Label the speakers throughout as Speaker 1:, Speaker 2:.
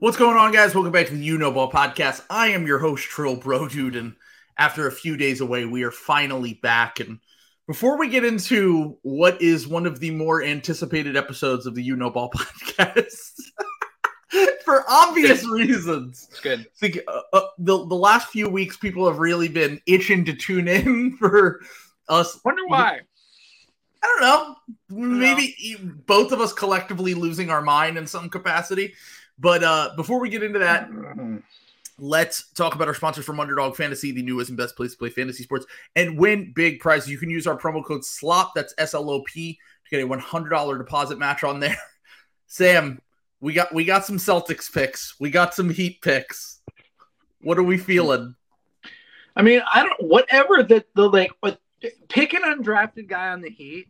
Speaker 1: What's going on, guys? Welcome back to the You Know Ball podcast. I am your host, Trill Bro Dude, and after a few days away, we are finally back. And before we get into what is one of the more anticipated episodes of the You Know Ball podcast, for obvious reasons,
Speaker 2: It's good.
Speaker 1: think uh, uh, the the last few weeks, people have really been itching to tune in for us.
Speaker 2: Wonder why.
Speaker 1: I don't know. Maybe both of us collectively losing our mind in some capacity. But uh, before we get into that, let's talk about our sponsors from Underdog Fantasy, the newest and best place to play fantasy sports and win big prizes. You can use our promo code SLOP, that's S L O P, to get a $100 deposit match on there. Sam, we got we got some Celtics picks. We got some Heat picks. What are we feeling?
Speaker 2: I mean, I don't. Whatever the the like, but pick an undrafted guy on the Heat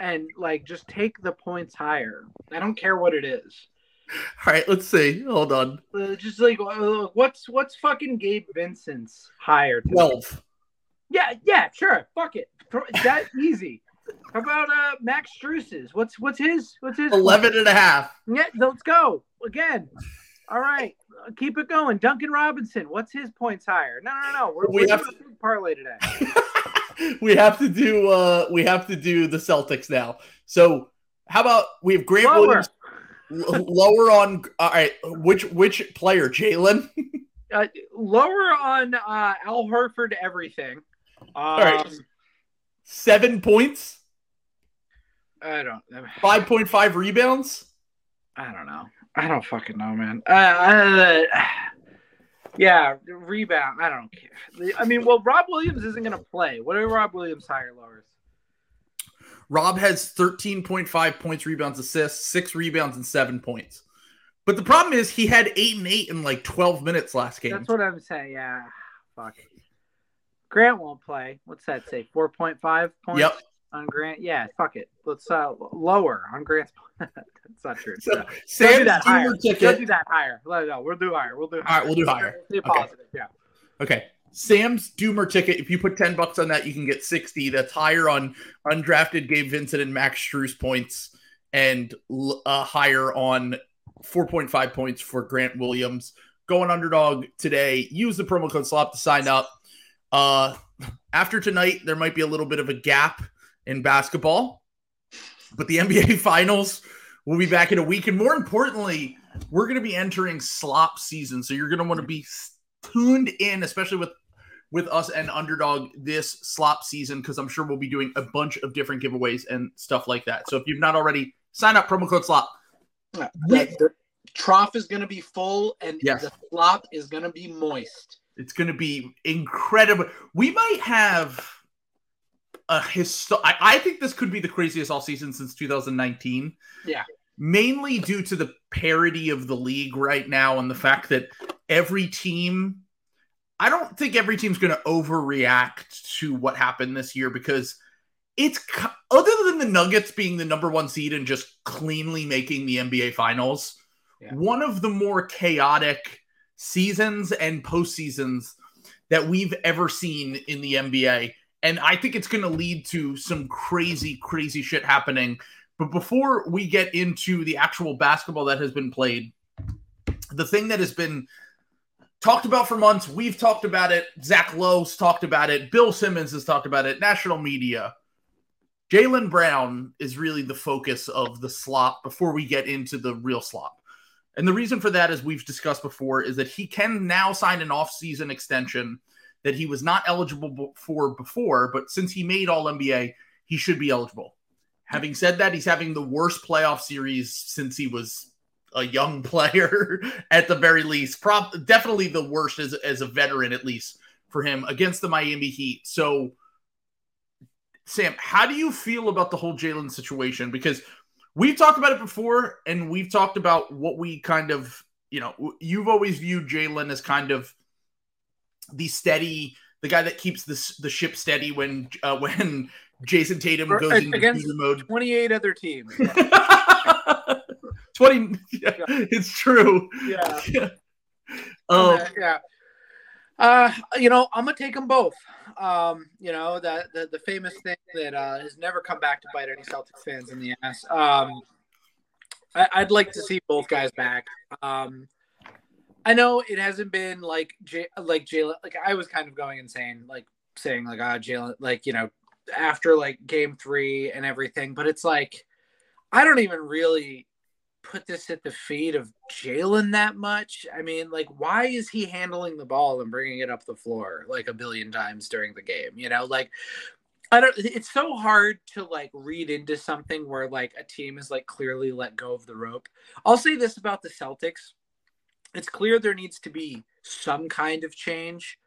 Speaker 2: and like just take the points higher. I don't care what it is.
Speaker 1: All right, let's see. Hold on.
Speaker 2: Uh, just like uh, what's what's fucking Gabe Vincent's higher?
Speaker 1: 12.
Speaker 2: Yeah, yeah, sure. Fuck it. That easy. How about uh Max Strus's? What's what's his what's his
Speaker 1: 11 and a half.
Speaker 2: Yeah, let's go again. All right, keep it going. Duncan Robinson, what's his points higher? No, no, no. We're,
Speaker 1: We
Speaker 2: we're
Speaker 1: have
Speaker 2: big parlay today.
Speaker 1: we have to do uh we have to do the Celtics now. So how about we have Grant
Speaker 2: Lower.
Speaker 1: Williams lower on all right, which which player? Jaylen?
Speaker 2: Uh, lower on uh, Al Horford everything. Um,
Speaker 1: right. Seven points,
Speaker 2: I don't.
Speaker 1: five point five rebounds.
Speaker 2: I don't know. I don't fucking know, man. Uh, uh, yeah, rebound. I don't care. I mean, well, Rob Williams isn't going to play. What are Rob Williams higher lowers?
Speaker 1: Rob has 13.5 points, rebounds, assists, six rebounds, and seven points. But the problem is he had eight and eight in like 12 minutes last game.
Speaker 2: That's what I'm saying. Yeah, fuck. Grant won't play. What's that say? Four point five points.
Speaker 1: Yep.
Speaker 2: On Grant, yeah, fuck it. Let's uh lower on Grant's. That's not true.
Speaker 1: So
Speaker 2: No. Don't do
Speaker 1: Sam's
Speaker 2: that higher.
Speaker 1: Junior
Speaker 2: Don't do that higher. No, no, we'll do higher. We'll do higher.
Speaker 1: right, we'll do higher.
Speaker 2: Be
Speaker 1: Okay.
Speaker 2: positive. Yeah.
Speaker 1: Okay. Sam's Doomer ticket. If you put 10 bucks on that, you can get 60. That's higher on undrafted Gabe Vincent and Max Strus points and uh, higher on 4.5 points for Grant Williams. Going underdog today. Use the promo code SLOP to sign up. Uh, after tonight, there might be a little bit of a gap in basketball, but the NBA Finals will be back in a week. And more importantly, we're going to be entering slop season. So you're going to want to be tuned in, especially with with us and underdog this slop season, because I'm sure we'll be doing a bunch of different giveaways and stuff like that. So if you've not already, sign up promo code slop.
Speaker 2: Uh, the, the trough is going to be full and
Speaker 1: Yes.
Speaker 2: the slop is going to be moist.
Speaker 1: It's going to be incredible. We might have a histo- I, I think this could be the craziest all season since 2019.
Speaker 2: Yeah.
Speaker 1: Mainly due to the parity of the league right now and the fact that every team, I don't think every team's going to overreact to what happened this year because it's other than the Nuggets being the number one seed and just cleanly making the NBA finals,
Speaker 2: Yeah.
Speaker 1: one of the more chaotic seasons and postseasons that we've ever seen in the NBA. And I think it's going to lead to some crazy, crazy shit happening. But before we get into the actual basketball that has been played, the thing that has been talked about for months, we've talked about it. Zach Lowe's talked about it. Bill Simmons has talked about it. National media. Jaylen Brown is really the focus of the slop before we get into the real slop. And the reason for that, as we've discussed before, is that he can now sign an off-season extension that he was not eligible for before, but since he made All NBA, he should be eligible. Having said that, he's having the worst playoff series since he was a young player, at the very least. Prob- definitely the worst as, as a veteran, at least for him against the Miami Heat. So, Sam, how do you feel about the whole Jaylen situation? Because we've talked about it before, and we've talked about what we kind of, you know, you've always viewed Jaylen as kind of the steady, the guy that keeps the the ship steady when uh, when Jayson Tatum goes into
Speaker 2: against-
Speaker 1: mode.
Speaker 2: 28 other teams.
Speaker 1: 20 yeah, it's true.
Speaker 2: Yeah.
Speaker 1: Um,
Speaker 2: yeah. Uh, you know, I'm gonna take them both. Um, you know, the, the the famous thing that uh, has never come back to bite any Celtics fans in the ass. Um, I, I'd like to see both guys back. Um, I know it hasn't been like J like Jaylen like I was kind of going insane like saying like ah Jaylen like you know after like game three and everything, but it's like I don't even really put this at the feet of Jaylen that much. I mean, like, why is he handling the ball and bringing it up the floor like a billion times during the game? You know, like, I don't. It's so hard to like read into something where like a team is like clearly let go of the rope. I'll say this about the Celtics: it's clear there needs to be some kind of change.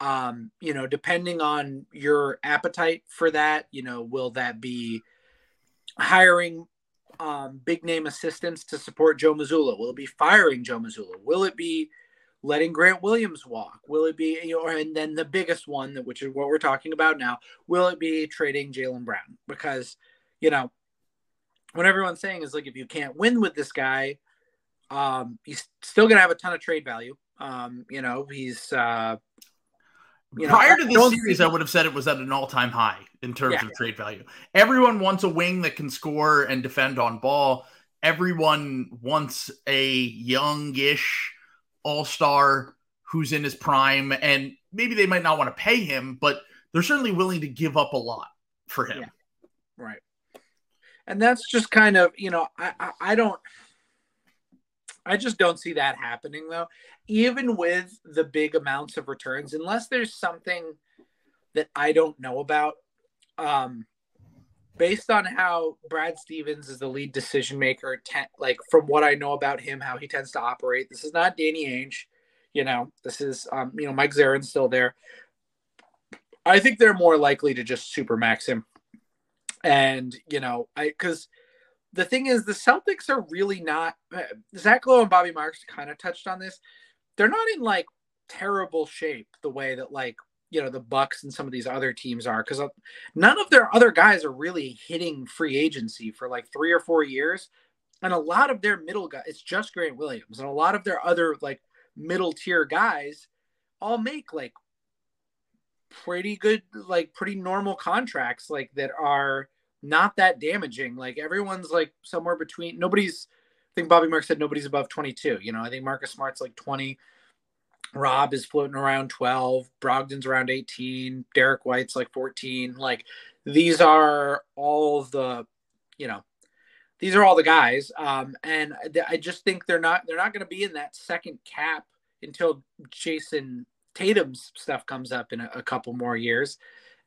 Speaker 2: Um, you know, depending on your appetite for that, you know, will that be hiring um, big name assistants to support Joe Mazzulla? Will it be firing Joe Mazzulla? Will it be letting Grant Williams walk? Will it be, you know, and then the biggest one, which is what we're talking about now, will it be trading Jaylen Brown? Because, you know, what everyone's saying is like if you can't win with this guy, um, he's still gonna have a ton of trade value. Um, you know, he's uh
Speaker 1: you know, Prior to this series, I would have said it was at an all-time high in terms yeah, of trade value. Everyone wants a wing that can score and defend on ball. Everyone wants a youngish all-star who's in his prime, and maybe they might not want to pay him, but they're certainly willing to give up a lot for him. Yeah.
Speaker 2: Right. And that's just kind of, you know, I, I, I don't – I just don't see that happening though. Even with the big amounts of returns, unless there's something that I don't know about, um, based on how Brad Stevens is the lead decision maker, ten, like from what I know about him, how he tends to operate. This is not Danny Ainge, you know. This is, um, you know, Mike Zarren's still there. I think they're more likely to just super max him, and you know, I because the thing is, the Celtics are really not. Uh, Zach Lowe and Bobby Marks kind of touched on this. They're not in like terrible shape the way that like you know the Bucks and some of these other teams are because uh, none of their other guys are really hitting free agency for like three or four years, and a lot of their middle guys, it's just Grant Williams, and a lot of their other like middle tier guys all make like pretty good, like pretty normal contracts, like that are not that damaging. Like everyone's like somewhere between nobody's I think Bobby Mark said nobody's above 22. You know, I think Marcus Smart's like 20. Rob is floating around 12. Brogdon's around 18. Derrick White's like 14. Like these are all the, you know, these are all the guys. Um, and I just think they're not they're not going to be in that second cap until Jayson Tatum's stuff comes up in a, a couple more years.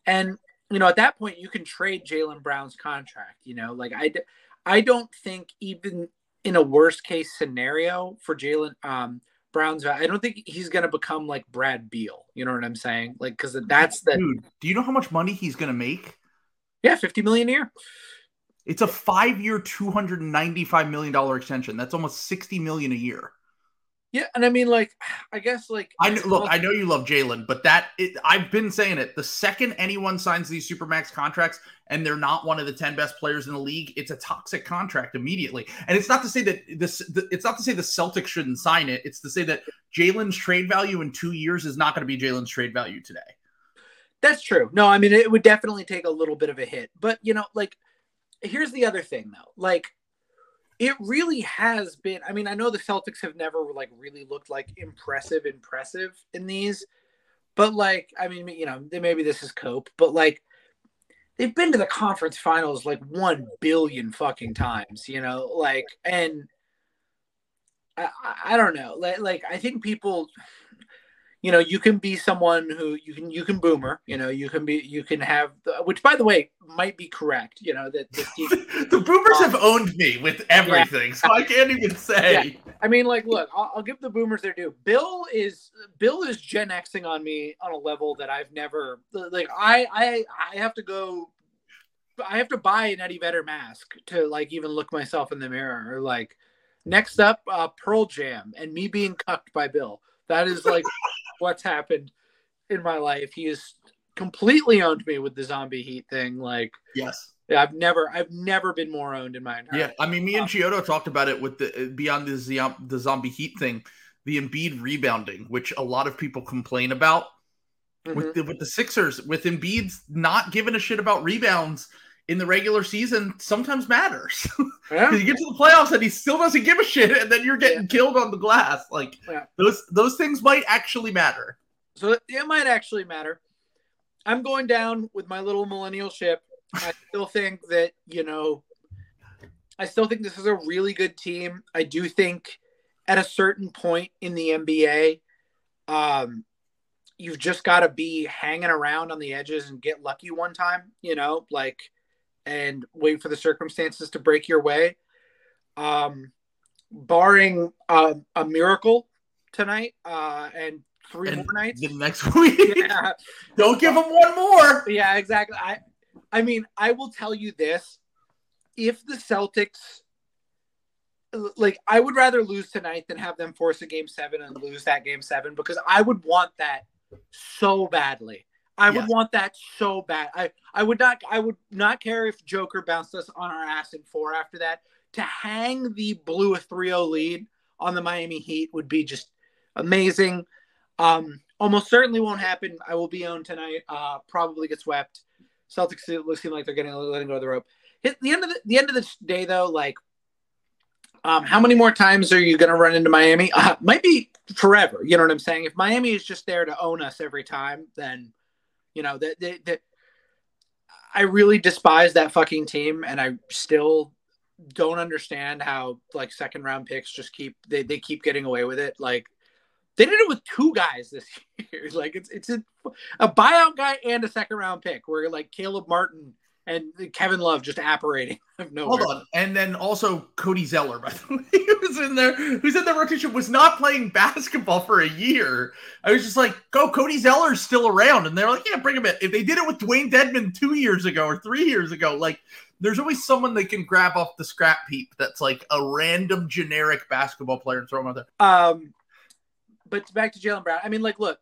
Speaker 2: And you know, at that point, you can trade Jaylen Brown's contract. You know, like I, I don't think even in a worst case scenario for Jaylen um, Brown's, I don't think he's going to become like Brad Beal. You know what I'm saying? Like, because that's the
Speaker 1: dude. Do you know how much money he's going to make?
Speaker 2: Yeah, fifty million a year.
Speaker 1: It's a five-year, two hundred and ninety-five million dollar extension. That's almost sixty million a year.
Speaker 2: Yeah, and I mean, like, I guess, like,
Speaker 1: I know, look, I know you love Jaylen, but that it, I've been saying it. The second anyone signs these supermax contracts and they're not one of the ten best players in the league, it's a toxic contract immediately. And it's not to say that this, the, it's not to say the Celtics shouldn't sign it. It's to say that Jaylen's trade value in two years is not going to be Jaylen's trade value today.
Speaker 2: That's true. No, I mean, it would definitely take a little bit of a hit, but you know, like, here's the other thing though, like it really has been. I mean, I know the Celtics have never like really looked like impressive, impressive in these, but like, I mean, you know, maybe this is cope, but like, they've been to the conference finals like one billion fucking times, you know, like, and I, I don't know, like, like I think people you know you can be someone who you can you can boomer you know you can be you can have which by the way might be correct you know that
Speaker 1: the, the boomers um, have owned me with everything yeah. so i can't even say
Speaker 2: yeah. i mean like look I'll, I'll, give the boomers their due bill is bill is gen xing on me on a level that i've never like i i i have to go i have to buy an eddie vedder mask to like even look myself in the mirror or like next up uh pearl jam and me being cucked by bill that is like what's happened in my life. He has completely owned me with the zombie heat thing. Like,
Speaker 1: yes.
Speaker 2: Yeah, I've never, I've never been more owned in my entire.
Speaker 1: Yeah, I mean, me and Chiodo talked about it with the beyond the the zombie heat thing, the Embiid rebounding, which a lot of people complain about. Mm-hmm. With the with the Sixers, with Embiid's not giving a shit about rebounds, in the regular season sometimes matters.
Speaker 2: Yeah.
Speaker 1: you get to the playoffs and he still doesn't give a shit, and then you're getting killed on the glass. Like
Speaker 2: Yeah.
Speaker 1: those those things might actually matter.
Speaker 2: So it- it might actually matter. I'm going down with my little millennial ship. I still think that, you know, I still think this is a really good team. I do think at a certain point in the NBA, um, you've just got to be hanging around on the edges and get lucky one time, you know, like, and wait for the circumstances to break your way. Um, barring uh, a miracle tonight uh, and three
Speaker 1: And
Speaker 2: more nights.
Speaker 1: The next week,
Speaker 2: Yeah,
Speaker 1: don't give them one more.
Speaker 2: yeah, exactly. I, I mean, I will tell you this: if the Celtics, like, I would rather lose tonight than have them force a game seven and lose that game seven because I would want that so badly. I would want that so bad. I, I would not. I would not care if Joker bounced us on our ass in four after that. To hang the blue a 3-0 lead on the Miami Heat would be just amazing. Um, almost certainly won't happen. I will be on tonight. Uh, probably get swept. Celtics seem seem like they're getting letting go of the rope. Hit the end of the, the end of the day though, like, um, how many more times are you going to run into Miami? Uh, might be forever. You know what I'm saying? If Miami is just there to own us every time, then you know that that I really despise that fucking team, and I still don't understand how like second round picks just keep they, they keep getting away with it. Like they did it with two guys this year. Like it's it's a, a buyout guy and a second round pick where like Caleb Martin and Kevin Love just apparating.
Speaker 1: Hold on, and then also Cody Zeller, by the way, who's in there, who's in the rotation, was not playing basketball for a year. I was just like, "Go, Cody Zeller's still around," and they're like, "Yeah, bring him in." If they did it with Dewayne Dedmon two years ago or three years ago, like, there's always someone they can grab off the scrap heap that's like a random generic basketball player and throw him out there.
Speaker 2: Um, but back to Jaylen Brown. I mean, like, look,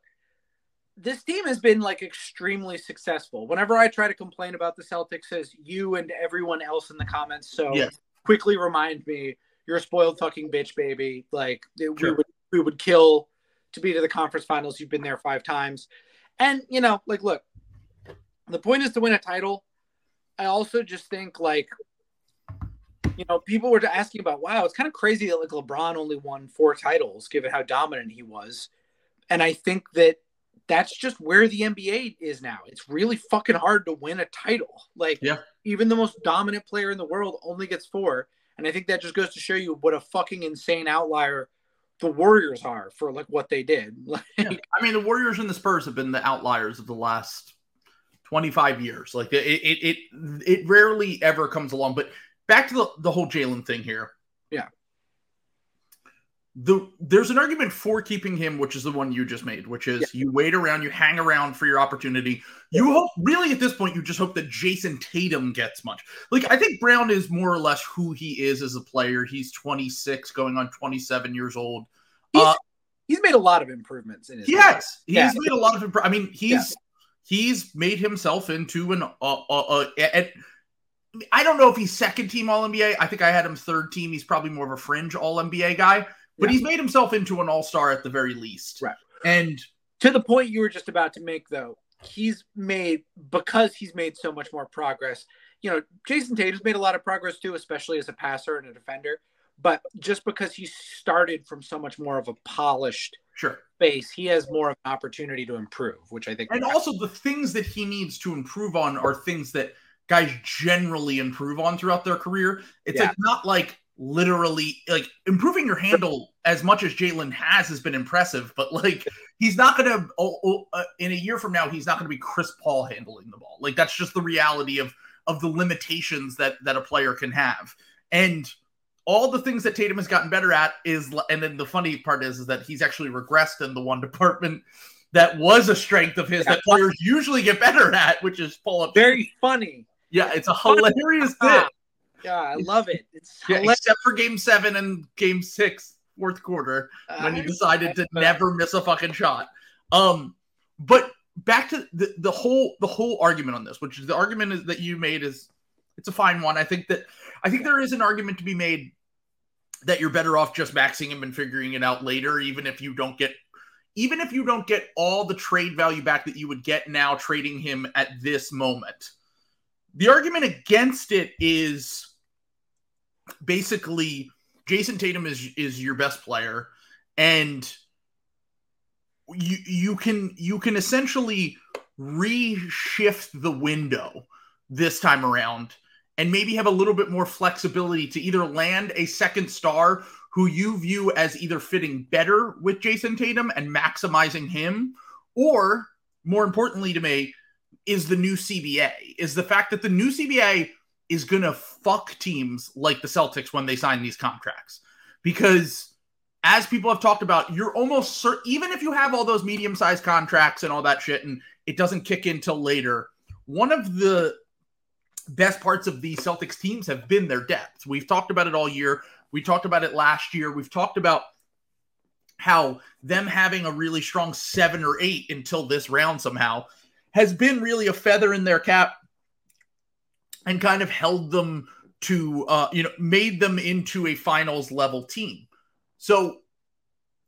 Speaker 2: this team has been like extremely successful. Whenever I try to complain about the Celtics, as you and everyone else in the comments so
Speaker 1: Yes.
Speaker 2: quickly remind me, you're a spoiled fucking bitch, baby. Like we would we would kill to be to the conference finals. You've been there five times, and you know, like, look, the point is to win a title. I also just think like you know, people were asking about, wow, it's kind of crazy that like LeBron only won four titles given how dominant he was. And I think that that's just where the NBA is now. It's really fucking hard to win a title. Like,
Speaker 1: Yeah.
Speaker 2: even the most dominant player in the world only gets four. And I think that just goes to show you what a fucking insane outlier the Warriors are for like what they did. Like,
Speaker 1: Yeah. I mean, the Warriors and the Spurs have been the outliers of the last 25 years. Like it, it, it, it rarely ever comes along. But back to the, the whole Jalen thing here.
Speaker 2: Yeah.
Speaker 1: The there's an argument for keeping him, which is the one you just made, which is you wait around, you hang around for your opportunity. You hope really at this point, you just hope that Jayson Tatum gets much. Like I think Brown is more or less who he is as a player. He's 26, going on 27 years old.
Speaker 2: he's,
Speaker 1: Uh,
Speaker 2: he's made a lot of improvements in his
Speaker 1: He
Speaker 2: game.
Speaker 1: He's
Speaker 2: Yeah.
Speaker 1: made a lot of. Impro- I mean, he's he's made himself into an. Uh, uh, uh, I don't know if he's second team All NBA. I think I had him third team. He's probably more of a fringe All NBA guy, but
Speaker 2: Yeah.
Speaker 1: he's made himself into an All Star at the very least.
Speaker 2: Right.
Speaker 1: And
Speaker 2: to the point you were just about to make though he's made because he's made so much more progress you know jayson tatum's made a lot of progress too especially as a passer and a defender but just because he started from so much more of a polished
Speaker 1: sure.
Speaker 2: base he has more of an opportunity to improve which i think
Speaker 1: And also the things that he needs to improve on are things that guys generally improve on throughout their career. It's
Speaker 2: Yeah.
Speaker 1: like not like literally like improving your handle as much as Jaylen has has been impressive, but like he's not going to oh, oh, uh, in a year from now he's not going to be Chris Paul handling the ball. Like that's just the reality of of the limitations that that a player can have. And all the things that Tatum has gotten better at is and then the funny part is is that he's actually regressed in the one department that was a strength of his
Speaker 2: Yeah.
Speaker 1: that players usually get better at, which is pull up.
Speaker 2: very funny
Speaker 1: Yeah, it's a hilarious bit.
Speaker 2: Yeah i love it it's
Speaker 1: Yeah,
Speaker 2: hilarious.
Speaker 1: except for game seven and game six, fourth quarter, when he
Speaker 2: Uh,
Speaker 1: decided to never miss a fucking shot. Um, but back to the, the whole the whole argument on this, which is the argument is that you made is it's a fine one. I think that I think there is an argument to be made that you're better off just maxing him and figuring it out later, even if you don't get even if you don't get all the trade value back that you would get now trading him at this moment. The argument against it is basically Jayson Tatum is is your best player, and you you can you can essentially reshift the window this time around and maybe have a little bit more flexibility to either land a second star who you view as either fitting better with Jayson Tatum and maximizing him, or more importantly to me, is the new CBA, is the fact that the new CBA is going to fuck teams like the Celtics when they sign these contracts. Because as people have talked about, you're almost certain, even if you have all those medium sized contracts and all that shit, and it doesn't kick in till later, one of the best parts of the Celtics teams have been their depth. We've talked about it all year. We talked about it last year. We've talked about how them having a really strong seven or eight until this round somehow has been really a feather in their cap and kind of held them to, uh, you know, made them into a finals level team. So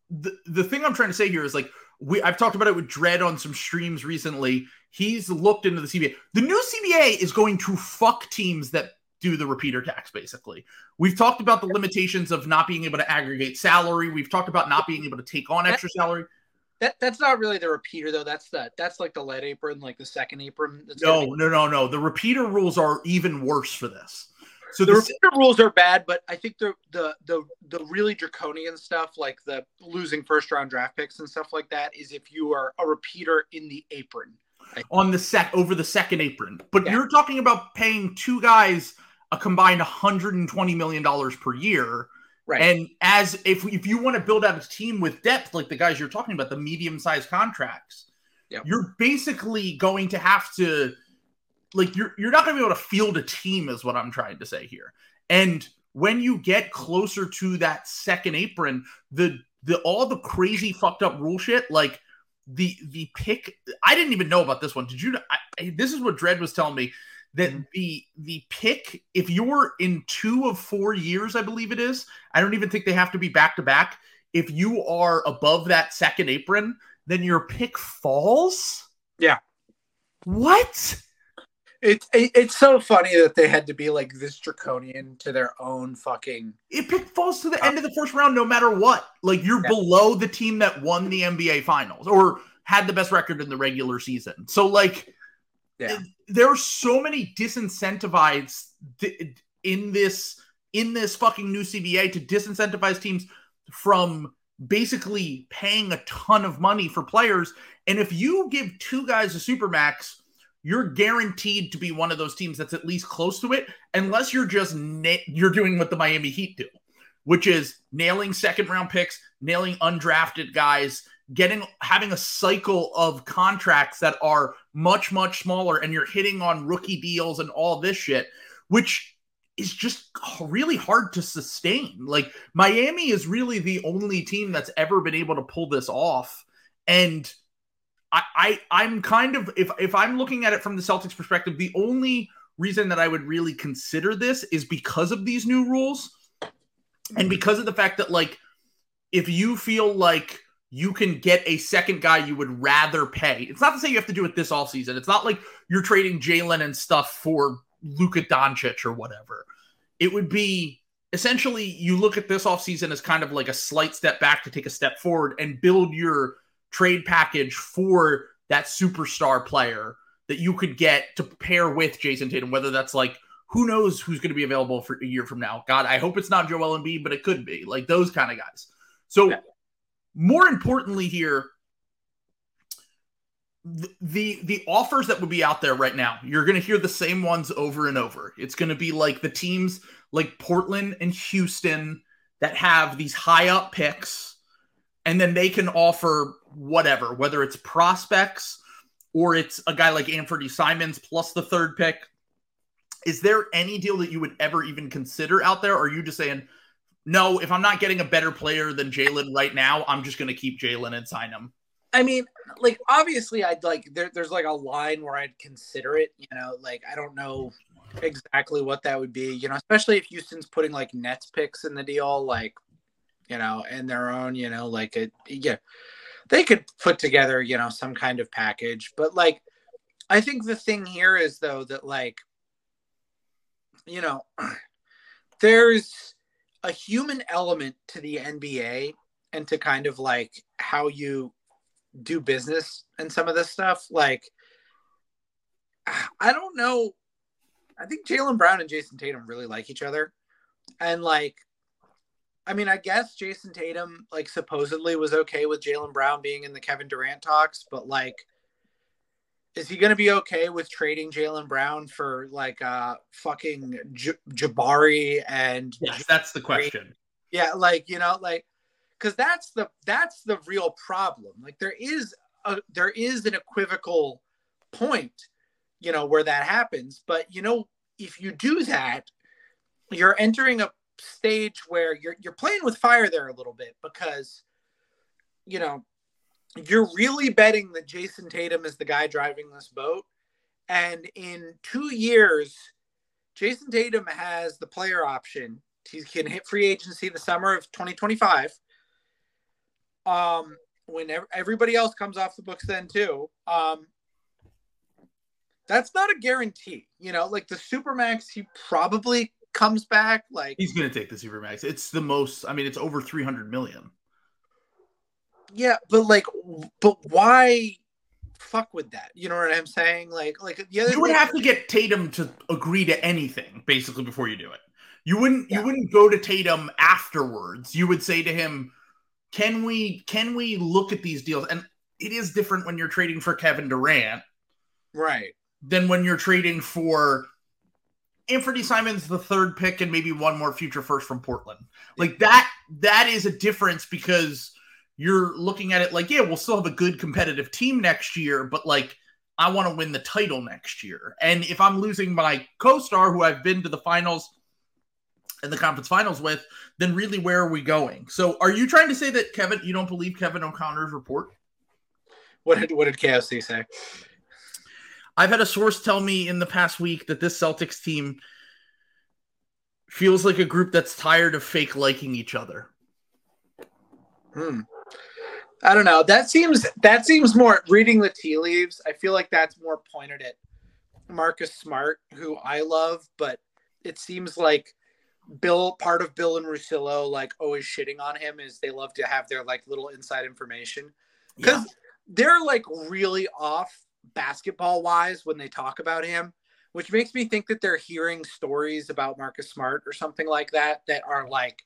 Speaker 1: the, the thing I'm trying to say here is like, we I've talked about it with Dread on some streams recently. He's looked into the CBA. The new CBA is going to fuck teams that do the repeater tax, basically. We've talked about the limitations of not being able to aggregate salary. We've talked about not being able to take on extra salary.
Speaker 2: That that's not really the repeater though. That's the that's like the lead apron, like the second apron.
Speaker 1: no, be- no, no, no. The repeater rules are even worse for this.
Speaker 2: So the, the repeater rules are bad, but I think the the the the really draconian stuff, like the losing first round draft picks and stuff like that, is if you are a repeater in the apron.
Speaker 1: On the sec over the second apron. But yeah. you're talking about paying two guys a combined 120 million dollars per year. Right. And as if if you want to build out a team with depth, like the guys you're talking about, the medium sized contracts, yep. you're basically going to have to like you're you're not going to be able to field a team, is what I'm trying to say here. And when you get closer to that second apron, the the all the crazy fucked up rule shit, like the the pick. I didn't even know about this one. Did you? I, this is what Dread was telling me that mm-hmm. the the pick if you're in two of four years i believe it is i don't even think they have to be back to back if you are above that second apron then your pick falls
Speaker 2: yeah
Speaker 1: what
Speaker 2: it's it, it's so funny that they had to be like this draconian to their own fucking
Speaker 1: it pick falls to the end of the first round no matter what like you're yeah. below the team that won the nba finals or had the best record in the regular season so like yeah. There are so many disincentivized in this in this fucking new CBA to disincentivize teams from basically paying a ton of money for players. And if you give two guys a supermax, you're guaranteed to be one of those teams that's at least close to it, unless you're just na- you're doing what the Miami Heat do, which is nailing second round picks, nailing undrafted guys, getting having a cycle of contracts that are much much smaller and you're hitting on rookie deals and all this shit which is just really hard to sustain. Like Miami is really the only team that's ever been able to pull this off. And I, I I'm kind of if if I'm looking at it from the Celtics perspective the only reason that I would really consider this is because of these new rules and because of the fact that like if you feel like you can get a second guy you would rather pay. It's not to say you have to do it this offseason. It's not like you're trading Jaylen and stuff for Luka Doncic or whatever. It would be essentially you look at this offseason as kind of like a slight step back to take a step forward and build your trade package for that superstar player that you could get to pair with Jayson Tatum, whether that's like who knows who's going to be available for a year from now. God, I hope it's not Joel Embiid, but it could be like those kind of guys. So yeah more importantly here the, the offers that would be out there right now you're going to hear the same ones over and over. It's going to be like the teams like portland and houston that have these high up picks and then they can offer whatever whether it's prospects or it's a guy like anfernee simons plus the third pick. Is there any deal that you would ever even consider out there? Or are you just saying no, if I'm not getting a better player than Jaylen right now, I'm just going to keep Jaylen and sign him.
Speaker 2: I mean, like obviously, I'd like there, there's like a line where I'd consider it. You know, like I don't know exactly what that would be. You know, especially if Houston's putting like Nets picks in the deal, like you know, and their own. You know, like it. Yeah, they could put together you know some kind of package. But like, I think the thing here is though that like you know, there's a human element to the NBA and to kind of like how you do business and some of this stuff. Like, I don't know. I think Jaylen Brown and Jayson Tatum really like each other. And like, I mean, I guess Jayson Tatum like supposedly was okay with Jaylen Brown being in the Kevin Durant talks, but like, is he going to be okay with trading Jaylen Brown for like uh fucking J- Jabari and
Speaker 1: yes, that's the question.
Speaker 2: Yeah, like you know, like because that's the that's the real problem. Like there is a there is an equivocal point, you know, where that happens. But you know, if you do that, you're entering a stage where you're you're playing with fire there a little bit because you know you're really betting that Jayson Tatum is the guy driving this boat. And in two years, Jayson Tatum has the player option. He can hit free agency the summer of 2025. Um, when everybody else comes off the books, then too. Um, that's not a guarantee, you know. Like the supermax, he probably comes back. Like
Speaker 1: he's going to take the supermax. It's the most. I mean, it's over 300 million.
Speaker 2: Yeah, but like, but why fuck with that? You know what I'm saying? Like, like the other
Speaker 1: you would have to get Tatum to agree to anything basically before you do it. You wouldn't. Yeah. You wouldn't go to Tatum afterwards. You would say to him, "Can we? Can we look at these deals?" And it is different when you're trading for Kevin Durant,
Speaker 2: right?
Speaker 1: Than when you're trading for Anfernee Simons, the third pick, and maybe one more future first from Portland. Like that. That is a difference because you're looking at it like, yeah, we'll still have a good competitive team next year, but like, I want to win the title next year. And if I'm losing my co star, who I've been to the finals and the conference finals with, then really where are we going? So are you trying to say that Kevin, you don't believe Kevin O'Connor's report?
Speaker 2: What did, what did KOC say?
Speaker 1: I've had a source tell me in the past week that this Celtics team feels like a group that's tired of fake liking each other.
Speaker 2: Hmm. I don't know. That seems that seems more reading the tea leaves. I feel like that's more pointed at Marcus Smart, who I love, but it seems like Bill, part of Bill and Russillo, like always shitting on him is they love to have their like little inside information because yeah. they're like really off basketball wise when they talk about him, which makes me think that they're hearing stories about Marcus Smart or something like that that are like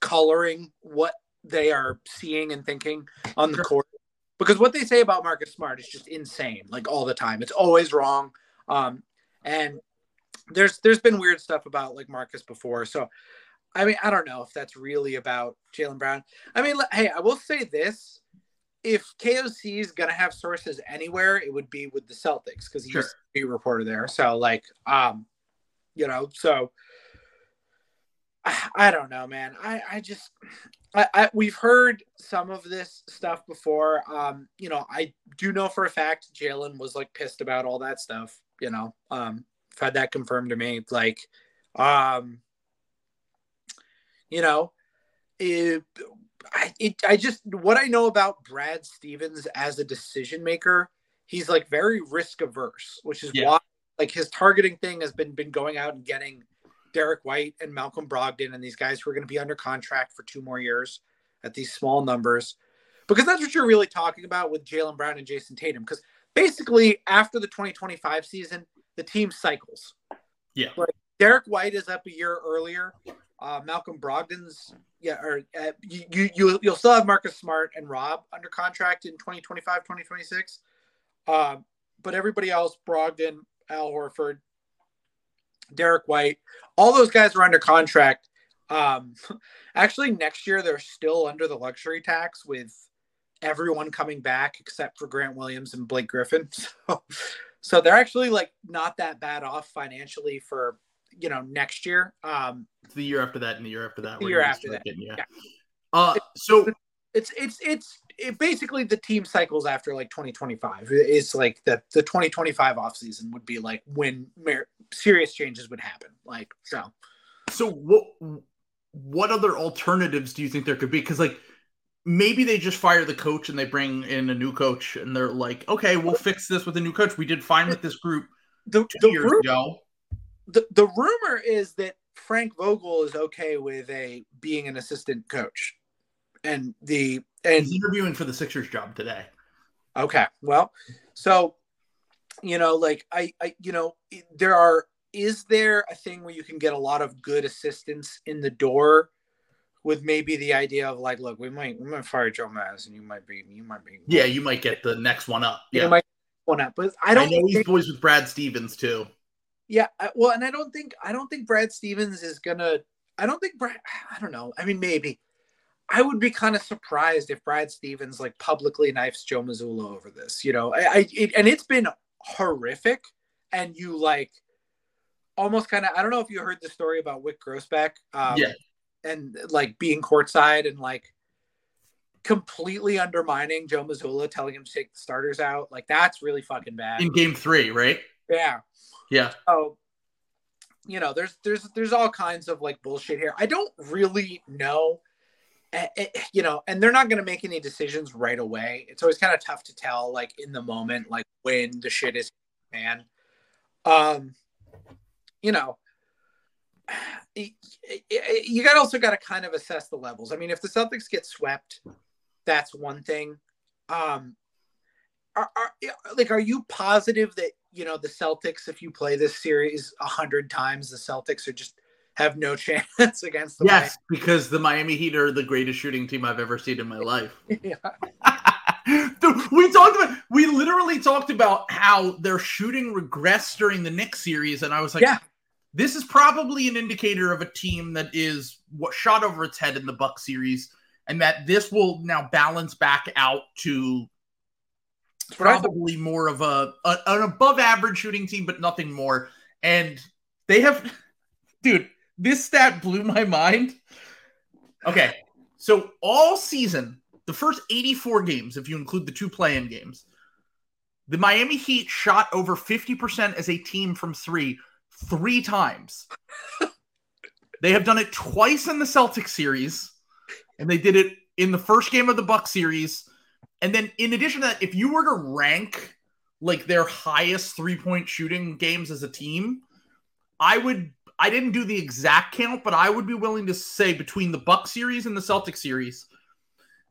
Speaker 2: coloring what they are seeing and thinking on the court. Because what they say about Marcus Smart is just insane, like all the time. It's always wrong. Um, and there's there's been weird stuff about like Marcus before. So I mean, I don't know if that's really about Jaylen Brown. I mean, hey, I will say this. If KOC is gonna have sources anywhere, it would be with the Celtics because he's sure. a reporter there. So like, um, you know, so I don't know, man. I, I just, I, I, we've heard some of this stuff before. Um, you know, I do know for a fact Jaylen was like pissed about all that stuff. You know, um, I've had that confirmed to me. Like, um, you know, it, I, it, I just what I know about Brad Stevens as a decision maker, he's like very risk averse, which is yeah. why like his targeting thing has been been going out and getting Derrick White and Malcolm Brogdon and these guys who are going to be under contract for two more years at these small numbers. Because that's what you're really talking about with Jaylen Brown and Jayson Tatum. Because basically, after the 2025 season, the team cycles.
Speaker 1: Yeah.
Speaker 2: Like Derrick White is up a year earlier. Uh, Malcolm Brogdon's yeah, or uh, you you you'll still have Marcus Smart and Rob under contract in 2025, 2026. Uh, but everybody else, Brogdon, Al Horford, Derrick White, all those guys are under contract. Um, actually, next year they're still under the luxury tax with everyone coming back except for Grant Williams and Blake Griffin. So, so they're actually like not that bad off financially for you know next year. Um,
Speaker 1: it's the year after that and the year after that.
Speaker 2: The year after that. Getting, yeah.
Speaker 1: yeah. Uh, so
Speaker 2: it's it's it's it basically the team cycles after like 2025 it's like the the 2025 off season would be like when mer- serious changes would happen like so.
Speaker 1: So what what other alternatives do you think there could be? Because like maybe they just fire the coach and they bring in a new coach and they're like okay we'll fix this with a new coach. We did fine with this group
Speaker 2: the,
Speaker 1: two
Speaker 2: the
Speaker 1: years ago.
Speaker 2: the the rumor is that Frank Vogel is okay with a being an assistant coach, and the and
Speaker 1: He's interviewing for the Sixers job today.
Speaker 2: Okay. Well, so you know, like I, I, you know, there are. Is there a thing where you can get a lot of good assistants in the door, with maybe the idea of like, look, we might, we might fire Joe Maz, and you might be, you might be,
Speaker 1: Yeah, you might get the next one up. Yeah.
Speaker 2: You might one up, but I
Speaker 1: I,
Speaker 2: don't.
Speaker 1: know he's
Speaker 2: think,
Speaker 1: boys with Brad Stevens too.
Speaker 2: yeah, I- well, and I don't think, I don't think Brad Stevens is gonna. I don't think Brad. I don't know. I mean, maybe. I would be kind of surprised if Brad Stevens like publicly knifes Joe Mazzulla over this. You know, I, I it, and it's been horrific. And you like almost kind of. I don't know if you heard the story about Wyc Grousbeck. Um,
Speaker 1: Yeah.
Speaker 2: And like being courtside and like completely undermining Joe Mazzulla, telling him to take the starters out. Like that's really fucking bad.
Speaker 1: In game three, right?
Speaker 2: yeah.
Speaker 1: Yeah.
Speaker 2: So, you know, there's there's there's all kinds of like bullshit here. I don't really know, you know, and they're not going to make any decisions right away. It's always kind of tough to tell, like in the moment, like when the shit is man. Um, you know, you got also got to kind of assess the levels. I mean, if the Celtics get swept, that's one thing. Um, are, are like, are you positive that you know the Celtics, if you play this series a hundred times, the Celtics are just have no chance against the
Speaker 1: Yes, because the Miami Heat are the greatest shooting team I've ever seen in my life.
Speaker 2: Yeah.
Speaker 1: Dude, we talked about we literally talked about how their shooting regressed during the Knicks series, and I was like,
Speaker 2: Yeah.
Speaker 1: this is probably an indicator of a team that is what shot over its head in the Buck series, and that this will now balance back out to
Speaker 2: That's what I thought.
Speaker 1: probably more of a, a an above average shooting team, but nothing more. And they have, dude, this stat blew my mind. Okay, so all season, the first 84 games, if you include the two play-in games, the Miami Heat shot over 50% as a team from three three times. they have done it twice in the Celtics series, and they did it in the first game of the Buck series. And then in addition to that, if you were to rank like their highest three-point shooting games as a team, I would I didn't do the exact count, but I would be willing to say between the Buck series and the Celtic series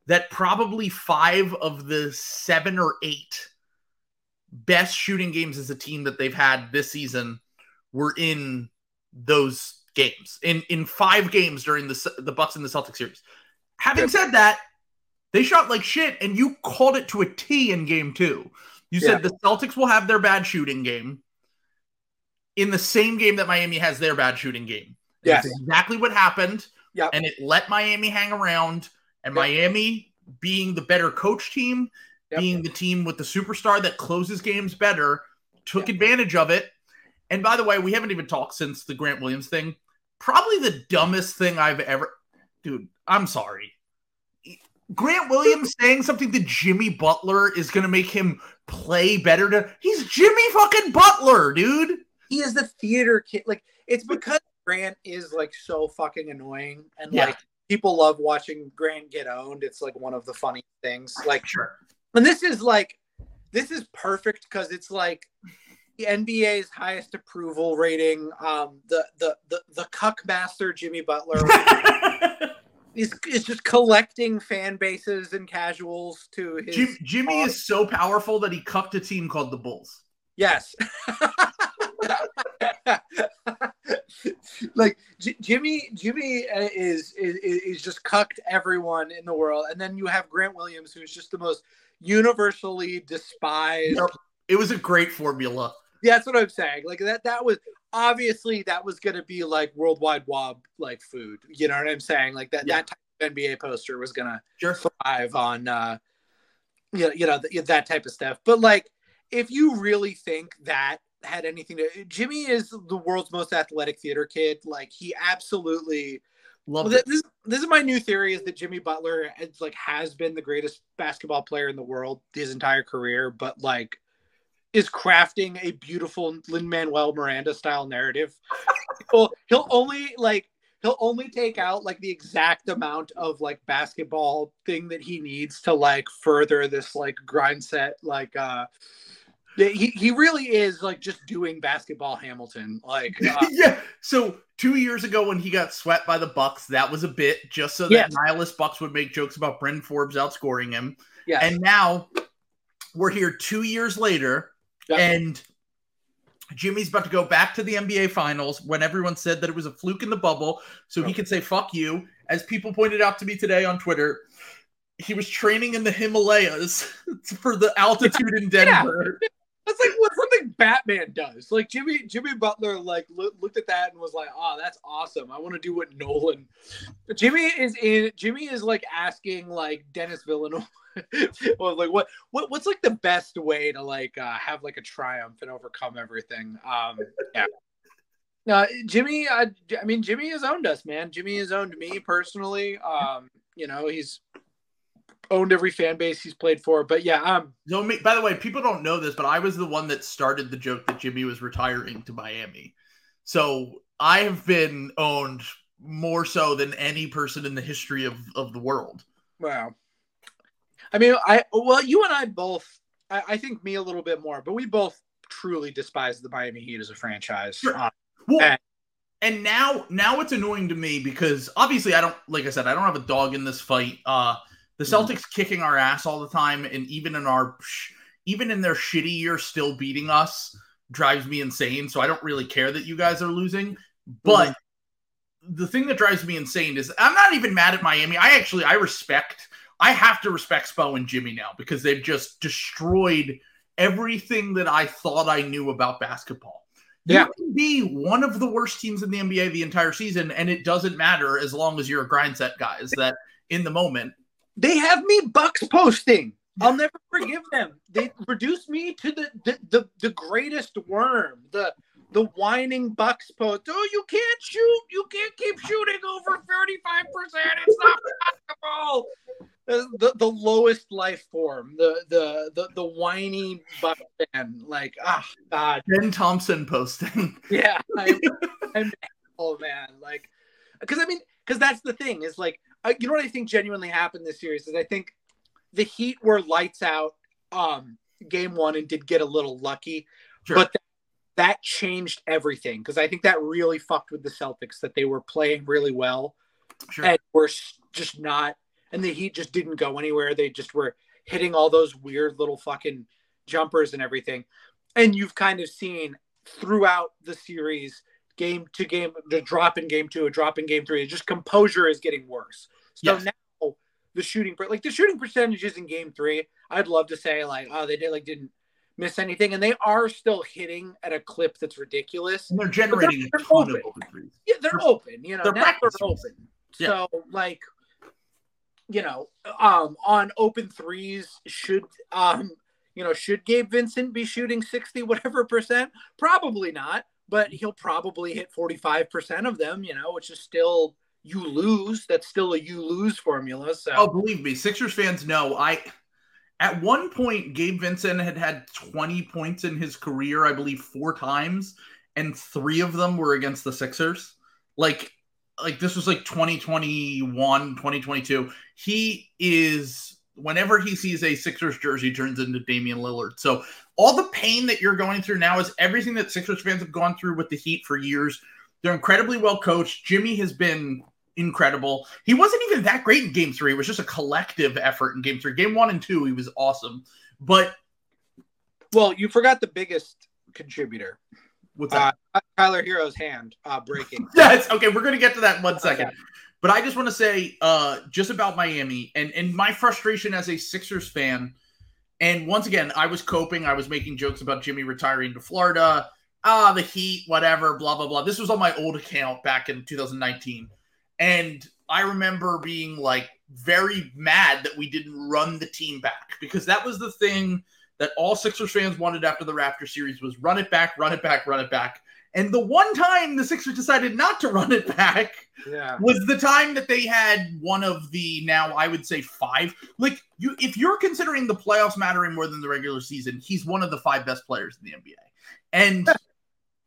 Speaker 1: that probably five of the seven or eight best shooting games as a team that they've had this season were in those games in in five games during the the Bucks and the Celtic series. Having said that, they shot like shit, and you called it to a T in game two. You said the Celtics will have their bad shooting game in the same game that Miami has their bad shooting game.
Speaker 2: Yes.
Speaker 1: That's exactly what happened.
Speaker 2: Yep.
Speaker 1: And it let Miami hang around, and
Speaker 2: Yep.
Speaker 1: Miami being the better coach team,
Speaker 2: Yep.
Speaker 1: being the team with the superstar that closes games better, took
Speaker 2: Yep.
Speaker 1: advantage of it. And by the way, we haven't even talked since the Grant Williams thing. Probably the dumbest thing I've ever. Dude, I'm sorry. Grant Williams saying something to Jimmy Butler is going to make him play better. To he's Jimmy fucking Butler, dude.
Speaker 2: He is the theater kid. Like it's because Grant is like so fucking annoying, and
Speaker 1: Yeah.
Speaker 2: like people love watching Grant get owned. It's like one of the funny things. Like,
Speaker 1: Sure.
Speaker 2: and this is like, this is perfect because it's like the NBA's highest approval rating. Um, the the the the cuck master Jimmy Butler is is just collecting fan bases and casuals to his.
Speaker 1: Jim, Jimmy is so powerful that he cucked a team called the Bulls.
Speaker 2: Yes. like J- Jimmy, Jimmy uh, is, is is just cucked everyone in the world, and then you have Grant Williams, who's just the most universally despised.
Speaker 1: Yep. It was a great formula.
Speaker 2: Yeah, that's what I'm saying. Like that, that was obviously that was going to be like worldwide wob like food. You know what I'm saying? Like that
Speaker 1: Yeah.
Speaker 2: that type of NBA poster was going to
Speaker 1: Sure.
Speaker 2: thrive on uh you know, you know th- that type of stuff but like if you really think that had anything to jimmy is the world's most athletic theater kid like he absolutely
Speaker 1: Love
Speaker 2: well,
Speaker 1: it.
Speaker 2: this, this is my new theory is that jimmy butler is like has been the greatest basketball player in the world his entire career but like is crafting a beautiful lin manuel miranda style narrative well he'll only like he'll only take out like the exact amount of like basketball thing that he needs to like further this like grind set like uh He, he really is like just doing basketball Hamilton. Like uh,
Speaker 1: yeah. So two years ago when he got swept by the Bucks, that was a bit just so that
Speaker 2: Yes.
Speaker 1: nihilist Bucks would make jokes about Bryn Forbes outscoring him.
Speaker 2: yeah.
Speaker 1: And now we're here two years later,
Speaker 2: Yeah.
Speaker 1: and Jimmy's about to go back to the NBA Finals when everyone said that it was a fluke in the bubble, so he
Speaker 2: Oh.
Speaker 1: could say "fuck you." As people pointed out to me today on Twitter, he was training in the Himalayas for the altitude in Denver.
Speaker 2: That's like what something Batman does. Like Jimmy Jimmy Butler like loo- looked at that and was like, "Oh, that's awesome. I want to do what Nolan." Jimmy is in. Jimmy is like asking like Denis Villeneuve, well, like what what what's like the best way to like uh, have like a triumph and overcome everything. Um, yeah. Uh, Jimmy, uh, I mean, Jimmy has owned us, man. Jimmy has owned me personally. Um, you know, he's owned every fan base he's played for. But yeah, um,
Speaker 1: no. me, by the way, people don't know this, but I was the one that started the joke that Jimmy was retiring to Miami. So I have been owned more so than any person in the history of, of the world.
Speaker 2: Wow. I mean, I well, you and I both. I, I think me a little bit more, but we both truly despise the Miami Heat as a franchise.
Speaker 1: Sure.
Speaker 2: Uh,
Speaker 1: Well,
Speaker 2: And-
Speaker 1: and now now it's annoying to me because obviously I don't like I said I don't have a dog in this fight. Uh the
Speaker 2: Mhm.
Speaker 1: Celtics kicking our ass all the time and even in our even in their shitty year still beating us drives me insane. So I don't really care that you guys are losing, but the thing that drives me insane is I'm not even mad at Miami. I actually I respect I have to respect Spo and Jimmy now because they've just destroyed everything that I thought I knew about basketball.
Speaker 2: Yeah.
Speaker 1: You can be one of the worst teams in the NBA the entire season, and it doesn't matter as long as you're a grind set guy. Is that in the moment?
Speaker 2: They have me Bucks posting. I'll never forgive them. They reduced me to the the, the, the greatest worm, the the whining Bucks post. Oh, you can't shoot. You can't keep shooting over 35%. It's not possible. The, the, the lowest life form, the the the, the whiny Bucks fan. Like, ah, God.
Speaker 1: Ben Thompson posting.
Speaker 2: Yeah, I'm, I'm oh man, like, because I mean, because that's the thing is like, I, you know what I think genuinely happened this series is I think the Heat were lights out, um, game one and did get a little lucky,
Speaker 1: Sure.
Speaker 2: but that, that changed everything because I think that really fucked with the Celtics that they were playing really well
Speaker 1: Sure.
Speaker 2: and were just not, and the Heat just didn't go anywhere. They just were hitting all those weird little fucking jumpers and everything. And you've kind of seen throughout the series, game to game, the drop in game two, a drop in game three, just composure is getting worse. So
Speaker 1: Yes.
Speaker 2: now the shooting, like the shooting percentages in game three, I'd love to say like, oh, they did like didn't miss anything, and they are still hitting at a clip that's ridiculous.
Speaker 1: and they're generating a
Speaker 2: they're
Speaker 1: ton of
Speaker 2: open.
Speaker 1: open threes.
Speaker 2: Yeah, they're
Speaker 1: They're-
Speaker 2: open. You know,
Speaker 1: they're
Speaker 2: now they're open.
Speaker 1: Yeah.
Speaker 2: So like, you know, um, on open threes, should um, you know, should Gabe Vincent be shooting sixty whatever percent? Probably not, but he'll probably hit forty five percent of them. You know, which is still you lose. That's still a you lose formula. So
Speaker 1: Oh, believe me, Sixers fans know. I at one point, Gabe Vincent had had 20 points in his career, I believe, four times, and three of them were against the Sixers. Like, like this was like 2021, 2022. He is whenever he sees a Sixers jersey, turns into Damian Lillard. So all the pain that you're going through now is everything that Sixers fans have gone through with the Heat for years. They're incredibly well coached. Jimmy has been incredible. He wasn't even that great in game three. It was just a collective effort in game three. Game one and two, he was awesome. But
Speaker 2: well, you forgot the biggest contributor,
Speaker 1: what's that?
Speaker 2: uh, Tyler Herro's hand uh, breaking.
Speaker 1: Yes, okay, we're gonna get to that in one second.
Speaker 2: Okay.
Speaker 1: But I just want to say uh just about Miami and and my frustration as a Sixers fan. And once again, I was coping. I was making jokes about Jimmy retiring to Florida. Ah, the Heat, whatever, blah blah blah. This was on my old account back in 2019, and I remember being like very mad that we didn't run the team back because that was the thing that all Sixers fans wanted after the Raptor series was run it back, run it back, run it back. And the one time the Sixers decided not to run it back
Speaker 2: Yeah.
Speaker 1: was the time that they had one of the now I would say five. Like you, if you're considering the playoffs mattering more than the regular season, he's one of the five best players in the NBA. And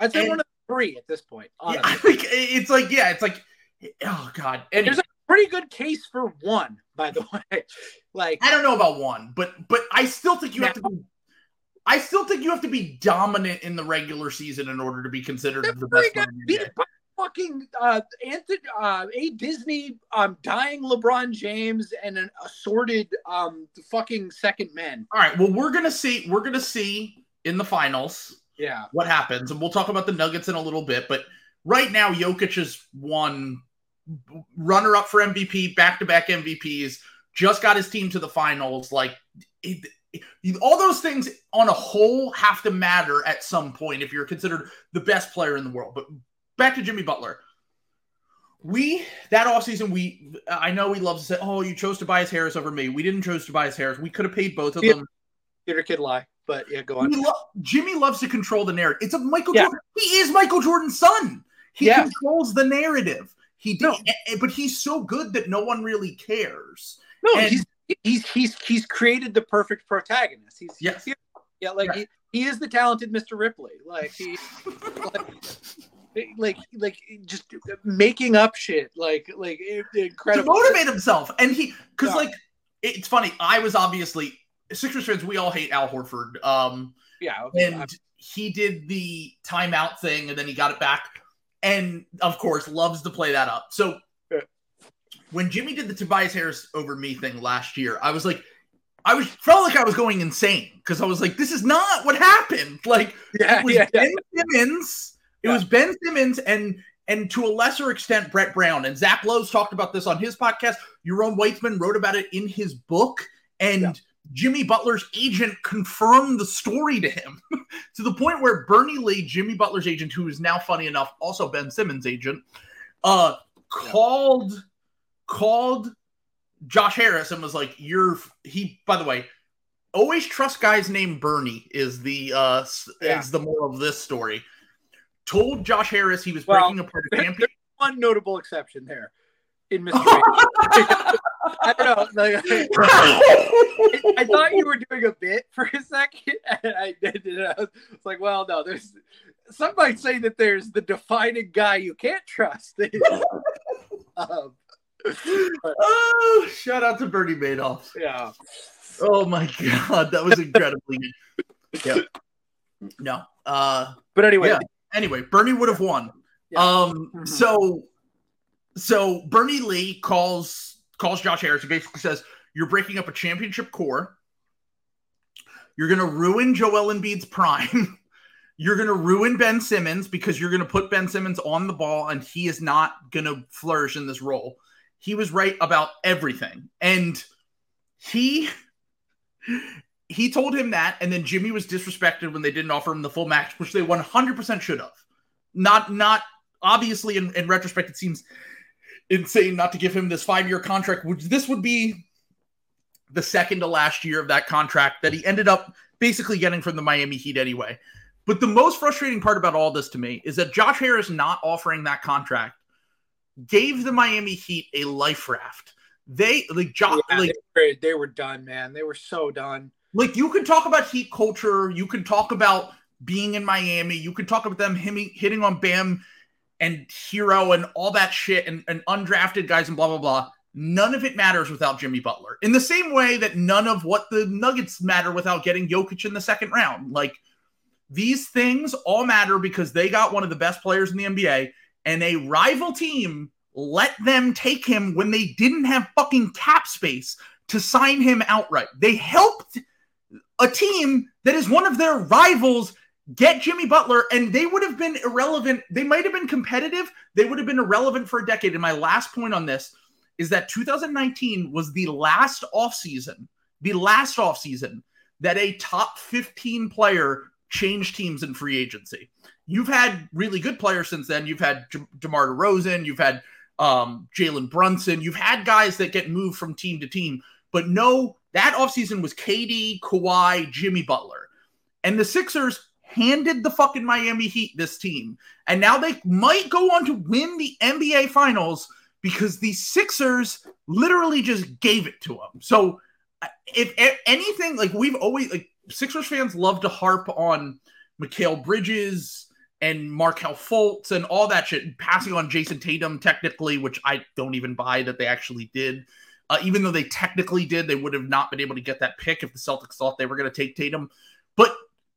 Speaker 2: I'd say
Speaker 1: And-
Speaker 2: one of the three at this point.
Speaker 1: yeah, I think it's like yeah, it's like oh god. And
Speaker 2: There's a pretty good case for one, by the way. Like,
Speaker 1: I don't know about one, but but I still think you have to. Be, I still think you have to be dominant in the regular season in order to be considered the best player. in the
Speaker 2: fucking uh, Anthony, uh, a Disney um, dying LeBron James and an assorted um, fucking second men.
Speaker 1: All right. Well, we're gonna see. We're gonna see in the finals
Speaker 2: Yeah,
Speaker 1: what happens, and we'll talk about the Nuggets in a little bit. But right now, Jokic is one runner up for MVP, back to back MVPs. Just got his team to the finals. Like it- all those things on a whole have to matter at some point if you're considered the best player in the world. But back to Jimmy Butler. We that offseason, we I know we love to say, oh, you chose Tobias Harris over me. We didn't choose Tobias Harris. We could have paid both of
Speaker 2: Yeah.
Speaker 1: them.
Speaker 2: Peter Kid lie, but yeah, go on.
Speaker 1: Lo- Jimmy loves to control the narrative. It's a Michael
Speaker 2: Yeah.
Speaker 1: Jordan. He is Michael Jordan's son. He
Speaker 2: Yeah.
Speaker 1: controls the narrative. He did,
Speaker 2: No.
Speaker 1: eh, but he's so good that no one really cares.
Speaker 2: No,
Speaker 1: And-
Speaker 2: he's he's he's he's created the perfect protagonist. He's
Speaker 1: Yes.
Speaker 2: he's- yeah, like
Speaker 1: Right.
Speaker 2: he, he is the talented Mr. Ripley. Like he like like like just making up shit. Like like it-
Speaker 1: to motivate himself. And he, because
Speaker 2: Yeah.
Speaker 1: like, it's funny. I was obviously Sixers fans. We all hate Al Horford. Um,
Speaker 2: Yeah,
Speaker 1: and he did the timeout thing, and then he got it back, and of course loves to play that up. So. When Jimmy did the Tobias Harris over me thing last year, I was like. I was felt like I was going insane because I was like, "This is not what happened." Like,
Speaker 2: yeah,
Speaker 1: it was
Speaker 2: yeah, yeah.
Speaker 1: Ben Simmons. It
Speaker 2: Yeah.
Speaker 1: was Ben Simmons and and to a lesser extent Brett Brown. And Zach Lowe's talked about this on his podcast. Yaron Weitzman wrote about it in his book. And
Speaker 2: Yeah.
Speaker 1: Jimmy Butler's agent confirmed the story to him to the point where Bernie Lee, Jimmy Butler's agent, who is now funny enough, also Ben Simmons' agent, uh, called called Josh Harris and was like, "You're he." By the way, always trust guys named Bernie is the uh
Speaker 2: Yeah.
Speaker 1: is the moral of this story. Told Josh Harris he was
Speaker 2: Well,
Speaker 1: breaking apart a champion.
Speaker 2: One notable exception there in Mr. I don't know. Like, I thought you were doing a bit for a second, and I did. And I was like, well, no, there's some might say that there's the defining guy you can't trust. um,
Speaker 1: oh, shout out to Bernie Madoff.
Speaker 2: yeah.
Speaker 1: Oh my god, that was incredibly good. Yeah. No. Uh
Speaker 2: But anyway,
Speaker 1: Yeah. anyway, Bernie would have won.
Speaker 2: Yeah.
Speaker 1: Um
Speaker 2: Mhm.
Speaker 1: so so Bernie Lee calls calls Josh Harris and basically says, You're breaking up a championship core. You're gonna ruin Joel Embiid's prime. You're gonna ruin Ben Simmons because you're gonna put Ben Simmons on the ball and he is not gonna flourish in this role. He was right about everything. And he he told him that, and then Jimmy was disrespected when they didn't offer him the full match, which they 100% should have. Not, not obviously in, in retrospect, it seems insane not to give him this five year contract, which this would be the second to last year of that contract that he ended up basically getting from the Miami Heat anyway. But the most frustrating part about all this to me is that Josh Harris not offering that contract gave the Miami Heat a life raft. They like Josh,
Speaker 2: yeah,
Speaker 1: like
Speaker 2: they, were, they were done, man. They were so done.
Speaker 1: like you can talk about heat culture you can talk about being in miami you can talk about them hitting, hitting on bam and herro and all that shit and, and undrafted guys and blah blah blah none of it matters without jimmy butler in the same way that none of what the nuggets matter without getting Jokic in the second round like these things all matter because they got one of the best players in the nba and a rival team let them take him when they didn't have fucking cap space to sign him outright. They helped a team that is one of their rivals get Jimmy Butler, and they would have been irrelevant. They might have been competitive. They would have been irrelevant for a decade. And my last point on this is that 2019 was the last offseason, the last offseason that a top 15 player changed teams in free agency. You've had really good players since then. You've had J- DeMar DeRozan, you've had um, Jalen Brunson, you've had guys that get moved from team to team. But no, that offseason was KD, Kawhi, Jimmy Butler. And the Sixers handed the fucking Miami Heat this team. And now they might go on to win the NBA Finals because the Sixers literally just gave it to them. So uh, if, if anything, like we've always, like Sixers fans love to harp on Mikal Bridges and Markelle Fultz and all that shit, passing on Jayson Tatum technically, which I don't even buy that they actually did. Uh, even though they technically did, they would have not been able to get that pick if the Celtics thought they were going to take Tatum. But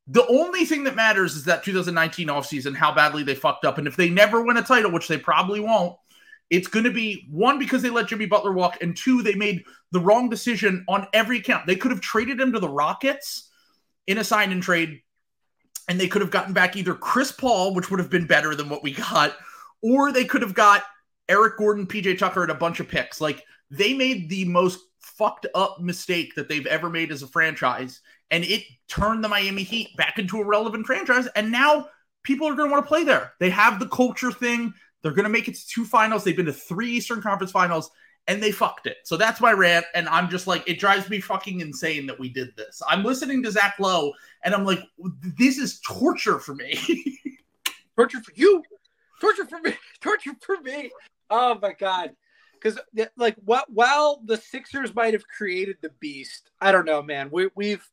Speaker 1: The only thing that matters is that 2019 offseason, how badly they fucked up. And if they never win a title, which they probably won't, it's going to be one because they let Jimmy Butler walk, and two, they made the wrong decision on every count. They could have traded him to the Rockets in a sign and trade, and they could have gotten back either Chris Paul, which would have been better than what we got, or they could have got Eric Gordon, PJ Tucker, and a bunch of picks. Like they made the most fucked up mistake that they've ever made as a franchise, and it turned the Miami Heat back into a relevant franchise. And now people are going to want to play there. They have the culture thing. They're going to make it to two finals. They've been to three Eastern Conference finals and they fucked it. So that's my rant. And I'm just like, it drives me fucking insane that we did this. I'm listening to Zach Lowe and I'm like, this is torture for me.
Speaker 2: torture for you. Torture for me. Torture for me. Oh my God. Because like what while the Sixers might have created the beast, I don't know, man. We we've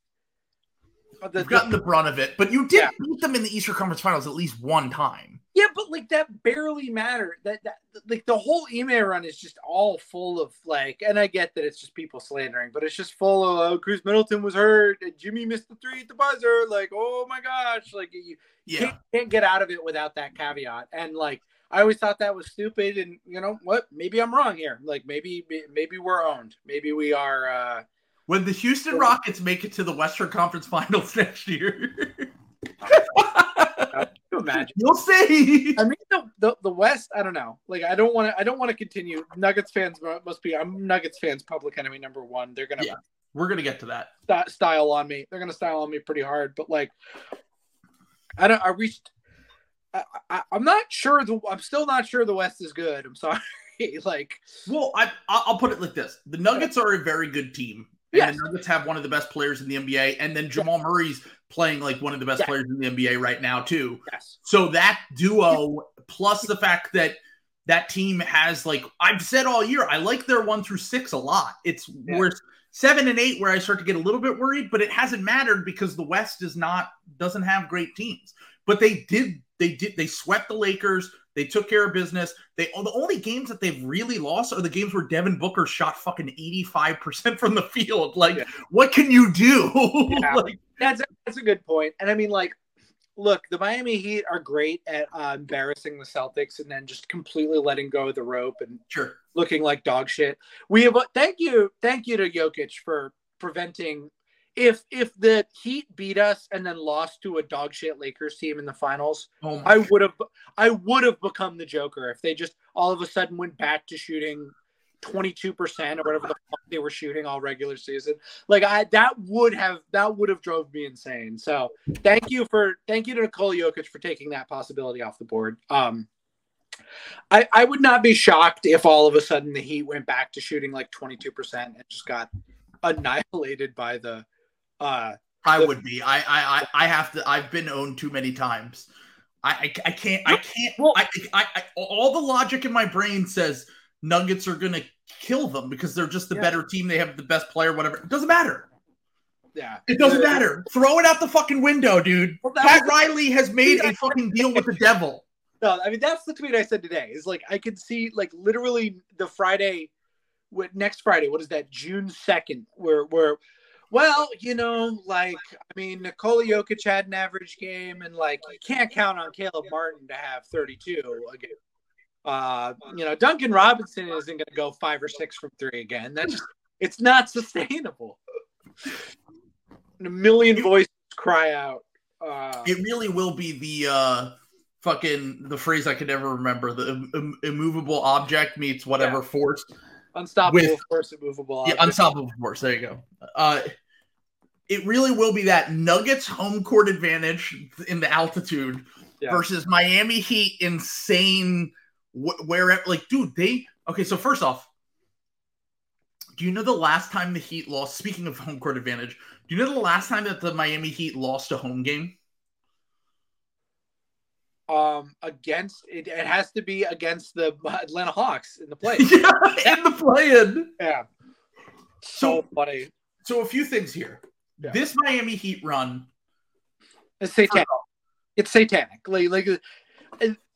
Speaker 2: uh,
Speaker 1: the, We've gotten the, the brunt of it, but you did yeah. beat them in the Eastern Conference Finals at least one time.
Speaker 2: Yeah, but like that barely mattered. That that like the whole email run is just all full of like, and I get that it's just people slandering, but it's just full of oh, Khris Middleton was hurt and Jimmy missed the three at the buzzer. Like, oh my gosh, like you, yeah. can't, can't get out of it without that caveat. And like, I always thought that was stupid. And you know what? Maybe I'm wrong here. Like maybe maybe we're owned. Maybe we are. uh
Speaker 1: When the Houston Rockets make it to the Western Conference Finals next year.
Speaker 2: imagine.
Speaker 1: You'll see.
Speaker 2: I mean, the, the, the West. I don't know. Like, I don't want to. I don't want to continue. Nuggets fans must be. I'm Nuggets fans. Public enemy number one. They're gonna.
Speaker 1: Yeah, we're gonna get to that.
Speaker 2: St- style on me. They're gonna style on me pretty hard. But like, I don't. I reached. I, I, I'm not sure. The, I'm still not sure the West is good. I'm sorry. like,
Speaker 1: well, I I'll put it like this: the Nuggets are a very good team. And yes. the Nuggets have one of the best players in the NBA, and then Jamal Murray's playing like one of the best yeah. players in the NBA right now too.
Speaker 2: Yes.
Speaker 1: So that duo plus the fact that that team has like I've said all year, I like their one through six a lot. It's yeah. where seven and eight where I start to get a little bit worried, but it hasn't mattered because the West is not doesn't have great teams. But they did they did they swept the Lakers. They took care of business. They the only games that they've really lost are the games where Devin Booker shot fucking 85% from the field. Like, yeah. what can you do?
Speaker 2: Yeah. like, that's a, that's a good point. And I mean, like, look, the Miami Heat are great at uh, embarrassing the Celtics and then just completely letting go of the rope and
Speaker 1: sure.
Speaker 2: looking like dog shit. We have thank you, thank you to Jokic for preventing. If if the Heat beat us and then lost to a dog shit Lakers team in the finals, oh I would have I would have become the Joker if they just all of a sudden went back to shooting 22% or whatever the fuck they were shooting all regular season. Like I that would have that would have drove me insane. So thank you for thank you to Nikola Jokic for taking that possibility off the board. Um I, I would not be shocked if all of a sudden the Heat went back to shooting like 22% and just got annihilated by the uh
Speaker 1: I
Speaker 2: the,
Speaker 1: would be. I I I have to I have been owned too many times. I I, I can't I can't well, I, I, I all the logic in my brain says Nuggets are going to kill them because they're just the yeah. better team. They have the best player, whatever. It doesn't matter.
Speaker 2: Yeah.
Speaker 1: It doesn't matter. Throw it out the fucking window, dude. Well, Pat Riley has made a fucking deal with the devil.
Speaker 2: No, I mean that's the tweet I said today. Is like I could see like literally the Friday what next Friday, what is that, June second, where where well, you know, like I mean, Nikola Jokic had an average game, and like you can't count on Caleb Martin to have 32 again. Uh, you know, Duncan Robinson isn't going to go five or six from three again. That's just, it's not sustainable. a million voices cry out. Uh,
Speaker 1: it really will be the uh, fucking the phrase I could never remember. The Im- immovable object meets whatever yeah. force.
Speaker 2: Unstoppable with, force, immovable.
Speaker 1: Object. Yeah, unstoppable force. There you go. Uh, it really will be that Nuggets home court advantage in the altitude yeah. versus Miami Heat insane wh- where like dude they okay so first off do you know the last time the heat lost speaking of home court advantage do you know the last time that the miami heat lost a home game?
Speaker 2: Um against it, it has to be against the atlanta hawks in the play
Speaker 1: yeah, in the play-in.
Speaker 2: Yeah. So, so funny.
Speaker 1: so a few things here yeah. this miami heat run
Speaker 2: it's satanic it's satanic like, like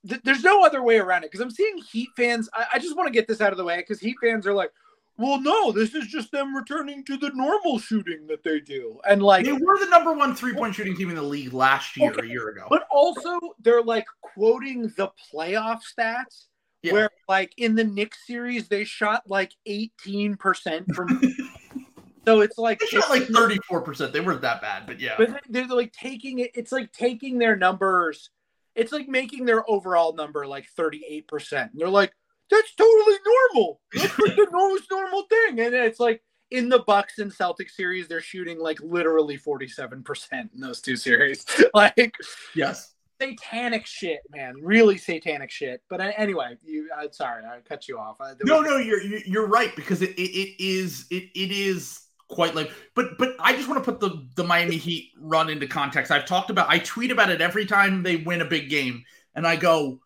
Speaker 2: th- there's no other way around it because I'm seeing Heat fans. I, I just want to get this out of the way because Heat fans are like, well, no, this is just them returning to the normal shooting that they do. And like
Speaker 1: they were the number one three point shooting team in the league last year, okay. a year ago.
Speaker 2: But also they're like quoting the playoff stats. Yeah. Where like in the Knicks series they shot like 18% from so it's like
Speaker 1: they shot like 34%. They weren't that bad, but yeah.
Speaker 2: But they're like taking it, it's like taking their numbers, it's like making their overall number like 38%. And they're like, that's totally normal. That's like the most normal thing. And it's like in the Bucks and Celtics series, they're shooting like literally 47% in those two series. like,
Speaker 1: yes.
Speaker 2: Satanic shit, man. Really satanic shit. But uh, anyway, you. I'm sorry, I cut you off.
Speaker 1: no, was- no, you're you're right because it, it, it is it it is quite like but but I just want to put the the Miami Heat run into context. I've talked about I tweet about it every time they win a big game and I go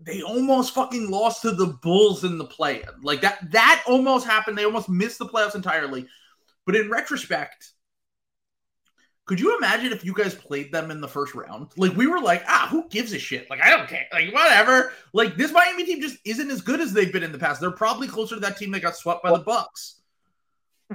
Speaker 1: they almost fucking lost to the Bulls in the play. Like that that almost happened. They almost missed the playoffs entirely. But in retrospect, could you imagine if you guys played them in the first round? Like we were like, ah, who gives a shit? Like I don't care. Like whatever. Like this Miami team just isn't as good as they've been in the past. They're probably closer to that team that got swept by the Bucks.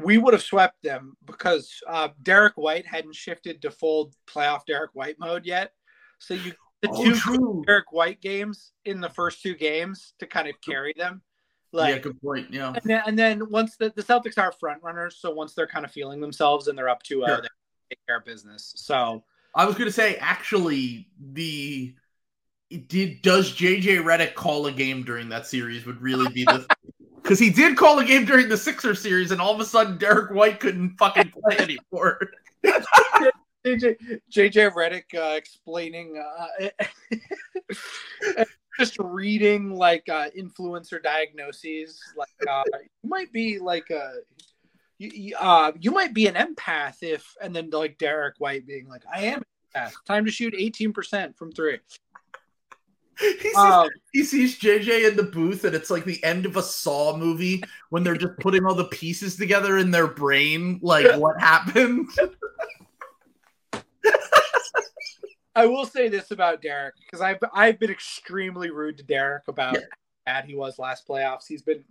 Speaker 2: We would have swept them because uh, Derrick White hadn't shifted to full playoff Derrick White mode yet. So you the oh, two true. Derrick White games in the first two games to kind of carry them.
Speaker 1: Like, yeah, good point. Yeah,
Speaker 2: and then, and then once the, the Celtics are front runners, so once they're kind of feeling themselves and they're up to uh, sure. they take care of business. So
Speaker 1: I was going to say, actually, the did does JJ Redick call a game during that series would really be the because he did call a game during the Sixer series, and all of a sudden Derrick White couldn't fucking play anymore.
Speaker 2: JJ, JJ Redick uh, explaining, uh, just reading like uh, influencer diagnoses. Like uh, you might be like a, you, uh, you might be an empath if, and then like Derrick White being like, I am empath. Time to shoot eighteen percent from three.
Speaker 1: He sees, um, he sees, JJ in the booth, and it's like the end of a Saw movie when they're just putting all the pieces together in their brain. Like, what happened?
Speaker 2: I will say this about Derrick because I've I've been extremely rude to Derrick about yeah. how bad he was last playoffs. He's been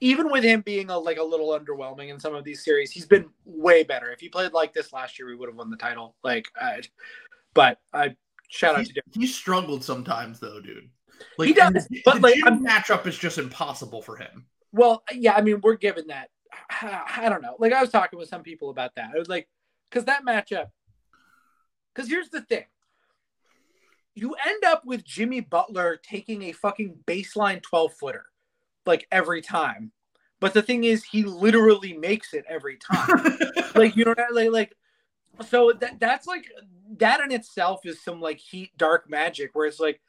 Speaker 2: even with him being a, like a little underwhelming in some of these series, he's been way better. If he played like this last year, we would have won the title. Like, I, but I shout out to him.
Speaker 1: He struggled sometimes though, dude. Like, he does, the, but the like matchup is just impossible for him.
Speaker 2: Well, yeah, I mean, we're given that. I, I don't know. Like, I was talking with some people about that. I was like, because that matchup. Because here's the thing you end up with Jimmy Butler taking a fucking baseline 12 footer like every time. But the thing is, he literally makes it every time. like, you know, like, like, so that that's like that in itself is some like heat dark magic where it's like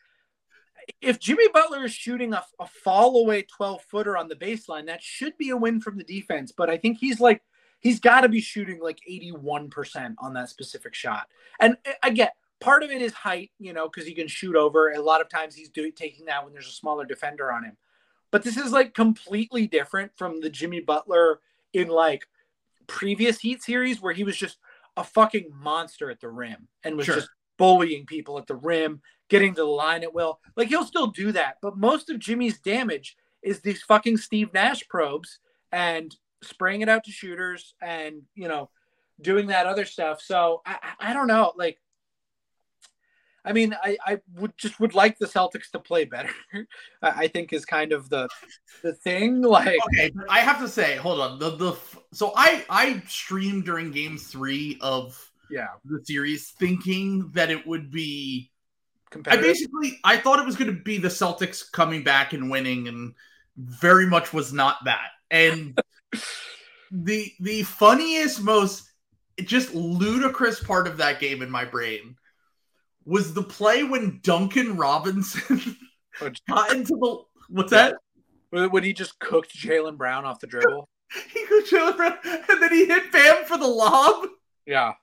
Speaker 2: if Jimmy Butler is shooting a, a fall away 12 footer on the baseline, that should be a win from the defense. But I think he's like, he's got to be shooting like 81% on that specific shot. And I get part of it is height, you know, because he can shoot over. A lot of times he's doing taking that when there's a smaller defender on him. But this is like completely different from the Jimmy Butler in like previous Heat series where he was just a fucking monster at the rim and was sure. just bullying people at the rim, getting to the line at will. Like he'll still do that, but most of Jimmy's damage is these fucking Steve Nash probes and spraying it out to shooters and you know doing that other stuff. So I, I don't know, like I mean, I, I would just would like the Celtics to play better. I think is kind of the the thing. Like,
Speaker 1: okay, I have to say, hold on. The the so I I streamed during Game Three of
Speaker 2: yeah
Speaker 1: the series, thinking that it would be. I basically I thought it was going to be the Celtics coming back and winning, and very much was not that. And the the funniest, most just ludicrous part of that game in my brain was the play when Duncan Robinson got into the what's that?
Speaker 2: When he just cooked Jaylen Brown off the dribble.
Speaker 1: he cooked Jaylen Brown and then he hit Bam for the lob.
Speaker 2: Yeah.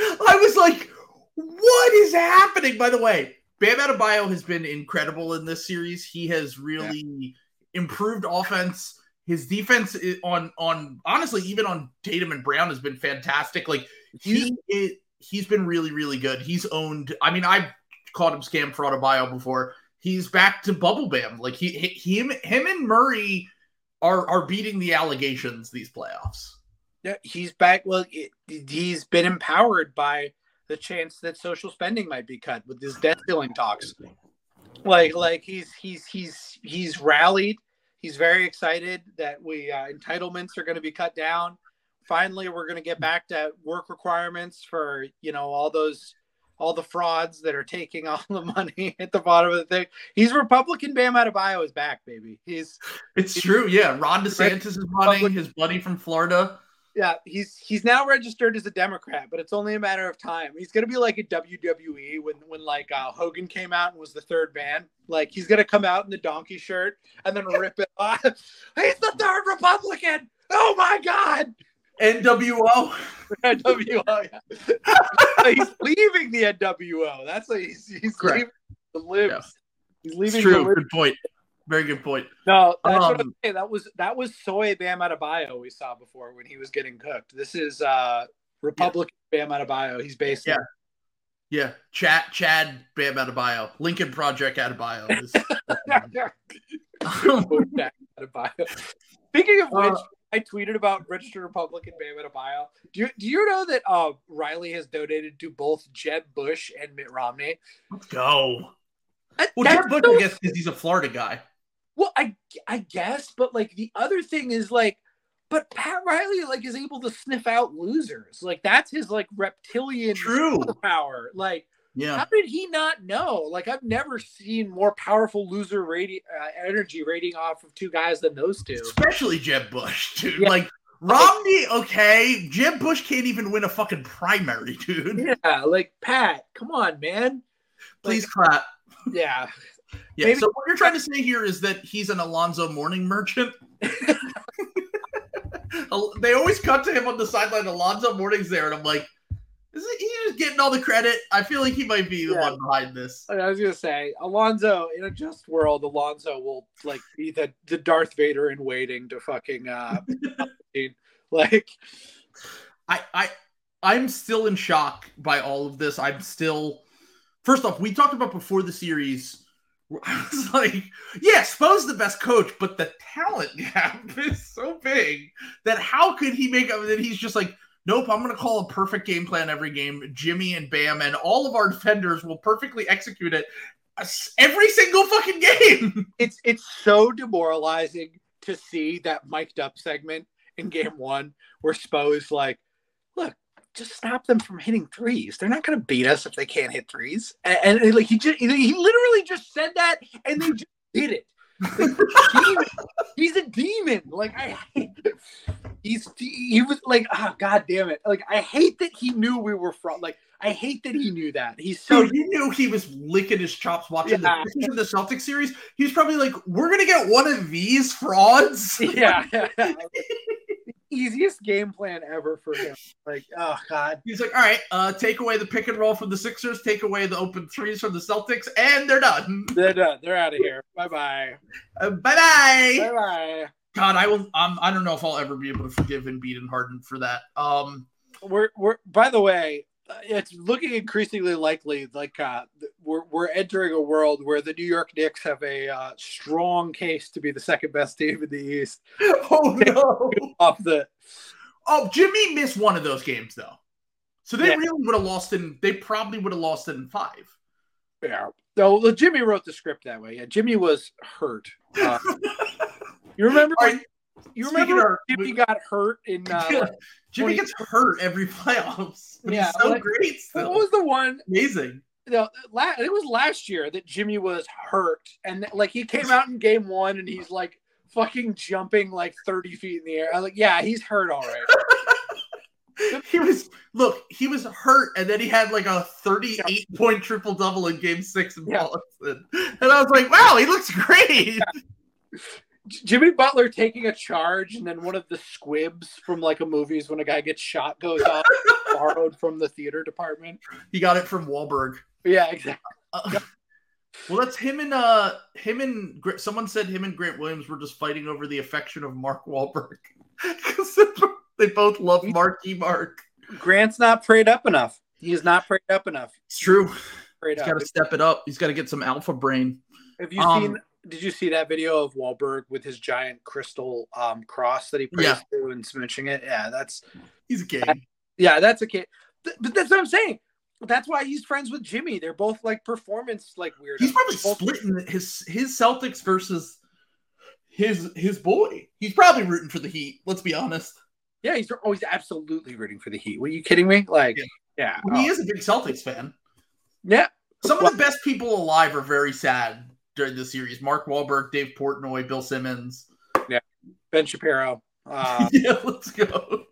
Speaker 1: I was like, what is happening? By the way, Bam Adebayo has been incredible in this series. He has really yeah. improved offense. His defense on on honestly, even on Tatum and Brown has been fantastic. Like he is he's been really, really good. He's owned. I mean, I've called him scam fraud bio before. He's back to bubble bam. Like he, he him, him and Murray are are beating the allegations these playoffs.
Speaker 2: Yeah, he's back. Well, it, he's been empowered by the chance that social spending might be cut with his debt ceiling talks. Like, like he's he's he's he's rallied. He's very excited that we uh, entitlements are going to be cut down. Finally, we're going to get back to work requirements for you know all those all the frauds that are taking all the money at the bottom of the thing. He's Republican Bam out of Adebayo is back, baby. He's
Speaker 1: it's he's, true. Yeah, Ron DeSantis is running. His buddy from Florida
Speaker 2: yeah, he's he's now registered as a Democrat, but it's only a matter of time. He's gonna be like a WWE when when like uh, Hogan came out and was the third man. Like he's gonna come out in the donkey shirt and then rip it off. He's the third Republican. Oh my God.
Speaker 1: NWO.
Speaker 2: NWO. Yeah. he's leaving the NWO. That's what he's he's Correct. leaving the libs. Yeah. He's leaving.
Speaker 1: It's true. Good point. Very good point.
Speaker 2: No, that's um, what I'm saying. That was that was soy Bam Adebayo we saw before when he was getting cooked. This is uh Republican yeah. Bam Adebayo. He's based
Speaker 1: yeah. Yeah, Chad Chad Bam Adebayo, Lincoln Project Adebayo. Is,
Speaker 2: Speaking of which, uh, I tweeted about registered Republican Bam Adebayo. Do you do you know that uh, Riley has donated to both Jeb Bush and Mitt Romney?
Speaker 1: Let's go. Well, Jeb Bush, I guess, because he's a Florida guy.
Speaker 2: Well, I I guess, but like the other thing is like, but Pat Riley like is able to sniff out losers. Like that's his like reptilian
Speaker 1: True.
Speaker 2: power. Like,
Speaker 1: yeah,
Speaker 2: how did he not know? Like, I've never seen more powerful loser rating uh, energy rating off of two guys than those two.
Speaker 1: Especially Jeb Bush, dude. Yeah. Like Romney, okay. Jeb Bush can't even win a fucking primary, dude.
Speaker 2: Yeah, like Pat, come on, man.
Speaker 1: Please like, clap.
Speaker 2: Yeah.
Speaker 1: Yeah. Maybe- so what you're trying to say here is that he's an Alonzo Mourning merchant. they always cut to him on the sideline. Alonzo Mourning's there, and I'm like, is he just getting all the credit? I feel like he might be the yeah. one behind this.
Speaker 2: I was gonna say, Alonzo in a just world, Alonzo will like be the, the Darth Vader in waiting to fucking uh like
Speaker 1: I I I'm still in shock by all of this. I'm still first off, we talked about before the series I was like, yeah, Spo's the best coach, but the talent gap is so big that how could he make up? That he's just like, nope, I'm going to call a perfect game plan every game. Jimmy and Bam and all of our defenders will perfectly execute it uh, every single fucking game.
Speaker 2: It's it's so demoralizing to see that mic'd up segment in game one where Spo is like, look, just stop them from hitting threes. They're not going to beat us if they can't hit threes. And, and, and like he just, he literally just said that, and they just did it. Like, he's a demon. Like I, he's he was like, ah, oh, god damn it. Like I hate that he knew we were from. Like I hate that he knew that. He's so.
Speaker 1: Dude, you knew he was licking his chops watching yeah. the, the Celtics series. He's probably like, "We're gonna get one of these frauds."
Speaker 2: Yeah. easiest game plan ever for him. Like, oh god.
Speaker 1: He's like, all right, uh, take away the pick and roll from the Sixers, take away the open threes from the Celtics, and they're done.
Speaker 2: They're done. They're out of here. Bye bye.
Speaker 1: Uh, bye bye.
Speaker 2: Bye bye.
Speaker 1: God, I will. Um, I don't know if I'll ever be able to forgive Embiid and Harden for that. Um,
Speaker 2: we're we're. By the way, it's looking increasingly likely like uh, we're, we're entering a world where the New York Knicks have a uh, strong case to be the second best team in the East.
Speaker 1: Oh no!
Speaker 2: Off the
Speaker 1: oh, Jimmy missed one of those games though, so they yeah. really would have lost in. They probably would have lost it in five.
Speaker 2: Yeah. So Jimmy wrote the script that way. Yeah, Jimmy was hurt. Uh, you remember? Right. You remember Jimmy got hurt in uh, yeah.
Speaker 1: Jimmy gets hurt every playoffs. yeah, so like, great. Still.
Speaker 2: What was the one?
Speaker 1: Amazing.
Speaker 2: Know, it was last year that Jimmy was hurt, and like he came out in game one, and he's like fucking jumping like thirty feet in the air. I was like, yeah, he's hurt all right.
Speaker 1: he was look, he was hurt, and then he had like a 38 yeah. point triple double in game six in yeah. Boston. And I was like, wow, he looks great. Yeah.
Speaker 2: Jimmy Butler taking a charge, and then one of the squibs from like a movies when a guy gets shot goes off, borrowed from the theater department.
Speaker 1: He got it from Wahlberg.
Speaker 2: Yeah, exactly. Uh,
Speaker 1: well, that's him and uh him and someone said him and Grant Williams were just fighting over the affection of Mark Wahlberg because they both love Marky Mark.
Speaker 2: Grant's not prayed up enough. He is not prayed up enough.
Speaker 1: It's true. He's got to step it up. He's got to get some alpha brain.
Speaker 2: Have you um, seen did you see that video of Wahlberg with his giant crystal um, cross that he prays
Speaker 1: Yeah.
Speaker 2: to and smooching it? Yeah, that's
Speaker 1: He's a king.
Speaker 2: yeah, that's a kid. Th- But that's what I'm saying. That's why he's friends with Jimmy. They're both like performance like weird.
Speaker 1: He's probably splitting his his Celtics versus his his boy. He's probably rooting for the Heat. Let's be honest.
Speaker 2: Yeah, he's always absolutely rooting for the Heat. Were you kidding me? Like,
Speaker 1: Yeah.
Speaker 2: yeah,
Speaker 1: He
Speaker 2: oh,
Speaker 1: is a big Celtics fan.
Speaker 2: yeah.
Speaker 1: Some of the best people alive are very sad during this series. Mark Wahlberg, Dave Portnoy, Bill Simmons. Yeah.
Speaker 2: Ben Shapiro, uh,
Speaker 1: yeah, let's go.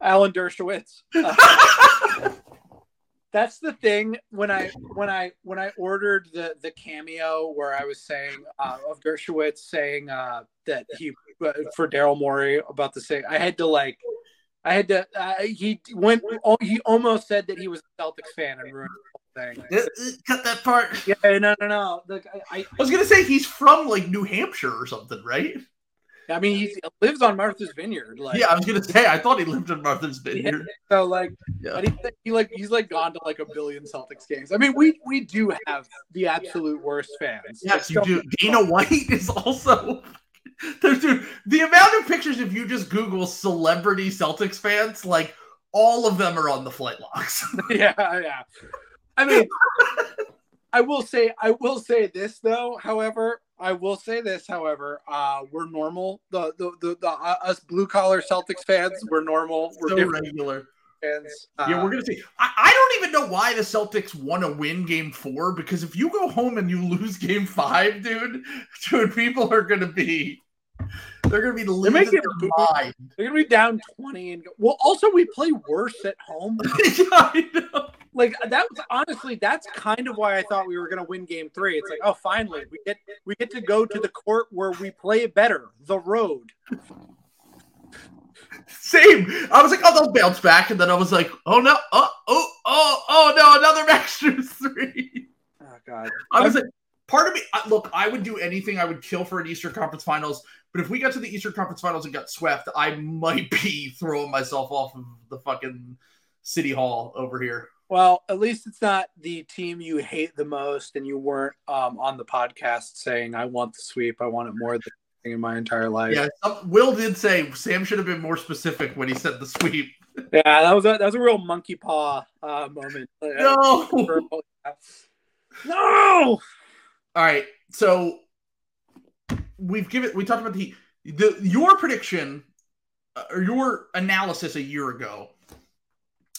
Speaker 2: Alan Dershowitz. Uh, that's the thing when I when I when I ordered the the cameo where I was saying uh, of Dershowitz saying uh, that he uh, for Daryl Morey about the same. I had to like. I had to. Uh, he went. He almost said that he was a Celtics fan and ruined thing.
Speaker 1: Cut that part.
Speaker 2: Yeah, no, no, no. Like, I,
Speaker 1: I was gonna say he's from like New Hampshire or something, right?
Speaker 2: I mean, he lives on Martha's Vineyard. Like,
Speaker 1: yeah, I was gonna say I thought he lived in Martha's Vineyard.
Speaker 2: so like,
Speaker 1: Yeah.
Speaker 2: he, he like he's like gone to like a billion Celtics games. I mean, we we do have the absolute worst fans.
Speaker 1: Yes, you do. Dana White is also. There's dude, the amount of pictures if you just Google celebrity Celtics fans, like all of them are on the flight logs.
Speaker 2: yeah, yeah. I mean, I will say, I will say this though. However, I will say this. However, uh, we're normal. The the the, the uh, us blue collar Celtics fans, we're normal. We're
Speaker 1: so
Speaker 2: different
Speaker 1: regular.
Speaker 2: fans. Uh,
Speaker 1: Yeah, we're gonna see. I, I don't even know why the Celtics want to win Game Four because if you go home and you lose Game Five, dude, dude, people are gonna be, they're gonna be losing
Speaker 2: making
Speaker 1: their mind.
Speaker 2: they're gonna be down twenty and go, well. Also, we play worse at home.
Speaker 1: yeah, I know.
Speaker 2: Like that was honestly that's kind of why I thought we were gonna win game three. It's like, oh finally we get we get to go to the court where we play better, the road.
Speaker 1: Same. I was like, oh, they'll bounce back, and then I was like, oh no, oh, oh, oh, oh no, another Strus three.
Speaker 2: Oh god.
Speaker 1: I was like, part of me, look, I would do anything. I would kill for an Eastern Conference Finals. But if we got to the Eastern Conference Finals and got swept, I might be throwing myself off of the fucking City Hall over here.
Speaker 2: Well, at least it's not the team you hate the most, and you weren't um, on the podcast saying, "I want the sweep. I want it more than anything in my entire life."
Speaker 1: Yeah, Will did say Sam should have been more specific when he said the sweep.
Speaker 2: Yeah, that was a that was a real monkey paw uh, moment.
Speaker 1: No.
Speaker 2: no.
Speaker 1: All right, so we've given we talked about the the your prediction uh, or your analysis a year ago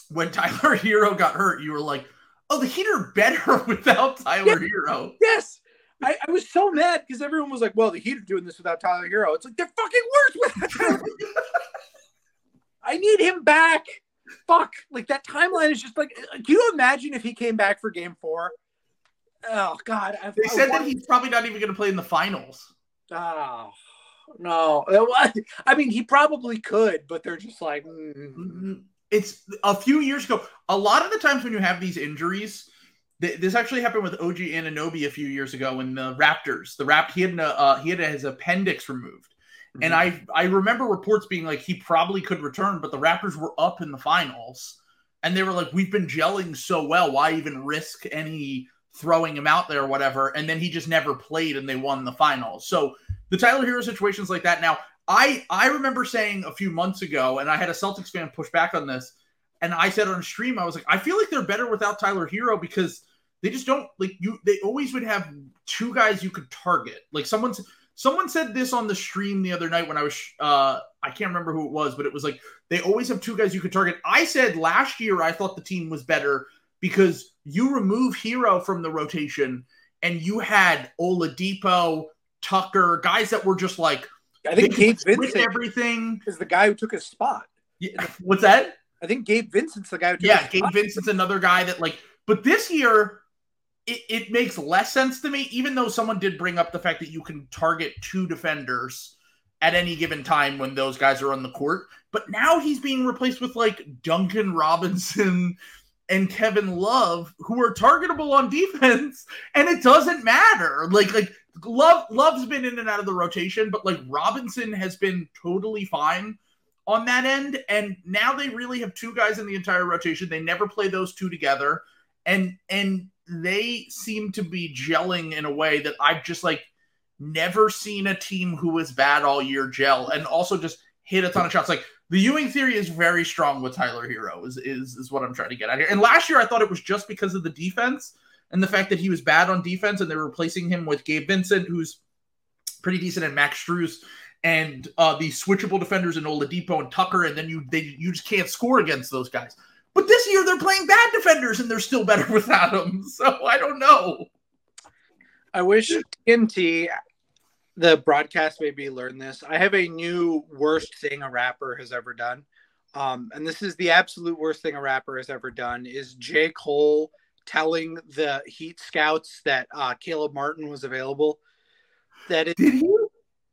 Speaker 1: when Tyler Hero got hurt. You were like, "Oh, the Heat are better without Tyler Herro."
Speaker 2: Yes. I, I was so mad because everyone was like, well, the Heat are doing this without Tyler Herro. It's like, they're fucking worse without Tyler I need him back. Fuck. Like, that timeline is just like, can you imagine if he came back for game four? Oh, God. I,
Speaker 1: They said that he's probably not even going to play in the finals.
Speaker 2: Oh, no. I mean, he probably could, but they're just like, mm.
Speaker 1: It's a few years ago. A lot of the times when you have these injuries, th- this actually happened with OG Anunoby a few years ago in the Raptors. The Rap he had an, uh, he had his appendix removed, and I I remember reports being like he probably could return, but the Raptors were up in the finals, and they were like, "We've been gelling so well, why even risk any throwing him out there or whatever?" And then he just never played, and they won the finals. So the Tyler Herro situations like that now. I I remember saying a few months ago, and I had a Celtics fan push back on this, and I said on stream, I was like, I feel like they're better without Tyler Herro because they just don't like you. They always would have two guys you could target. Like someone's someone said this on the stream the other night when I was uh I can't remember who it was, but it was like they always have two guys you could target. I said last year I thought the team was better because you remove Hero from the rotation and you had Oladipo, Tucker, guys that were just like
Speaker 2: I think Gabe Vincent
Speaker 1: everything.
Speaker 2: is the guy who took his spot.
Speaker 1: Yeah, what's that?
Speaker 2: I think Gabe Vincent's the guy who took
Speaker 1: Yeah, Gabe
Speaker 2: spot.
Speaker 1: Vincent's another guy that like, but this year it, it makes less sense to me, even though someone did bring up the fact that you can target two defenders at any given time when those guys are on the court. But now he's being replaced with like Duncan Robinson and Kevin Love, who are targetable on defense, and it doesn't matter. Like, like Love Love's been in and out of the rotation, but like Robinson has been totally fine on that end. And now they really have two guys in the entire rotation. They never play those two together. And and they seem to be gelling in a way that I've just like never seen a team who was bad all year gel and also just hit a ton of shots. Like the Ewing theory is very strong with Tyler Herro, is, is, is what I'm trying to get at here. And last year I thought it was just because of the defense and the fact that he was bad on defense and they're replacing him with Gabe Vincent, who's pretty decent, and Max Strus and uh, the switchable defenders in Oladipo and Tucker, and then you they you just can't score against those guys. But this year they're playing bad defenders and they're still better without them. So I don't know.
Speaker 2: I wish TNT, the broadcast maybe learned this. I have a new worst thing a rapper has ever done. Um, and this is the absolute worst thing a rapper has ever done is J. Cole telling the Heat scouts that uh, Caleb Martin was available. That it,
Speaker 1: Did he?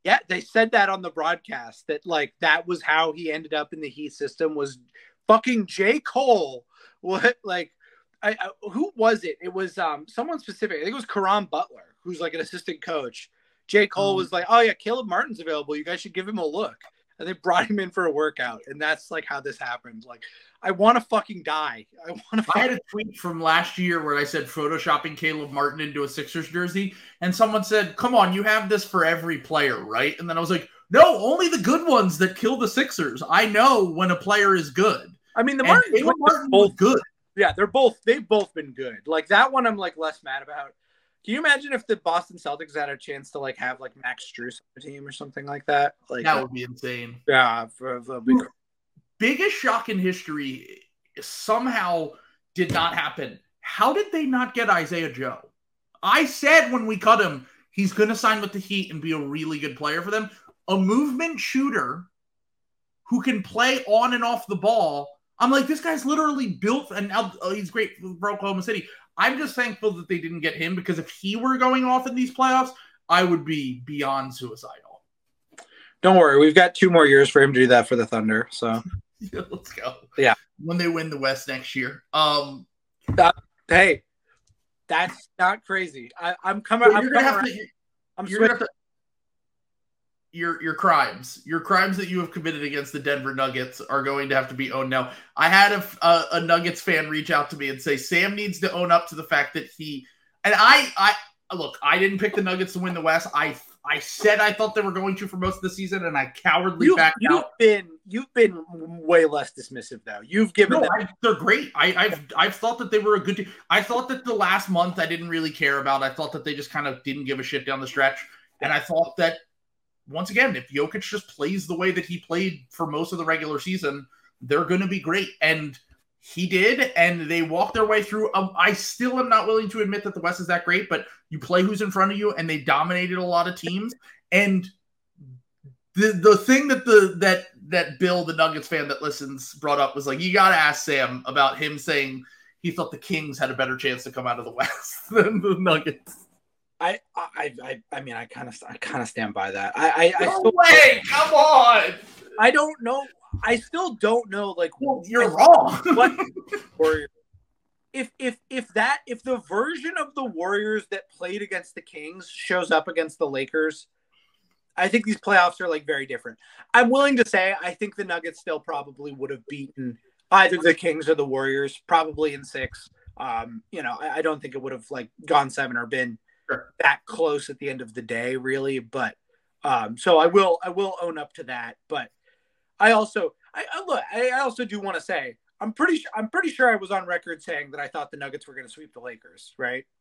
Speaker 2: Yeah, they said that on the broadcast that like that was how he ended up in the Heat system was fucking J. Cole. What like I, I, who was it? It was um someone specific. I think it was Caron Butler, who's like an assistant coach. J. Cole mm. was like, "Oh yeah, Caleb Martin's available. You guys should give him a look." And they brought him in for a workout, and that's like how this happened. Like, I want to fucking die. I want to.
Speaker 1: I had a tweet from last year where I said photoshopping Caleb Martin into a Sixers jersey, and someone said, "Come on, you have this for every player, right?" And then I was like, "No, only the good ones that kill the Sixers. I know when a player is good."
Speaker 2: I mean, the Martin,
Speaker 1: Martin both good.
Speaker 2: Yeah, they're both they've both been good. Like that one, I'm like less mad about. Can you imagine if the Boston Celtics had a chance to like have like Max Strus on the team or something like that? Like
Speaker 1: that would be insane.
Speaker 2: Yeah, for, for
Speaker 1: biggest shock in history somehow did not happen. How did they not get Isaiah Joe? I said when we cut him, he's going to sign with the Heat and be a really good player for them. A movement shooter who can play on and off the ball I'm like, this guy's literally built, and oh, he's great for Oklahoma City. I'm just thankful that they didn't get him because if he were going off in these playoffs, I would be beyond suicidal.
Speaker 2: Don't worry, we've got two more years for him to do that for the Thunder. So
Speaker 1: yeah, let's go.
Speaker 2: Yeah,
Speaker 1: when they win the West next year. Um,
Speaker 2: uh, hey, that's not crazy. I, am coming. I'm, coming
Speaker 1: to, I'm switching your your crimes, your crimes that you have committed against the Denver Nuggets are going to have to be owned. Now, I had a, a, a, Nuggets fan reach out to me and say Sam needs to own up to the fact that he and I I look, I didn't pick the Nuggets to win the West. I I said I thought they were going to for most of the season, and I cowardly
Speaker 2: you,
Speaker 1: backed
Speaker 2: you've
Speaker 1: out.
Speaker 2: Been you've been way less dismissive though. You've given
Speaker 1: no,
Speaker 2: them.
Speaker 1: I, they're great. I, have I've thought that they were a good team. I thought that the last month I didn't really care about. I thought that they just kind of didn't give a shit down the stretch, and I thought that once again, if Jokic just plays the way that he played for most of the regular season, they're going to be great. And he did, and they walked their way through. Um, I still am not willing to admit that the West is that great, but you play who's in front of you, and they dominated a lot of teams. And the the thing that the that that Bill, the Nuggets fan that listens, brought up was like, you got to ask Sam about him saying he thought the Kings had a better chance to come out of the West than the Nuggets.
Speaker 2: I, I, I, I mean, I kind of, I kind of stand by that. I, I,
Speaker 1: no
Speaker 2: I still,
Speaker 1: way, come on.
Speaker 2: I don't know. I still don't know. Like,
Speaker 1: well, you're wrong.
Speaker 2: what Warriors? If, if, if that, if the version of the Warriors that played against the Kings shows up against the Lakers, I think these playoffs are like very different. I'm willing to say I think the Nuggets still probably would have beaten either the Kings or the Warriors, probably in six. Um, you know, I, I don't think it would have like gone seven or been. That close at the end of the day, really. But um, so I will I will own up to that. But I also I, I look I also do want to say I'm pretty sure I'm pretty sure I was on record saying that I thought the Nuggets were going to sweep the Lakers, right?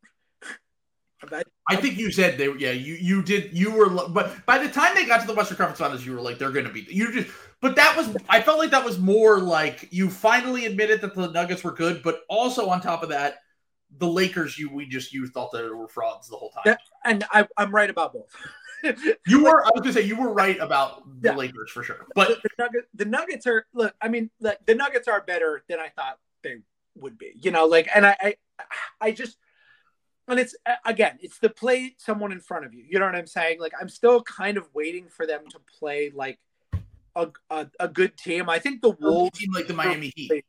Speaker 1: I, think you said they yeah you you did you were but by the time they got to the Western Conference Finals you were like they're going to be you just but that was I felt like that was more like you finally admitted that the Nuggets were good but also on top of that the Lakers, you we just you thought that they were frauds the whole time.
Speaker 2: Yeah, and I, I'm right about both.
Speaker 1: you were I was gonna say you were right about the yeah. Lakers for sure. But
Speaker 2: the, the, Nuggets, the Nuggets are look, I mean, like the Nuggets are better than I thought they would be. You know, like and I I, I just and it's again, it's to play someone in front of you. You know what I'm saying? Like I'm still kind of waiting for them to play like a, a, a good team. I think the Wolves
Speaker 1: team like the Miami Heat.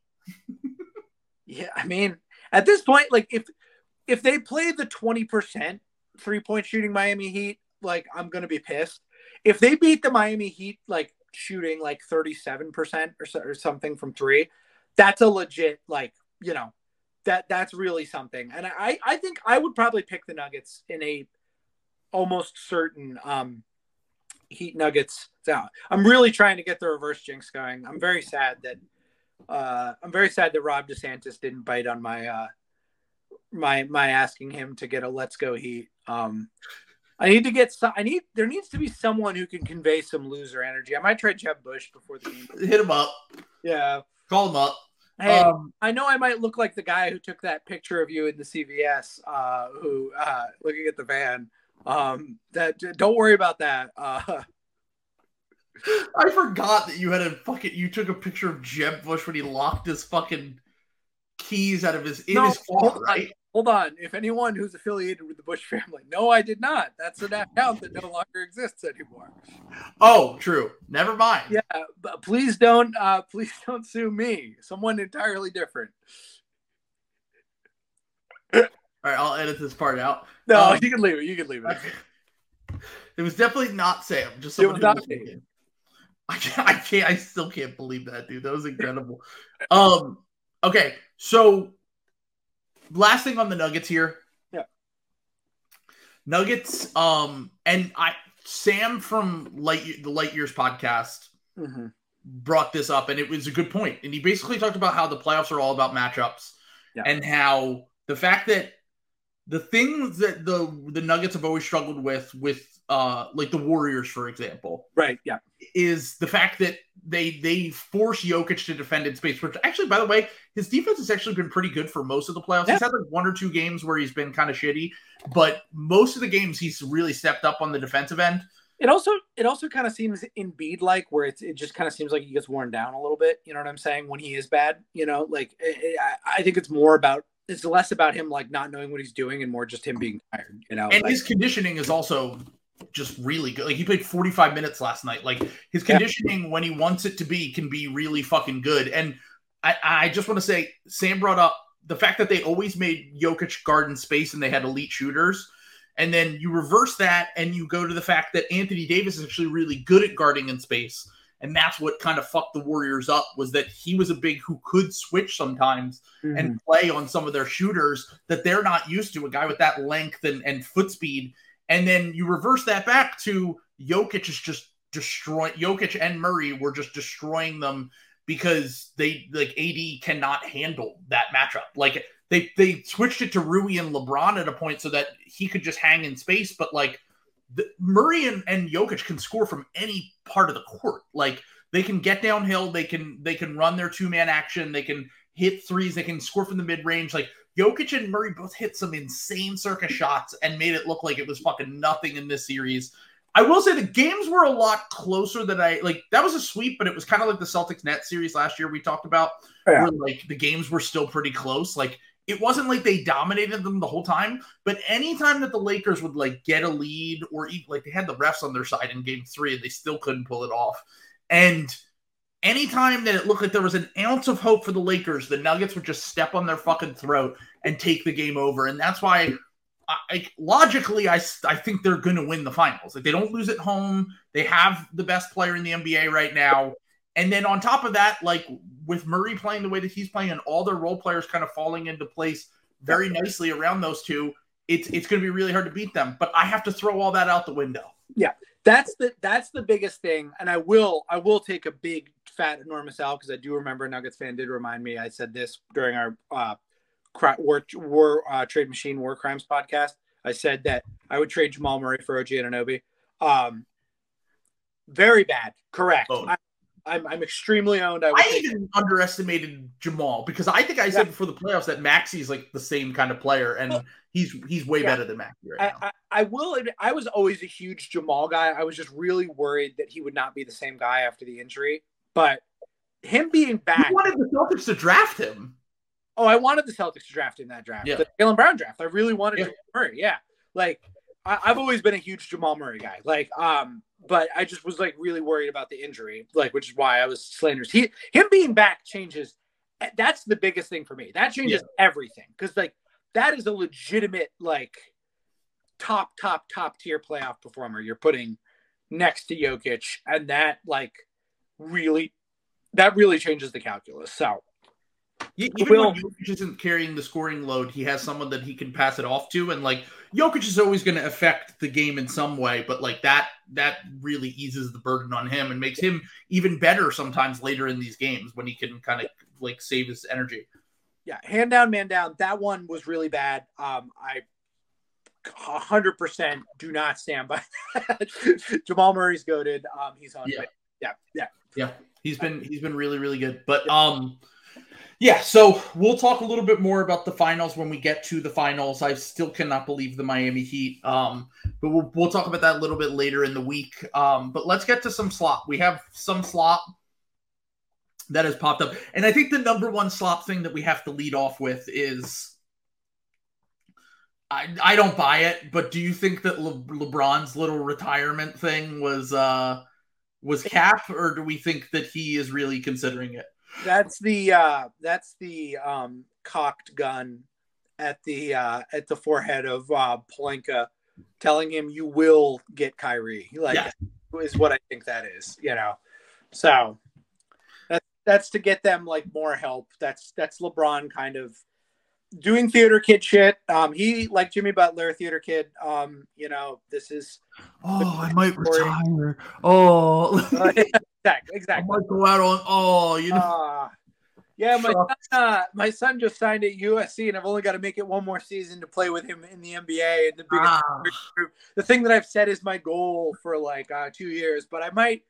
Speaker 2: yeah, I mean, at this point, like if if they play the 20% three point shooting Miami Heat, like I'm gonna be pissed. If they beat the Miami Heat like shooting like 37% or, or something from three, that's a legit like, you know, that that's really something. And I I think I would probably pick the Nuggets in a almost certain um, Heat Nuggets down. I'm really trying to get the reverse jinx going. I'm very sad that uh, I'm very sad that Ron DeSantis didn't bite on my uh, my my asking him to get a let's go Heat. Um, I need to get some. I need there needs to be someone who can convey some loser energy. I might try Jeb Bush before the game.
Speaker 1: Hit him up.
Speaker 2: Yeah,
Speaker 1: call him up.
Speaker 2: Hey, um, I know I might look like the guy who took that picture of you in the CVS, uh, who uh, looking at the van. Um, that don't worry about that. Uh,
Speaker 1: I forgot that you had a fucking you took a picture of Jeb Bush when he locked his fucking keys out of his in no, his car, right?
Speaker 2: hold on. If anyone who's affiliated with the Bush family, no, I did not. That's an account that no longer exists anymore.
Speaker 1: Oh, true. Never mind.
Speaker 2: Yeah, but please don't. Uh, please don't sue me. Someone entirely different.
Speaker 1: All right, I'll edit this part out.
Speaker 2: No, um, you can leave it. You can leave it.
Speaker 1: It was definitely not Sam. Just someone who was thinking. I can't, I can't. I still can't believe that, dude. That was incredible. um. Okay, so last thing on the Nuggets here.
Speaker 2: Yeah.
Speaker 1: Nuggets. Um, and I Sam from Light the Light Years podcast mm-hmm. brought this up, and it was a good point. And he basically talked about how the playoffs are all about matchups, yeah. and how the fact that the things that the the Nuggets have always struggled with with uh like the Warriors, for example.
Speaker 2: Right. Yeah.
Speaker 1: Is the fact that they they force Jokic to defend in space, which actually, by the way, his defense has actually been pretty good for most of the playoffs. Yeah. He's had like one or two games where he's been kind of shitty, but most of the games he's really stepped up on the defensive end.
Speaker 2: It also it also kind of seems Embiid like where it's it just kind of seems like he gets worn down a little bit. You know what I'm saying? When he is bad, you know, like it, it, I think it's more about it's less about him like not knowing what he's doing and more just him being tired. You know,
Speaker 1: and
Speaker 2: like,
Speaker 1: his conditioning is also just really good. Like he played 45 minutes last night. Like his conditioning yeah. when he wants it to be can be really fucking good. And I, I just want to say Sam brought up the fact that they always made Jokic garden space and they had elite shooters. And then you reverse that and you go to the fact that Anthony Davis is actually really good at guarding in space. And that's what kind of fucked the Warriors up was that he was a big who could switch sometimes mm-hmm. and play on some of their shooters that they're not used to. A guy with that length and, and foot speed and then you reverse that back to Jokic is just destroying Jokic and Murray were just destroying them because they like AD cannot handle that matchup. Like they they switched it to Rui and LeBron at a point so that he could just hang in space, but like the, Murray and, and Jokic can score from any part of the court. Like they can get downhill, they can they can run their two man action, they can hit threes, they can score from the mid range. Like Jokic and Murray both hit some insane circus shots and made it look like it was fucking nothing in this series. I will say the games were a lot closer than I like. That was a sweep, but it was kind of like the Celtics net series last year we talked about, oh, yeah. where like the games were still pretty close. Like it wasn't like they dominated them the whole time, but anytime that the Lakers would like get a lead or even like they had the refs on their side in game three and they still couldn't pull it off. And anytime that it looked like there was an ounce of hope for the Lakers, the Nuggets would just step on their fucking throat and take the game over. And that's why, I, logically, I, I think they're going to win the finals. Like they don't lose at home. They have the best player in the NBA right now. And then on top of that, like with Murray playing the way that he's playing and all their role players kind of falling into place very nicely around those two, it's it's going to be really hard to beat them. But I have to throw all that out the window.
Speaker 2: Yeah, that's the that's the biggest thing. And I will I will take a big fat enormous L because I do remember Nuggets fan did remind me. I said this during our uh, war, war uh, trade machine war crimes podcast. I said that I would trade Jamal Murray for OG Anunoby. Um, very bad. Correct. Oh. I, I'm, I'm extremely owned.
Speaker 1: I, I even underestimated Jamal because I think I said yeah. before the playoffs that Maxey's like the same kind of player, and he's he's way yeah. better than Maxey right
Speaker 2: I, I, I, will admit, I was always a huge Jamal guy. I was just really worried that he would not be the same guy after the injury. But him being back,
Speaker 1: you wanted the Celtics to draft him.
Speaker 2: Oh, I wanted the Celtics to draft in that draft, yeah. the Jaylen Brown draft. I really wanted yeah. Jamal Murray. Yeah, like I, have always been a huge Jamal Murray guy. Like, um, but I just was like really worried about the injury, like, which is why I was slanders. He him being back changes. Eh, that's the biggest thing for me. That changes yeah. everything because like that is a legitimate like top top top tier playoff performer. You're putting next to Jokic, and that like really that really changes the calculus. So
Speaker 1: even Will. when Jokic isn't carrying the scoring load, he has someone that he can pass it off to, and like Jokic is always going to affect the game in some way, but like that that really eases the burden on him and makes him even better sometimes later in these games when he can kind of like save his energy.
Speaker 2: Yeah, hand down, man down. That one was really bad. Um, I 100% do not stand by that. Jamal Murray's goaded. Um, he's on.
Speaker 1: Yeah.
Speaker 2: yeah, yeah,
Speaker 1: yeah. He's been he's been really really good. But um, yeah. So we'll talk a little bit more about the finals when we get to the finals. I still cannot believe the Miami Heat. Um, but we'll we'll talk about that a little bit later in the week. Um, but let's get to some slot. We have some slot that has popped up, and I think the number one slot thing that we have to lead off with is I, I don't buy it, but do you think that Le- LeBron's little retirement thing was uh was cap, or do we think that he is really considering it?
Speaker 2: That's the uh that's the um cocked gun at the uh at the forehead of uh Pelinka telling him you will get Kyrie. Like yeah. is what I think that is, you know. So that's that's to get them like more help. That's that's LeBron kind of doing theater kid shit. Um, he like Jimmy Butler, theater kid. Um, you know, this is.
Speaker 1: Oh, I might story. retire. Oh,
Speaker 2: exactly, exactly.
Speaker 1: I might go out on. Oh, you know. Uh,
Speaker 2: yeah, my son, uh, my son just signed at USC, and I've only got to make it one more season to play with him in the NBA. And the biggest, ah. the thing that I've said is my goal for like uh, two years, but I might.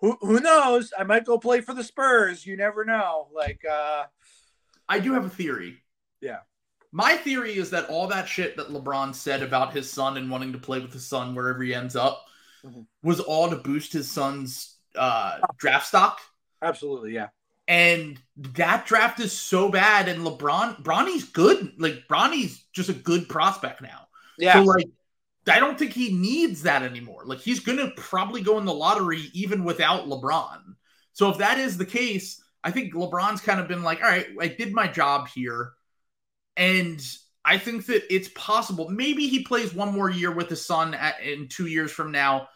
Speaker 2: Who, who knows? I might go play for the Spurs. You never know. Like, uh,
Speaker 1: I do have a theory.
Speaker 2: Yeah.
Speaker 1: My theory is that all that shit that LeBron said about his son and wanting to play with his son wherever he ends up mm-hmm. was all to boost his son's uh, draft stock.
Speaker 2: Absolutely, yeah.
Speaker 1: And that draft is so bad, and LeBron, Bronny's good. Like Bronny's just a good prospect now.
Speaker 2: Yeah. So
Speaker 1: like, I don't think he needs that anymore. Like he's gonna probably go in the lottery even without LeBron. So if that is the case, I think LeBron's kind of been like, all right, I did my job here. And I think that it's possible. Maybe he plays one more year with his son at, in two years from now.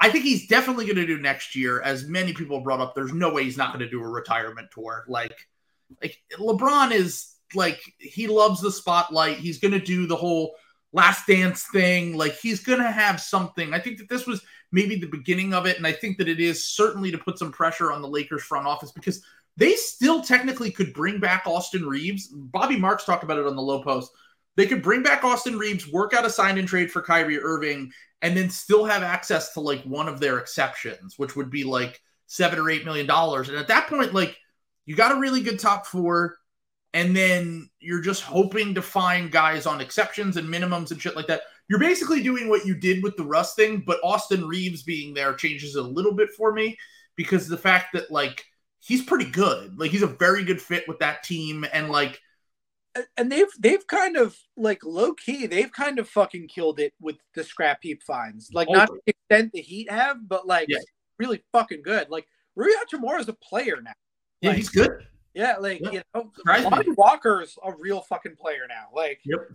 Speaker 1: I think he's definitely going to do next year. As many people brought up, there's no way he's not going to do a retirement tour. Like, like LeBron is like he loves the spotlight. He's going to do the whole last dance thing. Like he's going to have something. I think that this was maybe the beginning of it, and I think that it is certainly to put some pressure on the Lakers front office because they still technically could bring back Austin Reaves. Bobby Marks talked about it on the low post. They could bring back Austin Reaves, work out a sign and trade for Kyrie Irving, and then still have access to like one of their exceptions, which would be like seven or eight million dollars. And at that point, like you got a really good top four, and then you're just hoping to find guys on exceptions and minimums and shit like that. You're basically doing what you did with the Russ thing, but Austin Reaves being there changes a little bit for me because the fact that like he's pretty good. Like he's a very good fit with that team, and like,
Speaker 2: and they've they've kind of like low key, they've kind of fucking killed it with the scrap heap finds. Like not to the extent the Heat have, but like yeah. really fucking good. Like Rui Hachimura is a player now.
Speaker 1: Yeah,
Speaker 2: like,
Speaker 1: he's good.
Speaker 2: Yeah, like yeah. you know, Lonnie Walker's a real fucking player now. Like,
Speaker 1: yep.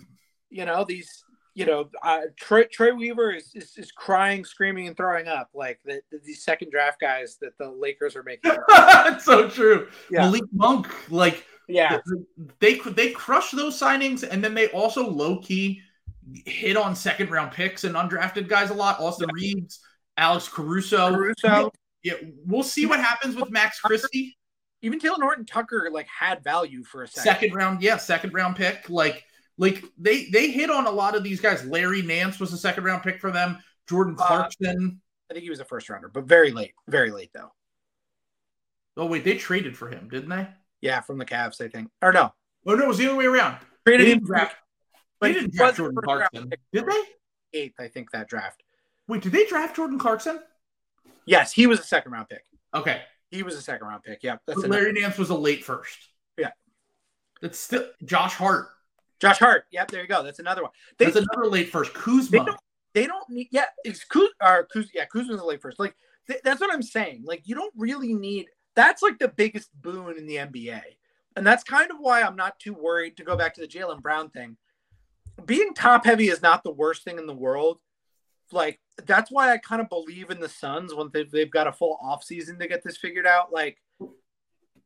Speaker 2: You know these you know, uh, Troy, Troy Weaver is, is, is crying, screaming, and throwing up like the, the, these second draft guys that the Lakers are making.
Speaker 1: That's so true. Yeah. Malik Monk, like,
Speaker 2: yeah,
Speaker 1: they could they crush those signings, and then they also low key hit on second round picks and undrafted guys a lot. Austin yeah. Reaves, Alex Caruso.
Speaker 2: Caruso.
Speaker 1: Yeah, we'll see what happens with Max Christie.
Speaker 2: Even Talen Horton Tucker like had value for a
Speaker 1: second. Second round, yeah, second round pick. Like like they they hit on a lot of these guys. Larry Nance was a second round pick for them. Jordan uh, Clarkson.
Speaker 2: Uh, I think he was a first rounder, but very late, very late though.
Speaker 1: Oh wait, they traded for him, didn't they?
Speaker 2: Yeah, from the Cavs, I think. Or no?
Speaker 1: Oh no, it was the other way around.
Speaker 2: Traded him draft.
Speaker 1: But they didn't draft Jordan Clarkson, did they?
Speaker 2: Eighth, I think that draft.
Speaker 1: Wait, did they draft Jordan Clarkson?
Speaker 2: Yes, he was a second round pick.
Speaker 1: Okay,
Speaker 2: he was a second round pick. Yeah,
Speaker 1: that's Larry Nance was a late first.
Speaker 2: Yeah,
Speaker 1: that's still Josh Hart
Speaker 2: Josh Hart. Yep, there you go. That's another one.
Speaker 1: They, That's another late first. Kuzma.
Speaker 2: They don't, they don't need. Yeah, it's Kuz or Kuz. Yeah, Kuzma's a late first. Like th- that's what I'm saying. Like you don't really need. That's like the biggest boon in the NBA, and that's kind of why I'm not too worried to go back to the Jaylen Brown thing. Being top heavy is not the worst thing in the world. Like that's why I kind of believe in the Suns when they've, they've got a full off season to get this figured out. Like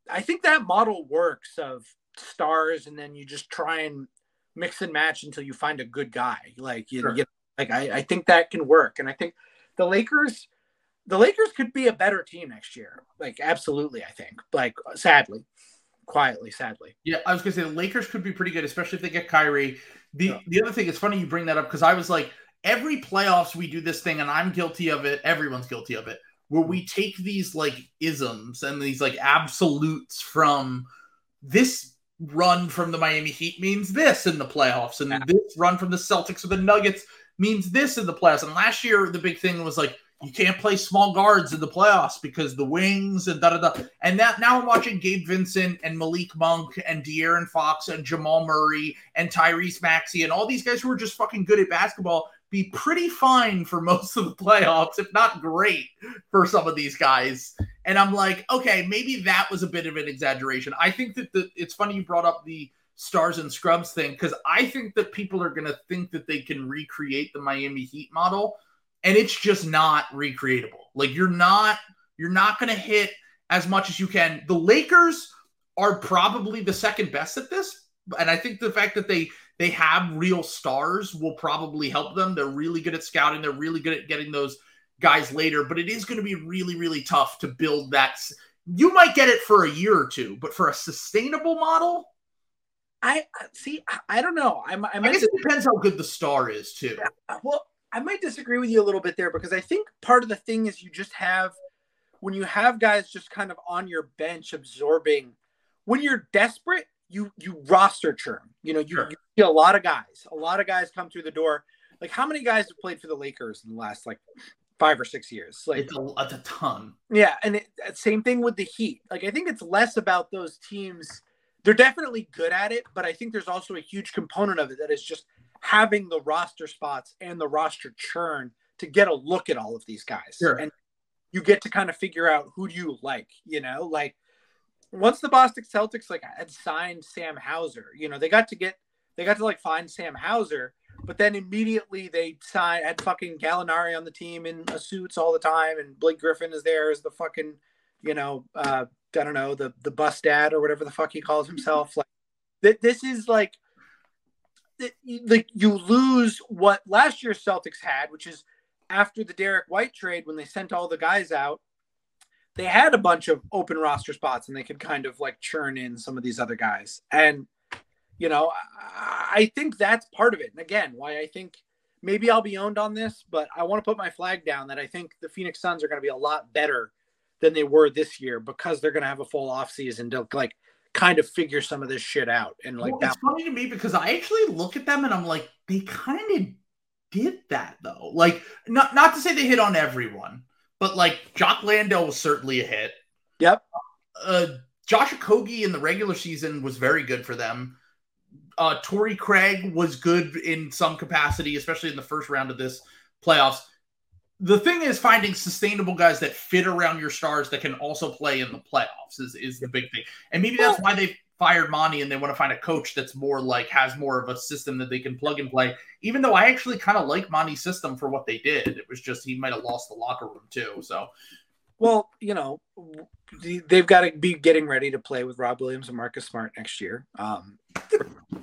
Speaker 2: I think that model works of stars and then you just try and mix and match until you find a good guy. Like you, sure. you like I, I think that can work. And I think the Lakers the Lakers could be a better team next year. Like absolutely, I think. Like sadly. Quietly, sadly.
Speaker 1: Yeah, I was gonna say the Lakers could be pretty good, especially if they get Kyrie. The yeah. the other thing, it's funny you bring that up because I was like, every playoffs we do this thing, and I'm guilty of it. Everyone's guilty of it where we take these like isms and these like absolutes from this run from the Miami Heat means this in the playoffs, and yeah. this run from the Celtics or the Nuggets means this in the playoffs. And last year, the big thing was like you can't play small guards in the playoffs because the wings and da da da. And that now I'm watching Gabe Vincent and Malik Monk and De'Aaron Fox and Jamal Murray and Tyrese Maxey and all these guys who are just fucking good at basketball be pretty fine for most of the playoffs, if not great for some of these guys. And I'm like, okay, maybe that was a bit of an exaggeration. I think that the, it's funny you brought up the stars and scrubs thing because I think that people are going to think that they can recreate the Miami Heat model, and it's just not recreatable. Like you're not you're not going to hit as much as you can. The Lakers are probably the second best at this, and I think the fact that they they have real stars will probably help them. They're really good at scouting. They're really good at getting those guys later, but it is going to be really, really tough to build that. You might get it for a year or two, but for a sustainable model,
Speaker 2: I see. I don't know. I, I,
Speaker 1: I guess it depends how good the star is too.
Speaker 2: Well, I might disagree with you a little bit there because I think part of the thing is you just have when you have guys just kind of on your bench absorbing. When you're desperate, you you roster churn. You know, you, sure. you see a lot of guys. A lot of guys come through the door. Like how many guys have played for the Lakers in the last like five or six years? Like
Speaker 1: it's a, it's a ton.
Speaker 2: Yeah, and it, same thing with the Heat. Like I think it's less about those teams. They're definitely good at it, but I think there's also a huge component of it that is just having the roster spots and the roster churn to get a look at all of these guys.
Speaker 1: Sure.
Speaker 2: And you get to kind of figure out who do you like, you know, like once the Boston Celtics like had signed Sam Hauser, you know, they got to get they got to like find Sam Hauser, but then immediately they signed had fucking Gallinari on the team in suits all the time, and Blake Griffin is there as the fucking, you know, uh, I don't know, the the bus dad or whatever the fuck he calls himself. Like that this is like like you lose what last year's Celtics had, which is after the Derrick White trade when they sent all the guys out they had a bunch of open roster spots and they could kind of like churn in some of these other guys. And, you know, I think that's part of it. And again, why I think maybe I'll be owned on this, but I want to put my flag down that I think the Phoenix Suns are going to be a lot better than they were this year because they're going to have a full offseason to like kind of figure some of this shit out. And like
Speaker 1: well, that. It's funny to me because I actually look at them and I'm like, they kind of did that though. Like, not not to say they hit on everyone, but like Jock Landale was certainly a hit.
Speaker 2: Yep.
Speaker 1: Uh, Josh Okogie in the regular season was very good for them. Uh, Torrey Craig was good in some capacity, especially in the first round of this playoffs. The thing is finding sustainable guys that fit around your stars that can also play in the playoffs is, is the big thing. And maybe that's why they fired Monty and they want to find a coach that's more like has more of a system that they can plug and play. Even though I actually kind of like Monty's system for what they did, it was just he might have lost the locker room too. So,
Speaker 2: well, you know, they've got to be getting ready to play with Rob Williams and Marcus Smart next year. Um,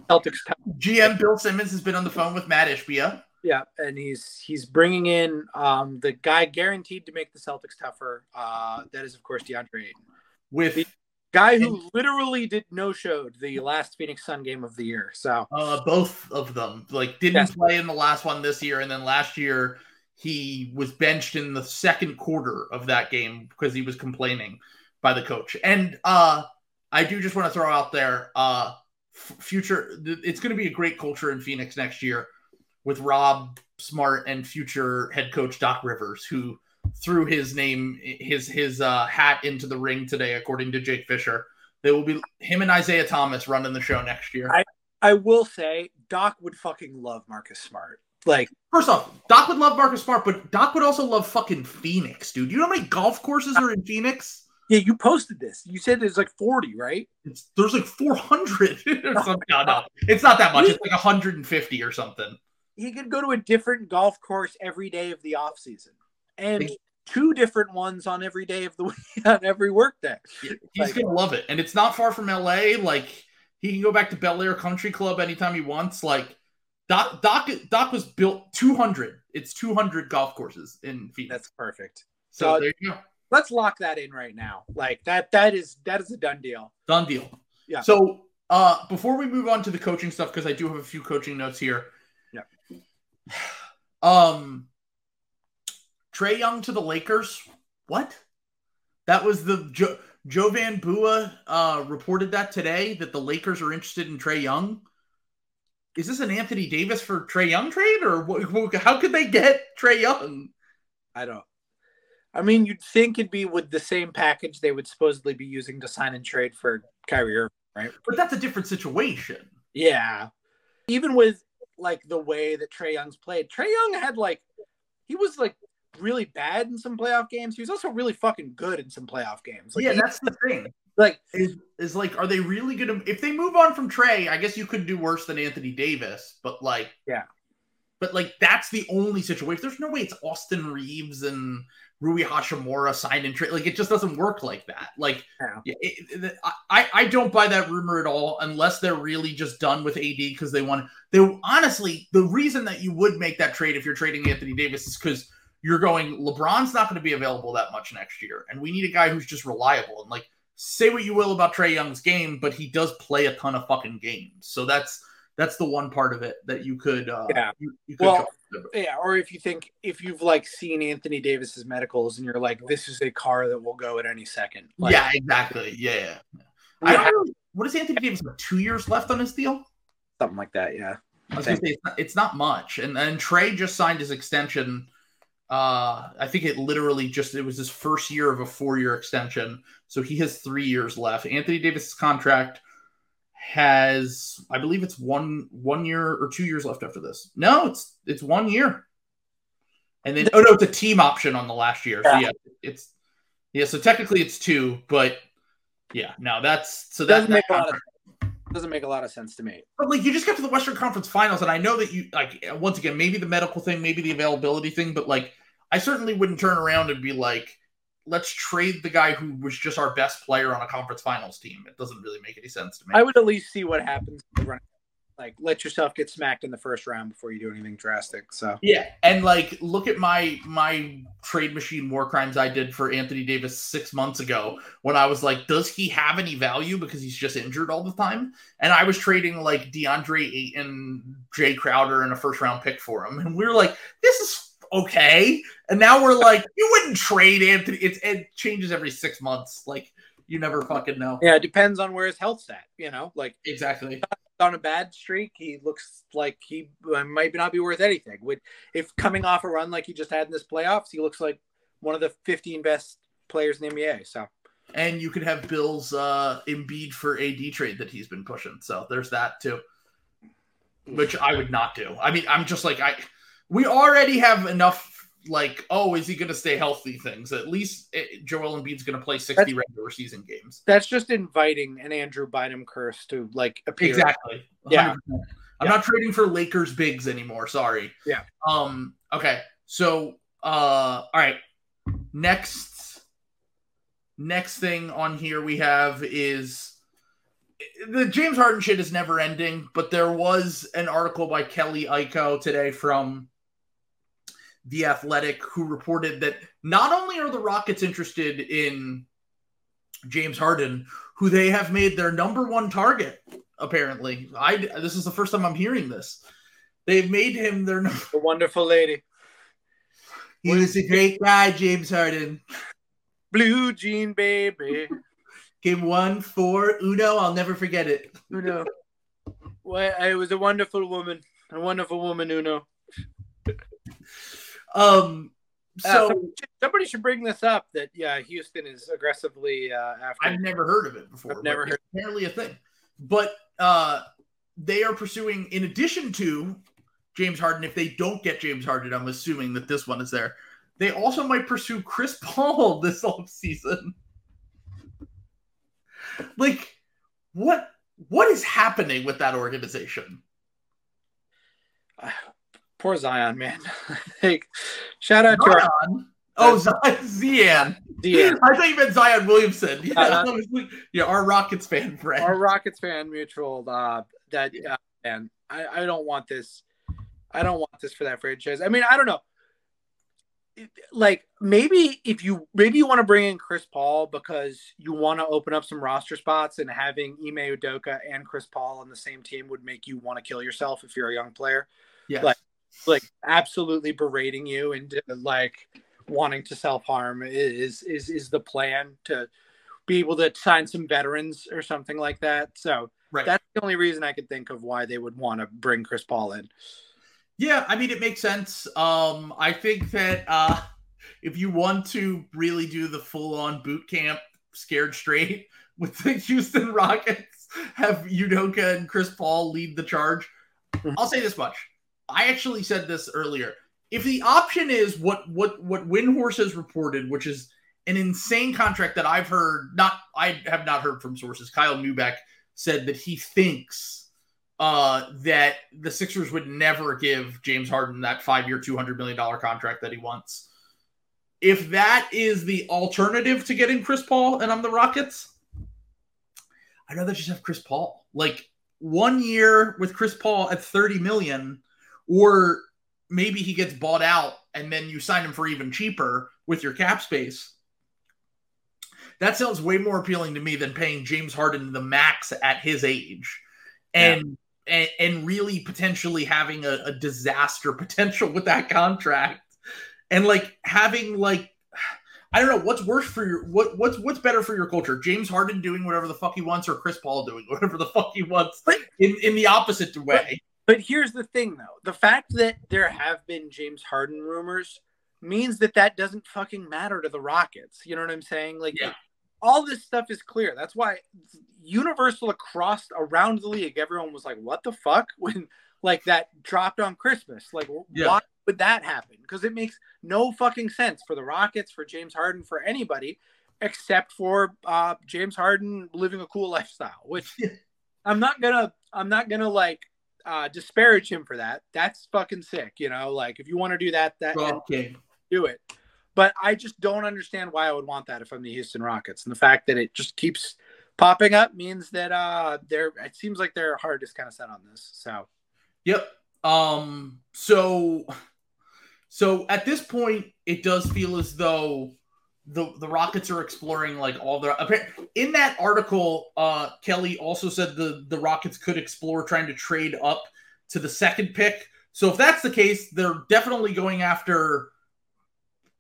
Speaker 1: Celtics GM Bill Simmons has been on the phone with Mat Ishbia.
Speaker 2: Yeah, and he's he's bringing in um, the guy guaranteed to make the Celtics tougher. Uh, that is, of course, DeAndre Ayton.
Speaker 1: With the,
Speaker 2: Guy who and, literally did no showed the last Phoenix Sun game of the year. So
Speaker 1: uh, both of them like didn't yes. play in the last one this year, and then last year he was benched in the second quarter of that game because he was complaining by the coach. And uh, I do just want to throw out there, uh, future. It's going to be a great culture in Phoenix next year with Rob Smart and future head coach Doc Rivers, who threw his name, his his uh, hat into the ring today, according to Jake Fisher. They will be him and Isaiah Thomas running the show next year.
Speaker 2: I, I will say Doc would fucking love Marcus Smart. Like
Speaker 1: first off, Doc would love Marcus Smart, but Doc would also love fucking Phoenix, dude. You know how many golf courses are in Phoenix?
Speaker 2: Yeah, you posted this. You said there's like 40, right?
Speaker 1: It's, there's like 400 no, no, it's not that much. It's like 150 or something.
Speaker 2: He could go to a different golf course every day of the off season and two different ones on every day of the week on every work day.
Speaker 1: He's like, gonna love it, and it's not far from LA. Like He can go back to Bel Air Country Club anytime he wants. Like Doc, Doc, Doc was built 200. It's 200 golf courses in Phoenix.
Speaker 2: That's perfect.
Speaker 1: so
Speaker 2: so-
Speaker 1: there you go.
Speaker 2: Let's lock that in right now. Like that. That is that is a done deal.
Speaker 1: Done deal.
Speaker 2: Yeah.
Speaker 1: So uh before we move on to the coaching stuff, because I do have a few coaching notes here.
Speaker 2: Yeah.
Speaker 1: Um Trae Young to the Lakers. What? That was the Jovan Buha uh reported that today that the Lakers are interested in Trae Young. Is this an Anthony Davis for Trae Young trade or wh- wh- how could they get Trae Young?
Speaker 2: I don't. I mean, you'd think it'd be with the same package they would supposedly be using to sign and trade for Kyrie Irving, right?
Speaker 1: But that's a different situation.
Speaker 2: Yeah. Even with like the way that Trae Young's played, Trae Young had like he was like really bad in some playoff games. He was also really fucking good in some playoff games. Like,
Speaker 1: yeah, that's the thing.
Speaker 2: like
Speaker 1: is is like, are they really gonna? If they move on from Trae, I guess you could do worse than Anthony Davis. But like,
Speaker 2: Yeah.
Speaker 1: But like, that's the only situation. There's no way it's Austin Reaves and Rui Hachimura signed and trade. Like, it just doesn't work like that. Like,
Speaker 2: Yeah.
Speaker 1: it, it- I I don't buy that rumor at all unless they're really just done with AD because they want. They honestly, the reason that you would make that trade if you're trading Anthony Davis is because you're going. LeBron's not going to be available that much next year, and we need a guy who's just reliable and like say what you will about Trae Young's game, but he does play a ton of fucking games. So that's that's the one part of it that you could uh
Speaker 2: Yeah.
Speaker 1: you, you could
Speaker 2: Well,
Speaker 1: about.
Speaker 2: Yeah, or if you think if you've like seen Anthony Davis's medicals and you're like, this is a car that will go at any second. Like,
Speaker 1: yeah, exactly. Yeah, yeah. I don't know. What does Anthony Davis have? Two years left on his deal?
Speaker 2: something like that. Yeah.
Speaker 1: I was gonna say it's not, it's not much. And then Trae just signed his extension. Uh, I think it literally just it was his first year of a four year extension, so he has three years left. Anthony Davis's contract has, I believe, it's one one year or two years left after this. No, it's it's one year, and then oh no, it's a team option on the last year. So yeah, it's yeah. So technically it's two, but yeah, no, that's so that,
Speaker 2: Doesn't make a lot of doesn't make a lot of sense to me.
Speaker 1: but like you just got to the Western Conference Finals, and I know that you like once again maybe the medical thing, maybe the availability thing, but like I certainly wouldn't turn around and be like, let's trade the guy who was just our best player on a conference finals team. It doesn't really make any sense to me.
Speaker 2: I would at least see what happens. Like, let yourself get smacked in the first round before you do anything drastic. So,
Speaker 1: yeah, and like look at my my trade machine war crimes I did for Anthony Davis six months ago when I was like, does he have any value because he's just injured all the time? And I was trading like DeAndre Ayton, Jae Crowder, and a first round pick for him, and we were like, this is okay. And now we're like, you wouldn't trade Anthony. It's, it changes every six months. Like you never fucking know.
Speaker 2: yeah, it depends on where his health's at. You know, like
Speaker 1: Exactly.
Speaker 2: on a bad streak, he looks like he uh, might not be worth anything. Would if coming off a run like he just had in this playoffs, he looks like one of the 15 best players in the NBA. So,
Speaker 1: And you could have Bill's uh Embiid for AD trade that he's been pushing. So there's that too. Which I would not do. I mean, I'm just like I we already have enough like, oh, is he gonna stay healthy things? At least it, Joel Embiid's gonna play 60
Speaker 2: That's-
Speaker 1: regular season games.
Speaker 2: that's just inviting an Andrew Bynum curse to like appear.
Speaker 1: Exactly.
Speaker 2: Yeah.
Speaker 1: 100%. I'm
Speaker 2: Yeah.
Speaker 1: not trading for Lakers bigs anymore. Sorry.
Speaker 2: Yeah.
Speaker 1: Um. Okay. So, uh, all right. Next, next thing on here we have is the James Harden shit is never ending. But there was an article by Kelly Iko today from the Athletic who reported that not only are the Rockets interested in James Harden, who they have made their number one target apparently. I this is the first time I'm hearing this. They've made him their number.
Speaker 2: The wonderful lady,
Speaker 1: He was a great guy, James Harden.
Speaker 2: blue jean baby.
Speaker 1: Game one for Uno. I'll never forget it.
Speaker 2: Uno. Well, I was a wonderful woman, a wonderful woman, Uno.
Speaker 1: Um.
Speaker 2: Uh,
Speaker 1: So
Speaker 2: somebody, somebody should bring this up. That yeah, Houston is aggressively uh, after.
Speaker 1: I've never heard of it before.
Speaker 2: I've never
Speaker 1: but it's apparently a thing. But uh, they are pursuing, in addition to James Harden, if they don't get James Harden, I'm assuming that this one is there. They also might pursue Chris Paul this offseason. Like, what what is happening with that organization?
Speaker 2: Poor Zion, man. like, shout out to our
Speaker 1: Zion? Oh, Zion.
Speaker 2: Yeah.
Speaker 1: I thought you meant Zion Williamson. Yeah, uh, yeah, our Rockets fan friend.
Speaker 2: Our Rockets fan mutual. Uh, that uh, and I, I don't want this. I don't want this for that franchise. I mean, I don't know. Like maybe if you maybe you want to bring in Chris Paul because you want to open up some roster spots and having Ime Udoka and Chris Paul on the same team would make you want to kill yourself if you're a young player.
Speaker 1: Yeah.
Speaker 2: Like, like absolutely berating you and like wanting to self harm is is is the plan to be able to sign some veterans or something like that. So right. that's the only reason I could think of why they would want to bring Chris Paul in.
Speaker 1: Yeah, I mean it makes sense. Um, I think that uh, if you want to really do the full on boot camp, scared straight with the Houston Rockets, have Udoka and Chris Paul lead the charge. Mm-hmm. I'll say this much: I actually said this earlier. If the option is what what what Windhorst has reported, which is an insane contract that I've heard, not I have not heard from sources. Kyle Neubeck said that he thinks uh, that the Sixers would never give James Harden that five year, $200 million contract that he wants. If that is the alternative to getting Chris Paul and I'm the Rockets, I'd rather just have Chris Paul. Like one year with Chris Paul at 30 million, or maybe he gets bought out and then you sign him for even cheaper with your cap space. That sounds way more appealing to me than paying James Harden the max at his age. And and, and really potentially having a, a disaster potential with that contract and like having like I don't know what's worse for your what what's what's better for your culture. James Harden doing whatever the fuck he wants, or Chris Paul doing whatever the fuck he wants in in the opposite way.
Speaker 2: But, here's the thing, though: the fact that there have been James Harden rumors means that that doesn't fucking matter to the Rockets. You know what I'm saying? Like, yeah all this stuff is clear. That's why universal across around the league, everyone was like, "What the fuck?" when like that dropped on Christmas. Like, yeah. why would that happen? Because it makes no fucking sense for the Rockets, for James Harden, for anybody, except for uh, James Harden living a cool lifestyle. Which I'm not gonna, I'm not gonna like uh, disparage him for that. That's fucking sick. You know, like if you want to do that, that okay. do it. But I just don't understand why I would want that if I'm the Houston Rockets. And the fact that it just keeps popping up means that uh they're it seems like their heart is kind of set on this. So
Speaker 1: Yep. Um so so at this point it does feel as though the the Rockets are exploring like all their in that article uh Kelly also said the the Rockets could explore trying to trade up to the second pick. So if that's the case, they're definitely going after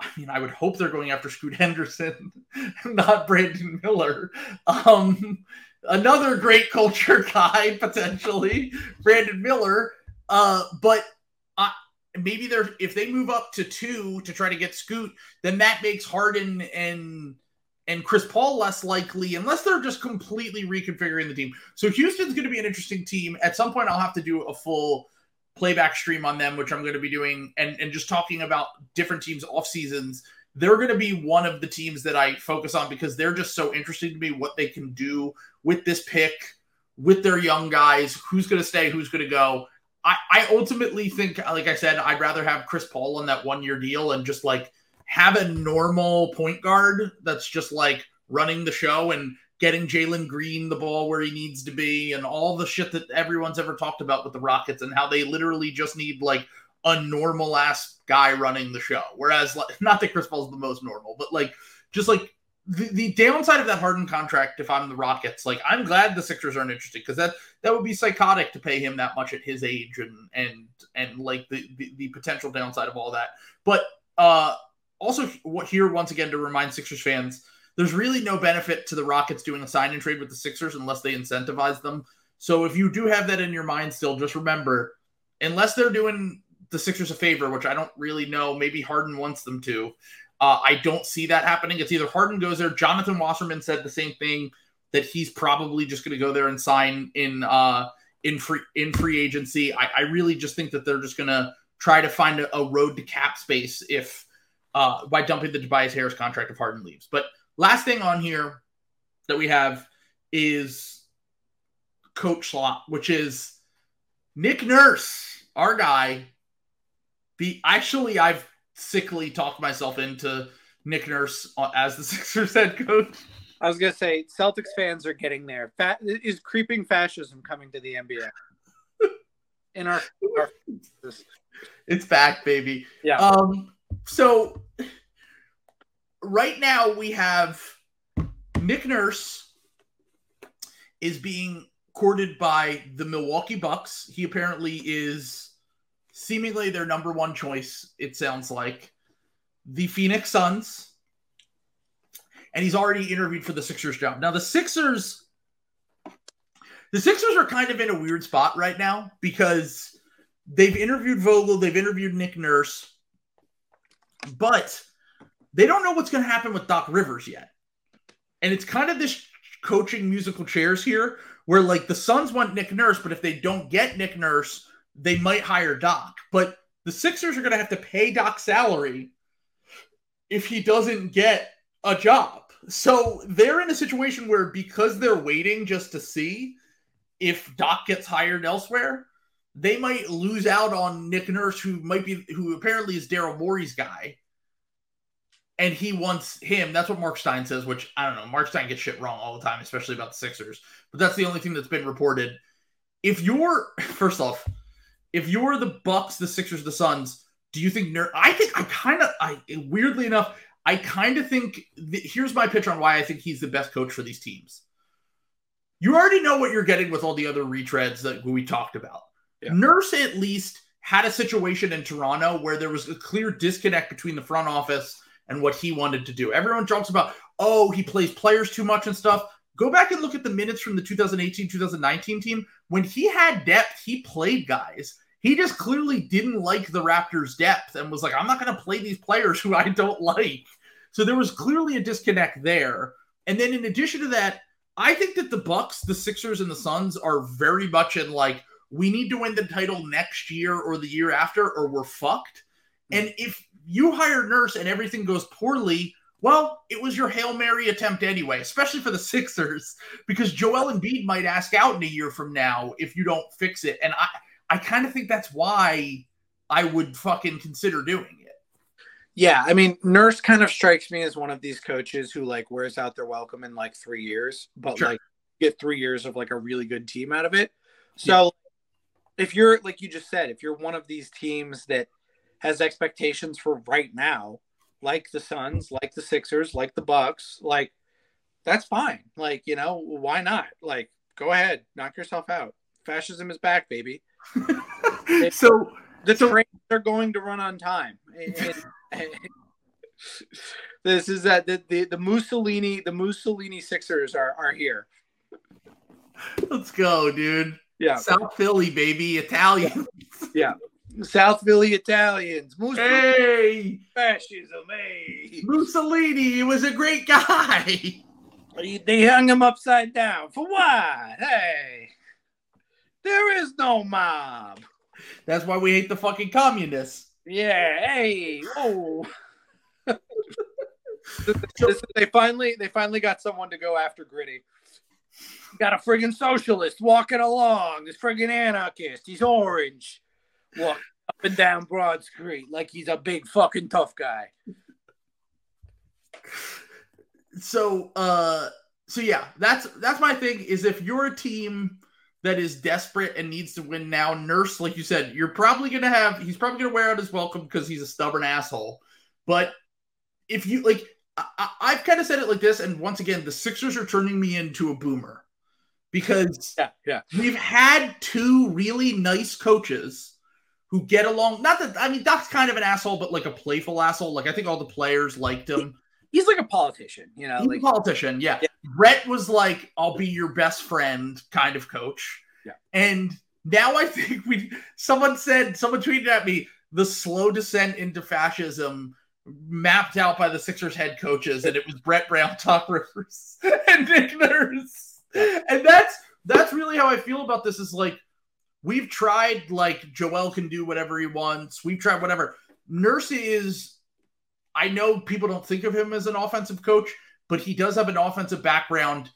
Speaker 1: I mean, I would hope they're going after Scoot Henderson, not Brandon Miller. Um, another great culture guy potentially, Brandon Miller. Uh, but uh, maybe they're if they move up to two to try to get Scoot, then that makes Harden and and Chris Paul less likely, unless they're just completely reconfiguring the team. So Houston's going to be an interesting team. At some point, I'll have to do a full playback stream on them, which I'm going to be doing, and, and just talking about different teams off seasons. They're going to be one of the teams that I focus on because they're just so interesting to me what they can do with this pick, with their young guys, who's going to stay, who's going to go. I, I ultimately think, like I said, I'd rather have Chris Paul on that one year deal and just like have a normal point guard that's just like running the show and getting Jalen Green the ball where he needs to be, and all the shit that everyone's ever talked about with the Rockets, and how they literally just need like a normal ass guy running the show. Whereas, like, not that Chris Paul's the most normal, but like just like the, the downside of that Harden contract, if I'm the Rockets, like I'm glad the Sixers aren't interested because that that would be psychotic to pay him that much at his age and and and like the the, the potential downside of all that. But uh also what here once again to remind Sixers fans there's really no benefit to the Rockets doing a sign and trade with the Sixers unless they incentivize them. So if you do have that in your mind still, just remember, unless they're doing the Sixers a favor, which I don't really know, maybe Harden wants them to. Uh, I don't see that happening. It's either Harden goes there. Jonathan Wasserman said the same thing that he's probably just going to go there and sign in uh, in free in free agency. I, I really just think that they're just going to try to find a, a, road to cap space if uh, by dumping the Tobias Harris contract if Harden leaves. But Last thing on here that we have is coach slot, which is Nick Nurse, our guy. The actually I've sickly talked myself into Nick Nurse uh, as the Sixers head coach.
Speaker 2: I was gonna say Celtics fans are getting there. Fa- is creeping fascism coming to the NBA? In our, our
Speaker 1: it's back, baby.
Speaker 2: Yeah.
Speaker 1: Um. So right now we have Nick Nurse is being courted by the Milwaukee Bucks. He apparently is seemingly their number one choice. It sounds like the Phoenix Suns, and he's already interviewed for the Sixers job. Now the Sixers, the Sixers are kind of in a weird spot right now because they've interviewed Vogel, they've interviewed Nick Nurse, but they don't know what's going to happen with Doc Rivers yet. And it's kind of this coaching musical chairs here where like the Suns want Nick Nurse, but if they don't get Nick Nurse, they might hire Doc. But the Sixers are going to have to pay Doc's salary if he doesn't get a job. So they're in a situation where because they're waiting just to see if Doc gets hired elsewhere, they might lose out on Nick Nurse, who might be who apparently is Daryl Morey's guy. And he wants him. That's what Mark Stein says, which I don't know. Mark Stein gets shit wrong all the time, especially about the Sixers. But that's the only thing that's been reported. If you're first off, if you're the Bucks, the Sixers, the Suns, do you think Nurse? I think I kind of, I weirdly enough, I kind of think. here's my pitch on why I think he's the best coach for these teams. You already know what you're getting with all the other retreads that we talked about. Yeah. Nurse at least had a situation in Toronto where there was a clear disconnect between the front office and what he wanted to do. Everyone talks about, oh, he plays players too much and stuff. Go back and look at the minutes from the 2018 2019 team. When he had depth, he played guys. He just clearly didn't like the Raptors' depth and was like, I'm not going to play these players who I don't like. So there was clearly a disconnect there. And then in addition to that, I think that the Bucks, the Sixers, and the Suns are very much in like, we need to win the title next year or the year after, or we're fucked. Hmm. And if you hire Nurse and everything goes poorly, well, it was your Hail Mary attempt anyway, especially for the Sixers, because Joel Embiid might ask out in a year from now if you don't fix it. And I, I kind of think that's why I would fucking consider doing it.
Speaker 2: Yeah, I mean, Nurse kind of strikes me as one of these coaches who like wears out their welcome in like three years, but sure. like get three years of like a really good team out of it. So yeah if you're like you just said, if you're one of these teams that has expectations for right now, like the Suns, like the Sixers, like the Bucks, like that's fine. Like, you know, why not? Like, go ahead, knock yourself out. Fascism is back, baby.
Speaker 1: so
Speaker 2: the so, trains are going to run on time. this is that the, the, the Mussolini the Mussolini Sixers are are here.
Speaker 1: Let's go, dude.
Speaker 2: Yeah.
Speaker 1: South Philly, baby. Italian.
Speaker 2: yeah. South Philly Italians.
Speaker 1: Mussolini. Hey.
Speaker 2: Fascism. Hey.
Speaker 1: Mussolini. He was a great guy.
Speaker 2: They hung him upside down. For what? Hey. There is no mob.
Speaker 1: That's why we hate the fucking communists.
Speaker 2: Yeah. Hey. Oh. they finally they finally got someone to go after Gritty got a friggin' socialist walking along. This friggin' anarchist. He's orange. Walking up and down Broad Street like he's a big fucking tough guy.
Speaker 1: So, uh, so yeah, that's that's my thing. Is if you're a team that is desperate and needs to win now, Nurse, like you said, you're probably gonna have. He's probably gonna wear out his welcome because he's a stubborn asshole. But if you like, I, have kind of said it like this, and once again, the Sixers are turning me into a boomer because
Speaker 2: yeah, yeah.
Speaker 1: we've had two really nice coaches who get along. Not that I mean Doc's kind of an asshole, but like a playful asshole. Like I think all the players liked him.
Speaker 2: He's like a politician, you know.
Speaker 1: He's
Speaker 2: like,
Speaker 1: a politician, yeah. yeah. Brett was like, "I'll be your best friend," kind of coach.
Speaker 2: Yeah.
Speaker 1: And now I think we. Someone said, someone tweeted at me, the slow descent into fascism mapped out by the Sixers head coaches, and it was Brett Brown, Doc Rivers, and Nick Nurse and that's that's really how I feel about this. Is like we've tried like Joel can do whatever he wants. We've tried whatever. Nurse is. I know people don't think of him as an offensive coach, but he does have an offensive background.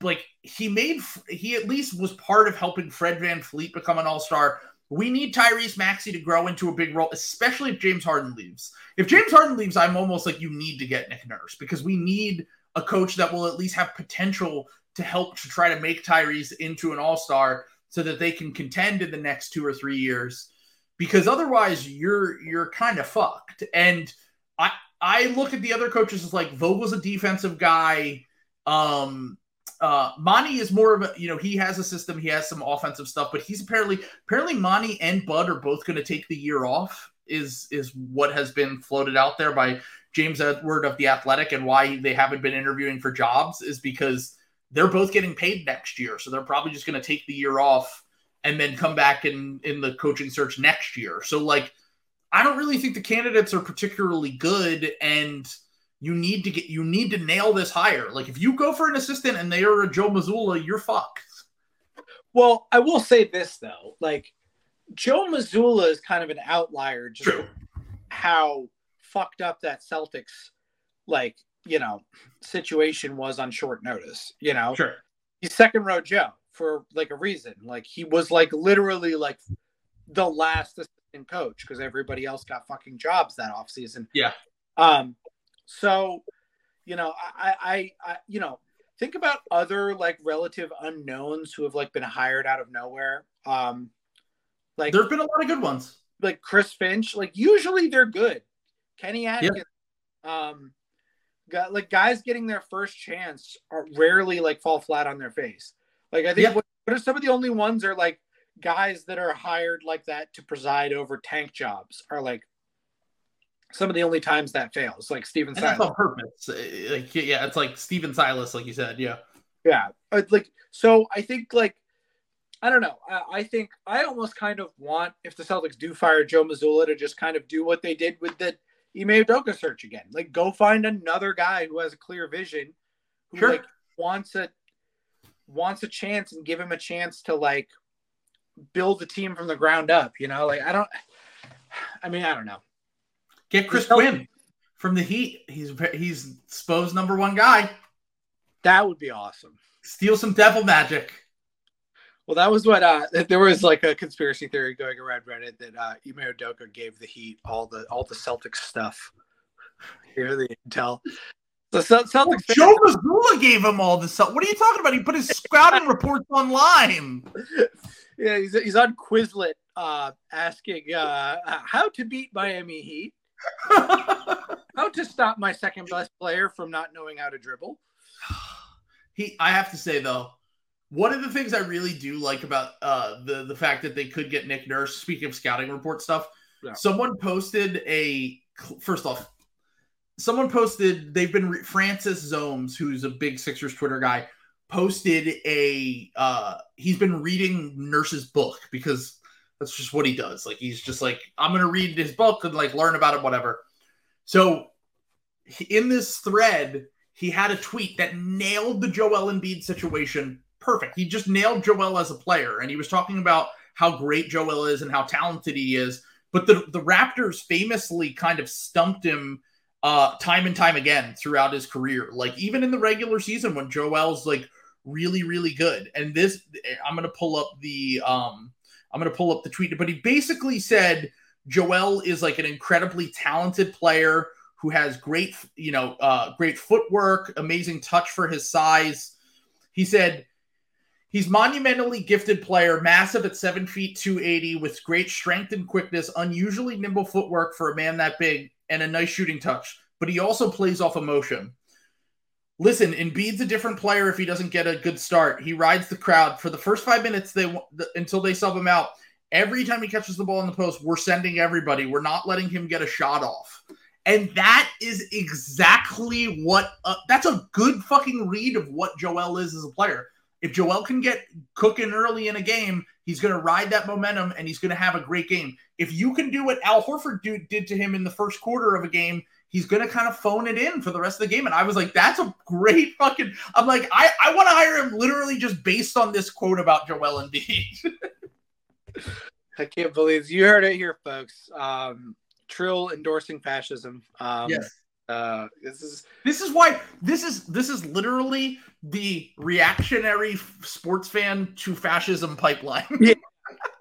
Speaker 1: Like he made, he at least was part of helping Fred VanVleet become an all star. we need Tyrese Maxey to grow into a big role, especially if James Harden leaves. If James Harden leaves, I'm almost like you need to get Nick Nurse because we need a coach that will at least have potential to help to try to make Tyrese into an all star so that they can contend in the next two or three years. Because otherwise, you're you're kind of fucked. And I I look at the other coaches as like Vogel's a defensive guy. Um, uh, Monty is more of a you know he has a system, he has some offensive stuff, but he's apparently apparently Monty and Bud are both going to take the year off. Is is what has been floated out there by James Edward of the Athletic, and why they haven't been interviewing for jobs is because they're both getting paid next year, so they're probably just going to take the year off and then come back in in the coaching search next year. So like, I don't really think the candidates are particularly good, and you need to get you need to nail this hire. Like if you go for an assistant and they are a Joe Mazzulla, you're fucked.
Speaker 2: Well, I will say this though, like Joe Mazzulla is kind of an outlier, just
Speaker 1: True.
Speaker 2: how fucked up that Celtics like you know situation was on short notice. You know,
Speaker 1: Sure.
Speaker 2: he's second row Joe for like a reason. Like he was like literally like the last assistant coach because everybody else got fucking jobs that offseason.
Speaker 1: Yeah.
Speaker 2: Um, so you know, I, I, I, you know, think about other like relative unknowns who have like been hired out of nowhere. Um, like
Speaker 1: There have been a lot of good ones.
Speaker 2: like Chris Finch, like usually they're good. Kenny Atkins, um, got like guys getting their first chance are rarely like fall flat on their face. Like I think
Speaker 1: Yeah.
Speaker 2: what, what are some of the only ones are like guys that are hired like that to preside over tank jobs are like some of the only times that fails. Like Steven
Speaker 1: And that's on purpose. Uh, Like, yeah, it's like Stephen Silas, like you said. Yeah.
Speaker 2: Yeah, Uh, like so. I think like I don't know. I, I think I almost kind of want if the Celtics do fire Joe Mazzulla to just kind of do what they did with the Ime Udoka search again. Like go find another guy who has a clear vision, who
Speaker 1: Sure.
Speaker 2: like wants a wants a chance and give him a chance to like build the team from the ground up. You know, like I don't. I mean, I don't know.
Speaker 1: Get Chris Quinn from the Heat. He's he's Spo's number one guy.
Speaker 2: That would be awesome.
Speaker 1: Steal some devil magic.
Speaker 2: Well, that was what uh there was like a conspiracy theory going around Reddit that uh Ime Udoka gave the Heat all the all the Celtics stuff. Here the intel. The Cel- Celtics fans-
Speaker 1: Joe Mazzulla gave him all this stuff. What are you talking about? He put his scouting reports online.
Speaker 2: yeah, he's, he's on Quizlet uh asking uh how to beat Miami Heat, how to stop my second best player from not knowing how to dribble.
Speaker 1: he I have to say though, one of the things I really do like about uh the the fact that they could get Nick Nurse, speaking of scouting report stuff,
Speaker 2: Yeah.
Speaker 1: someone posted a first off, someone posted they've been re- Francis Zomes, who's a big Sixers Twitter guy, posted a uh he's been reading Nurse's book because that's just what he does. Like he's just like I'm gonna read his book and like learn about it, whatever. So in this thread, he had a tweet that nailed the Joel Embiid situation perfect. He just nailed Joel as a player, and he was talking about how great Joel is and how talented he is. But the the Raptors famously kind of stumped him uh, time and time again throughout his career. Like even in the regular season when Joel's like really really good. And this I'm gonna pull up the um I'm gonna pull up the tweet, but he basically said Joel is like an incredibly talented player who has great, you know, uh, great footwork, amazing touch for his size. He said he's monumentally gifted player, massive at seven feet two eighty, with great strength and quickness, unusually nimble footwork for a man that big, and a nice shooting touch. But he also plays off emotion. Listen, Embiid's a different player if he doesn't get a good start. He rides the crowd for the first five minutes they until they sub him out. Every time he catches the ball in the post, we're sending everybody. We're not letting him get a shot off. And that is exactly what uh, that's a good fucking read of what Joel is as a player. If Joel can get cooking early in a game, he's going to ride that momentum and he's going to have a great game. If you can do what Al Horford do, did to him in the first quarter of a game, he's going to kind of phone it in for the rest of the game. And I was like, that's a great fucking. I'm like, I, I want to hire him literally just based on this quote about Joel Embiid.
Speaker 2: I can't believe you heard it here, folks. Um, Trill endorsing fascism. Um,
Speaker 1: yes.
Speaker 2: Uh, this is
Speaker 1: This is why this is this is literally the reactionary sports fan to fascism pipeline.
Speaker 2: Yeah.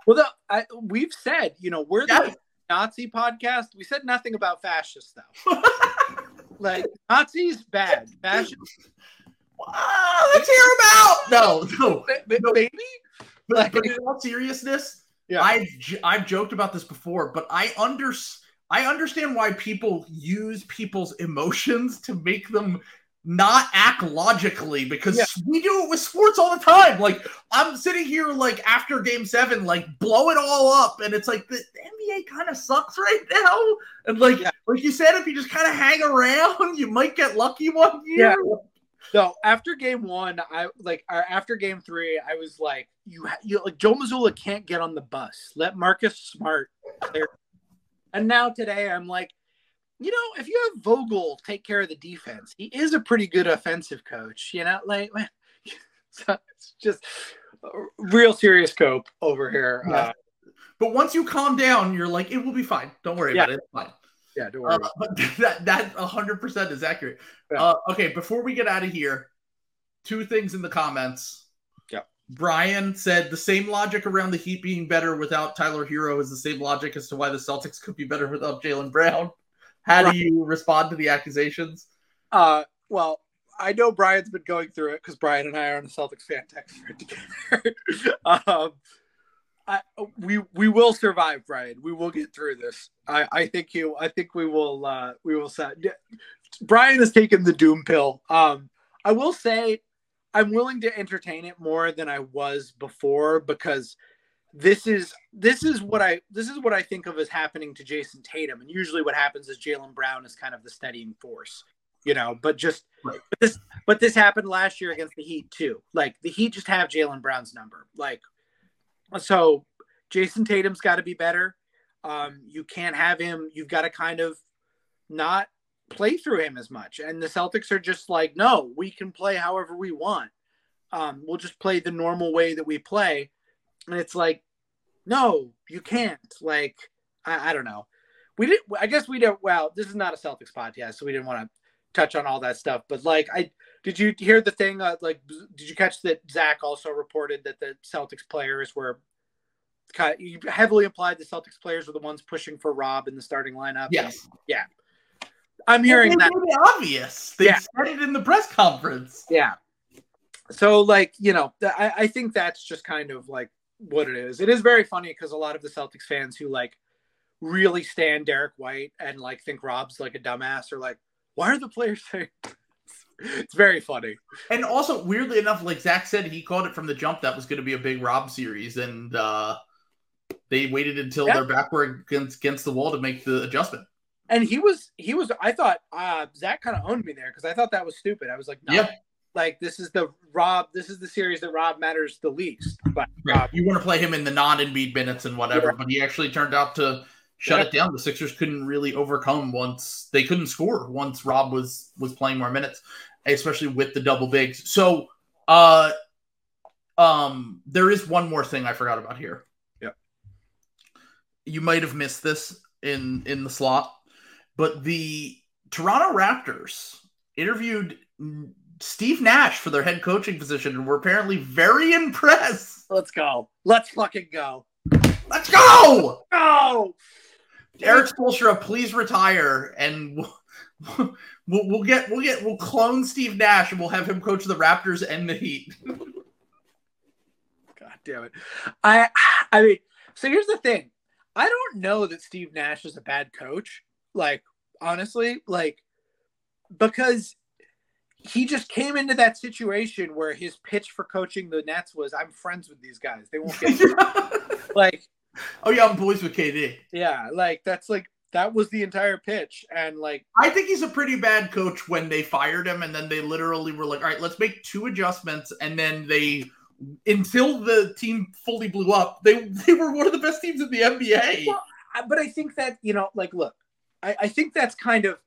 Speaker 2: Well, the, I, we've said, you know, we're the. Nazi podcast. We said nothing about fascist stuff. like Nazis bad, fascist.
Speaker 1: Uh, let's hear him out. No, no,
Speaker 2: no. maybe.
Speaker 1: But, like, but in all seriousness, yeah, I've I've joked about this before, but I under I understand why people use people's emotions to make them not act logically because yeah. we do it with sports all the time. Like I'm sitting here like after game seven, like blow it all up, and it's like the, NBA kind of sucks right now. And like yeah. like you said, if you just kind of hang around, you might get lucky one year.
Speaker 2: Yeah. So after game one, I like after game three, I was like, you, you like Joe Mazzulla can't get on the bus. Let Marcus Smart clear. And now today, I'm like, you know, if you have Vogel take care of the defense, he is a pretty good offensive coach. You know, like man, so it's just real serious cope over here. Yeah. Uh,
Speaker 1: but once you calm down, you're like, it will be fine. Don't worry yeah. about it. It's fine.
Speaker 2: Yeah, don't worry. Uh,
Speaker 1: but that that 100 percent is accurate. Yeah. Uh, okay, before we get out of here, two things in the comments. Brian said the same logic around the Heat being better without Tyler Herro is the same logic as to why the Celtics could be better without Jaylen Brown. How do you respond to the accusations?
Speaker 2: Uh, well, I know Brian's been going through it because Brian and I are on the Celtics fan text together. um, I, we we will survive, Brian. We will get through this. I, I think you. I think we will. Uh, we will. Set. Brian has taken the doom pill. Um, I will say, I'm willing to entertain it more than I was before because this is this is what I this is what I think of as happening to Jayson Tatum. And usually, what happens is Jaylen Brown is kind of the steadying force, you know. But just right. but this but this happened last year against the Heat too. Like the Heat just have Jaylen Brown's number. Like so, Jayson Tatum's got to be better. Um, you can't have him. You've got to kind of not play through him as much. And the Celtics are just like, no, we can play however we want. Um, we'll just play the normal way that we play and it's like, no, you can't. Like, I, I don't know. We did. I guess we don't. Well, this is not a Celtics podcast, so we didn't want to touch on all that stuff. But like, I did you hear the thing? Uh, like, did you catch that Zach also reported that the Celtics players were kind of, heavily implied the Celtics players were the ones pushing for Rob in the starting lineup?
Speaker 1: Yes.
Speaker 2: yeah. I'm hearing that.
Speaker 1: obvious. They yeah. said it in the press conference.
Speaker 2: Yeah. So, like, you know, I, I think that's just kind of like what it is. It is very funny because a lot of the Celtics fans who like really stand Derrick White and like think Rob's like a dumbass are like, why are the players saying? it's very funny.
Speaker 1: And also, weirdly enough, like Zach said, he called it from the jump that was going to be a big Rob series, and uh, they waited until yeah. they're backward against, against the wall to make the adjustment.
Speaker 2: And he was, he was. I thought uh, Zach kind of owned me there because I thought that was stupid. I was like, no, yeah like this is the Rob. This is the series that Rob matters the least. But
Speaker 1: right. you want to play him in the non-Embiid minutes and whatever, yeah. but he actually turned out to shut yeah. it down. The Sixers couldn't really overcome once they couldn't score once Rob was was playing more minutes, especially with the double bigs. So, uh, um, there is one more thing I forgot about here.
Speaker 2: Yeah,
Speaker 1: you might have missed this in in the slot, but the Toronto Raptors interviewed Steve Nash for their head coaching position, and we're apparently very impressed.
Speaker 2: Let's go. Let's fucking go.
Speaker 1: Let's go.
Speaker 2: Go.
Speaker 1: Erik Spoelstra, please retire, and we'll, we'll, we'll get we'll get we'll clone Steve Nash, and we'll have him coach the Raptors and the Heat.
Speaker 2: God damn it! I I mean, so here's the thing. I don't know that Steve Nash is a bad coach. Like honestly, like because he just came into that situation where his pitch for coaching the Nets was, "I'm friends with these guys. They won't get like."
Speaker 1: Oh yeah, I'm boys with KD.
Speaker 2: Yeah, like that's like that was the entire pitch, and like
Speaker 1: I think he's a pretty bad coach when they fired him, and then they literally were like, "All right, let's make two adjustments," and then they until the team fully blew up, they they were one of the best teams in the NBA.
Speaker 2: Well, but I think that you know, like, look, I, I think that's kind of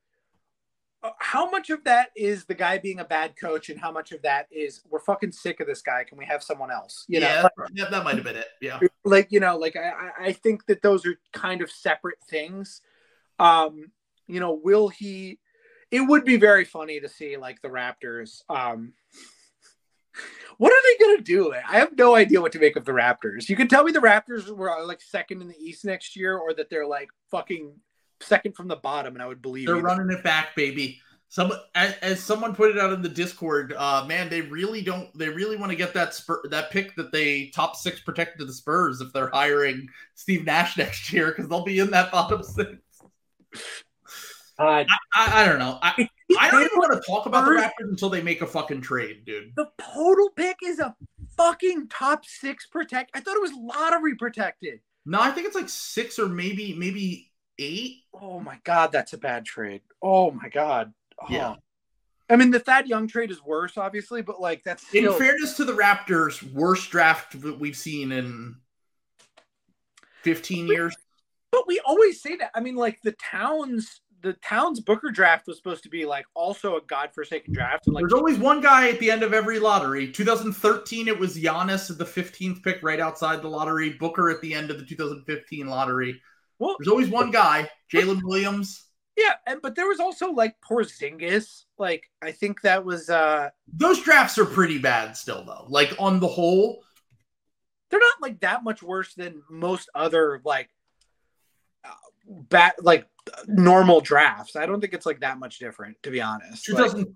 Speaker 2: how much of that is the guy being a bad coach and how much of that is we're fucking sick of this guy can we have someone else
Speaker 1: you yeah, know yeah that might have been it yeah
Speaker 2: like you know like i i think that those are kind of separate things um you know will he it would be very funny to see like the raptors um What are they gonna do? I have no idea what to make of the Raptors. You can tell me the Raptors were like second in the East next year, or that they're like fucking second from the bottom, and I would believe
Speaker 1: they're
Speaker 2: you.
Speaker 1: running it back, baby. Some as, as someone put it out in the Discord, uh, man, they really don't. They really want to get that spur, that pick that they top six protected to the Spurs if they're hiring Steve Nash next year because they'll be in that bottom six.
Speaker 2: Uh,
Speaker 1: I, I, I don't know. I, I don't even want to talk about the Raptors until they make a fucking trade, dude.
Speaker 2: the total pick is a fucking top six protect. I thought it was lottery protected.
Speaker 1: No, I think it's like six or maybe maybe eight.
Speaker 2: Oh my god, that's a bad trade. Oh my god. Oh.
Speaker 1: Yeah.
Speaker 2: I mean, the Thad Young trade is worse, obviously, but like that's
Speaker 1: In fairness to the Raptors, worst draft that we've seen in fifteen years.
Speaker 2: But we always say that. I mean, like the Towns, the Towns Booker draft was supposed to be like also a godforsaken draft, and like
Speaker 1: There's always one guy at the end of every lottery. 2013, it was Giannis at the 15th pick, right outside the lottery. Booker at the end of the 2015 lottery.
Speaker 2: Well,
Speaker 1: There's always one guy, Jalen Williams.
Speaker 2: yeah, and but there was also like Porzingis. Like I think that was uh
Speaker 1: Those drafts are pretty bad still, though. Like on the whole,
Speaker 2: they're not like that much worse than most other like uh, bat like normal drafts. I don't think it's like that much different, to be honest. Like,
Speaker 1: 2000,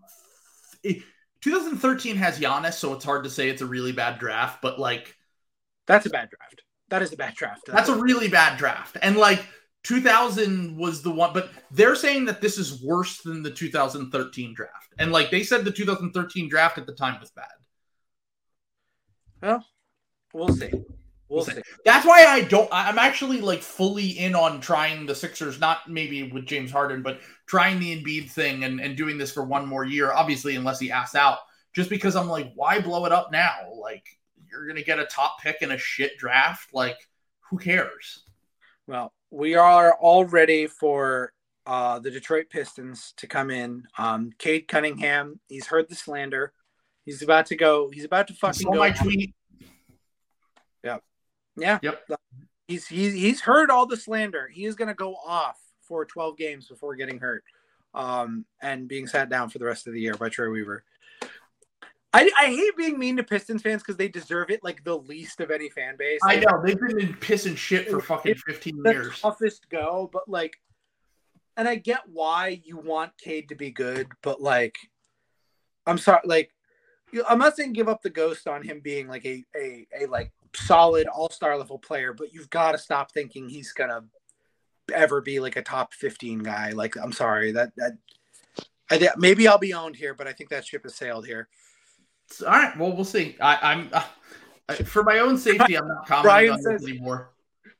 Speaker 1: eh, 2013 has Giannis, so it's hard to say it's a really bad draft. But like,
Speaker 2: that's a bad draft. That is a bad draft.
Speaker 1: that's a really bad draft. And like 2000 was the one, but they're saying that this is worse than the 2013 draft. And like they said, the 2013 draft at the time was bad.
Speaker 2: Well, we'll see. We'll
Speaker 1: see. That's why I don't. I'm actually like fully in on trying the Sixers, not maybe with James Harden, but trying the Embiid thing and, and doing this for one more year. Obviously, unless he asks out, just because I'm like, why blow it up now? Like you're gonna get a top pick in a shit draft. Like who cares?
Speaker 2: Well, we are all ready for uh, the Detroit Pistons to come in. Um, Cade Cunningham, he's heard the slander. He's about to go. He's about to fucking go.
Speaker 1: my tweet.
Speaker 2: Yeah.
Speaker 1: Yep.
Speaker 2: He's he's he's heard all the slander. He is going to go off for 12 games before getting hurt, um, and being sat down for the rest of the year by Troy Weaver. I, I hate being mean to Pistons fans because they deserve it like the least of any fan base.
Speaker 1: I know they've been in piss and shit for fucking 15
Speaker 2: the
Speaker 1: years.
Speaker 2: toughest go, but like, and I get why you want Cade to be good, but like, I'm sorry, like, I'm not saying give up the ghost on him being like a a, a like solid all star level player, but you've got to stop thinking he's gonna ever be like a top 15 guy. Like, I'm sorry that that. I maybe I'll be owned here, but I think that ship has sailed here.
Speaker 1: All right. Well, we'll see. I, I'm uh, for my own safety. I'm not commenting
Speaker 2: Brian
Speaker 1: on this
Speaker 2: says-
Speaker 1: anymore.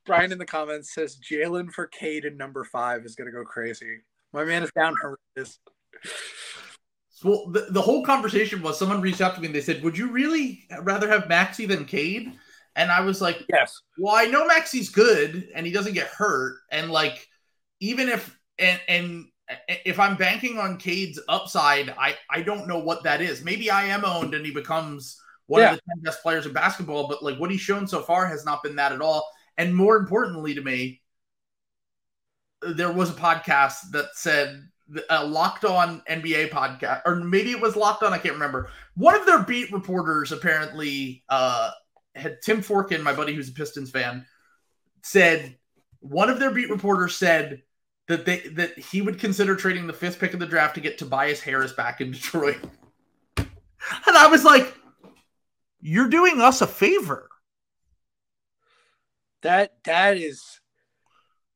Speaker 2: Brian in the comments says Jaylen for Cade in number five is gonna go crazy. My man is down horrendous.
Speaker 1: Well, the, the whole conversation was someone reached out to me and they said, "Would you really rather have Maxey than Cade?" And I was like,
Speaker 2: Yes.
Speaker 1: "Well, I know Maxey's good and he doesn't get hurt, and like even if and and if I'm banking on Cade's upside, I I don't know what that is. Maybe I am owned and he becomes one
Speaker 2: Yeah.
Speaker 1: of the ten best players in basketball, but like what he's shown so far has not been that at all. And more importantly to me, there was a podcast that said a locked on NBA podcast, or maybe it was locked on, I can't remember. One of their beat reporters apparently uh, had Tim Forkin, my buddy who's a Pistons fan, said one of their beat reporters said that they that he would consider trading the fifth pick of the draft to get Tobias Harris back in Detroit. And I was like, You're doing us a favor.
Speaker 2: That that is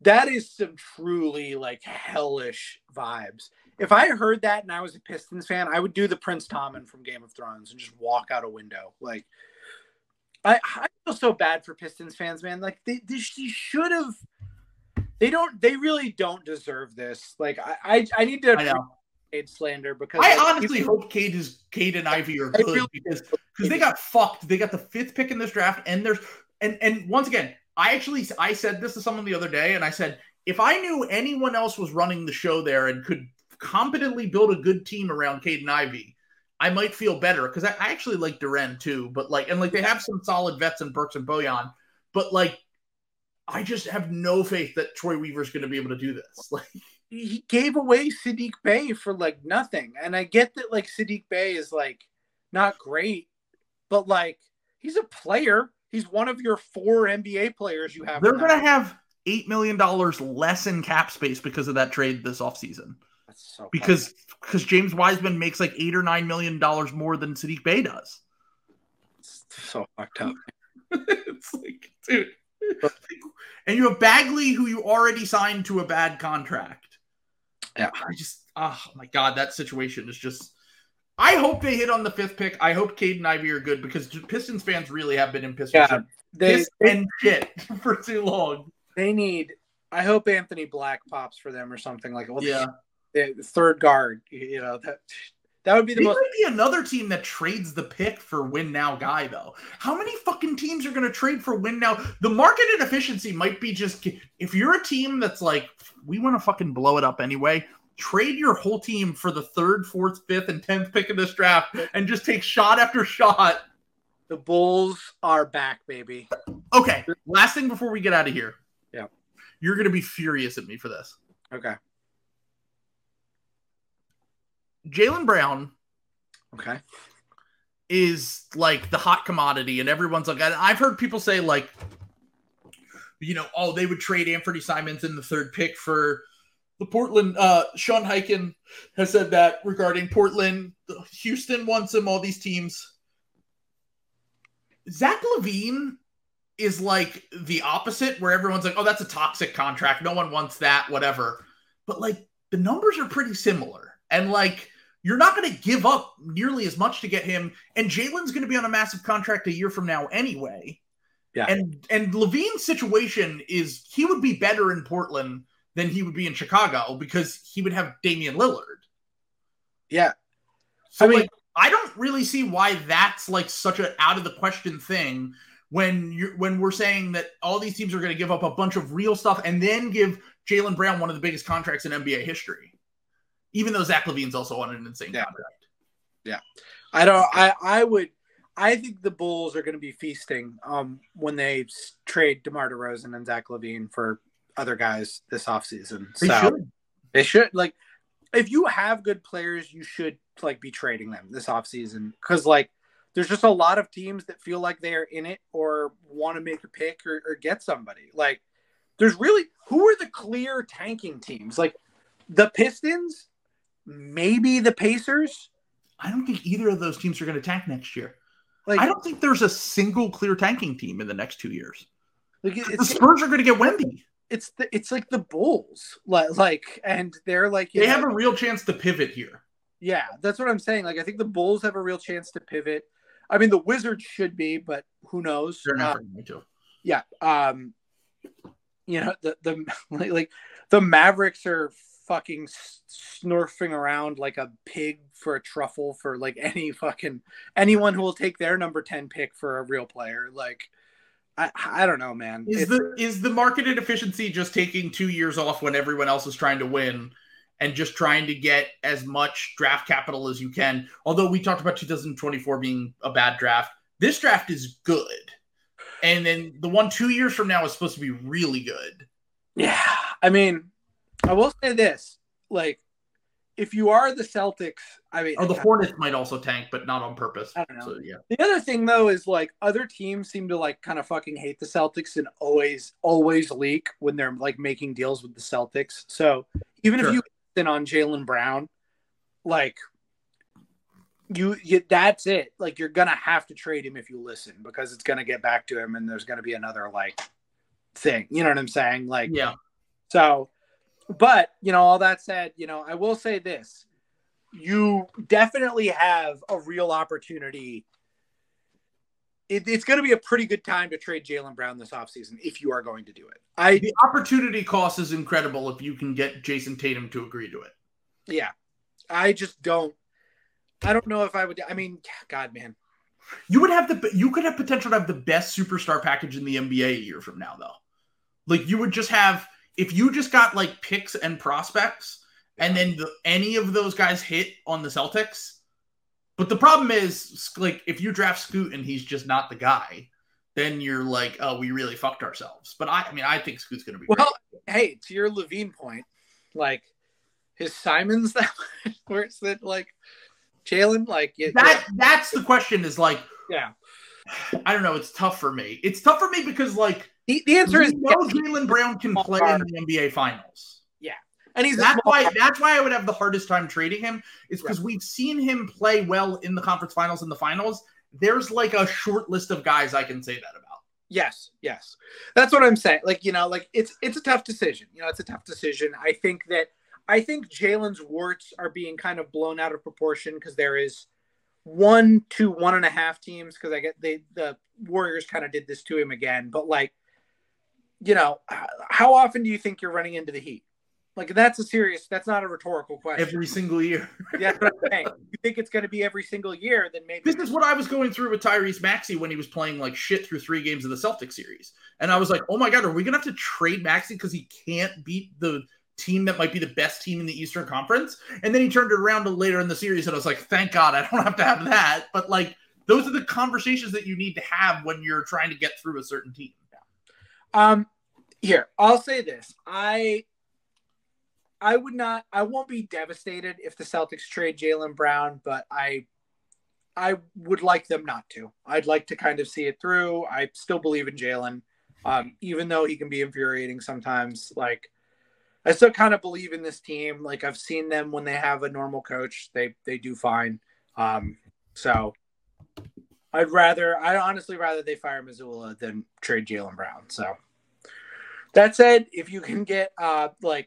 Speaker 2: that is some truly like hellish vibes. If I heard that and I was a Pistons fan, I would do the Prince Tommen from Game of Thrones and just walk out a window. Like I, I feel so bad for Pistons fans, man. Like they, they, they should have. They don't. They really don't deserve this. Like I, I, I need to
Speaker 1: I know.
Speaker 2: appreciate slander because
Speaker 1: I
Speaker 2: like,
Speaker 1: honestly
Speaker 2: people-
Speaker 1: hope Cade is Cade and Ivy are good
Speaker 2: really-
Speaker 1: because because they got fucked. They got the fifth pick in this draft, and there's and and once again, I actually I said this to someone the other day, and I said if I knew anyone else was running the show there and could competently build a good team around Cade and Ivy, I might feel better because I, I actually like Duren too, but like and like they have some solid vets in Burks and Bojan, but like I just have no faith that Troy Weaver's going to be able to do this. Like
Speaker 2: he gave away Sadiq Bey for like nothing. And I get that like Sadiq Bey is like not great, but like he's a player. He's one of your four NBA players you have.
Speaker 1: They're going to have $8 million less in cap space because of that trade this offseason.
Speaker 2: That's so
Speaker 1: Because because James Wiseman makes like eight or nine million dollars more than Sadiq Bey does.
Speaker 2: It's so fucked up.
Speaker 1: it's like, dude. And you have Bagley, who you already signed to a bad contract.
Speaker 2: Yeah.
Speaker 1: I just, ah, oh my God, that situation is just. I hope they hit on the fifth pick. I hope Cade and Ivy are good because Pistons fans really have been in Pistons
Speaker 2: Yeah, They
Speaker 1: piss and shit for too long.
Speaker 2: they need. I hope Anthony Black pops for them or something like. Well,
Speaker 1: Yeah.
Speaker 2: third guard. You know that that would be the
Speaker 1: There
Speaker 2: most.
Speaker 1: might be another team that trades the pick for win now guy though. How many fucking teams are going to trade for win now? The market inefficiency might be just if you're a team that's like we want to fucking blow it up anyway. Trade your whole team for the third, fourth, fifth, and tenth pick of this draft, and just take shot after shot.
Speaker 2: The Bulls are back, baby.
Speaker 1: Okay, last thing before we get out of here.
Speaker 2: Yeah.
Speaker 1: you're going to be furious at me for this.
Speaker 2: Okay.
Speaker 1: Jaylen Brown
Speaker 2: Okay.
Speaker 1: is like the hot commodity, and everyone's like, I've heard people say like, you know, oh, they would trade Anfernee Simons in the third pick for the Portland. Uh, Sean Highkin has said that regarding Portland. Houston wants him. All these teams. Zach LaVine is like the opposite, where everyone's like, oh, that's a toxic contract. No one wants that. Whatever. But like the numbers are pretty similar, and like you're not going to give up nearly as much to get him. And Jaylen's going to be on a massive contract a year from now anyway.
Speaker 2: Yeah.
Speaker 1: And and LaVine's situation is he would be better in Portland than he would be in Chicago because he would have Damian Lillard.
Speaker 2: Yeah.
Speaker 1: So
Speaker 2: I mean-
Speaker 1: like I don't really see why that's like such an out of the question thing when you're when we're saying that all these teams are going to give up a bunch of real stuff and then give Jaylen Brown one of the biggest contracts in NBA history. Even though Zach LaVine's also on an insane
Speaker 2: Yeah.
Speaker 1: contract.
Speaker 2: Yeah, I don't. I I would. I think the Bulls are going to be feasting um when they trade DeMar DeRozan and Zach LaVine for other guys this offseason.
Speaker 1: They
Speaker 2: so
Speaker 1: should.
Speaker 2: they should like if you have good players, you should like be trading them this offseason because like there's just a lot of teams that feel like they are in it or want to make a pick or, or get somebody. Like there's really who are the clear tanking teams? Like the Pistons, maybe the Pacers.
Speaker 1: I don't think either of those teams are going to tank next year.
Speaker 2: Like
Speaker 1: I don't think there's a single clear tanking team in the next two years.
Speaker 2: like
Speaker 1: The Spurs are going to get Wemby.
Speaker 2: it's the, it's like the Bulls, like, like and they're like
Speaker 1: They
Speaker 2: know,
Speaker 1: have a real chance to pivot here.
Speaker 2: yeah, that's what I'm saying. Like I think the Bulls have a real chance to pivot. I mean, the Wizards should be, but who knows?
Speaker 1: They're
Speaker 2: Uh,
Speaker 1: never going to.
Speaker 2: yeah, um, you know the the like the Mavericks are fucking snurfing around like a pig for a truffle for like any fucking anyone who will take their number ten pick for a real player. Like I I don't know, man.
Speaker 1: Is
Speaker 2: It's-
Speaker 1: the is the market inefficiency just taking two years off when everyone else is trying to win and just trying to get as much draft capital as you can? Although we talked about 2024 being a bad draft, this draft is good. And then the one two years from now is supposed to be really good.
Speaker 2: Yeah, I mean, I will say this: like, if you are the Celtics, I mean,
Speaker 1: Or the Hornets might also tank, but not on purpose.
Speaker 2: I don't know.
Speaker 1: So yeah.
Speaker 2: the other thing though is like other teams seem to like kind of fucking hate the Celtics and always always leak when they're like making deals with the Celtics. So even
Speaker 1: Sure.
Speaker 2: if you in on Jaylen Brown, like. You, you that's it like you're gonna have to trade him if you listen because it's gonna get back to him and there's gonna be another like thing you know what i'm saying like
Speaker 1: Yeah.
Speaker 2: So, but you know, all that said, you know, I will say this: you definitely have a real opportunity. It, it's going to be a pretty good time to trade Jaylen Brown this offseason if you are going to do it. I
Speaker 1: The opportunity cost is incredible if you can get Jayson Tatum to agree to it.
Speaker 2: yeah, I just don't. I don't know if I would. I mean, God, man,
Speaker 1: You would have the you could have potential to have the best superstar package in the NBA a year from now, though. Like you would just have if you just got like picks and prospects, and then the, any of those guys hit on the Celtics. But the problem is, like, if you draft Scoot and he's just not the guy, then you're like, oh, we really fucked ourselves. But I, I mean, I think Scoot's going to be
Speaker 2: Well, hey, to your LaVine point, like his Simons that worse than like Jaylen, like yeah,
Speaker 1: that that's the question is like
Speaker 2: Yeah.
Speaker 1: I don't know. It's tough for me. It's tough for me because like
Speaker 2: the, the answer
Speaker 1: we
Speaker 2: is
Speaker 1: no.
Speaker 2: yes.
Speaker 1: Jaylen Brown can play in the NBA Finals.
Speaker 2: Yeah, and he's
Speaker 1: That's why. That's why I would have the hardest time trading him. Is because we've seen him play well in the conference finals and the finals. There's like a short list of guys I can say that about.
Speaker 2: Yes, yes. That's what I'm saying. Like, you know, like it's it's a tough decision. You know, it's a tough decision. I think that I think Jaylen's warts are being kind of blown out of proportion because there is one to one and a half teams because I get they the Warriors kind of did this to him again. But like, you know, how often do you think you're running into the Heat? Like that's a serious. That's not a rhetorical question.
Speaker 1: Every single year.
Speaker 2: That's what I'm saying. You think it's going to be every single year, then maybe
Speaker 1: This is what I was going through with Tyrese Maxey when he was playing like shit through three games of the Celtics series. And I was like, oh my God, are we going to have to trade Maxey because he can't beat the team that might be the best team in the Eastern Conference? And then he turned it around to later in the series and I was like, thank God I don't have to have that. But like, those are the conversations that you need to have when you're trying to get through a certain team.
Speaker 2: Um, here I'll say this: I, I would not, I won't be devastated if the Celtics trade Jaylen Brown, but I, I would like them not to. I'd like to kind of see it through. I still believe in Jaylen, um, even though he can be infuriating sometimes. Like, I still kind of believe in this team. Like I've seen them when they have a normal coach, they they do fine. Um, so. I'd rather, I'd honestly rather they fire Mazzulla than trade Jaylen Brown. So, that said, if you can get uh like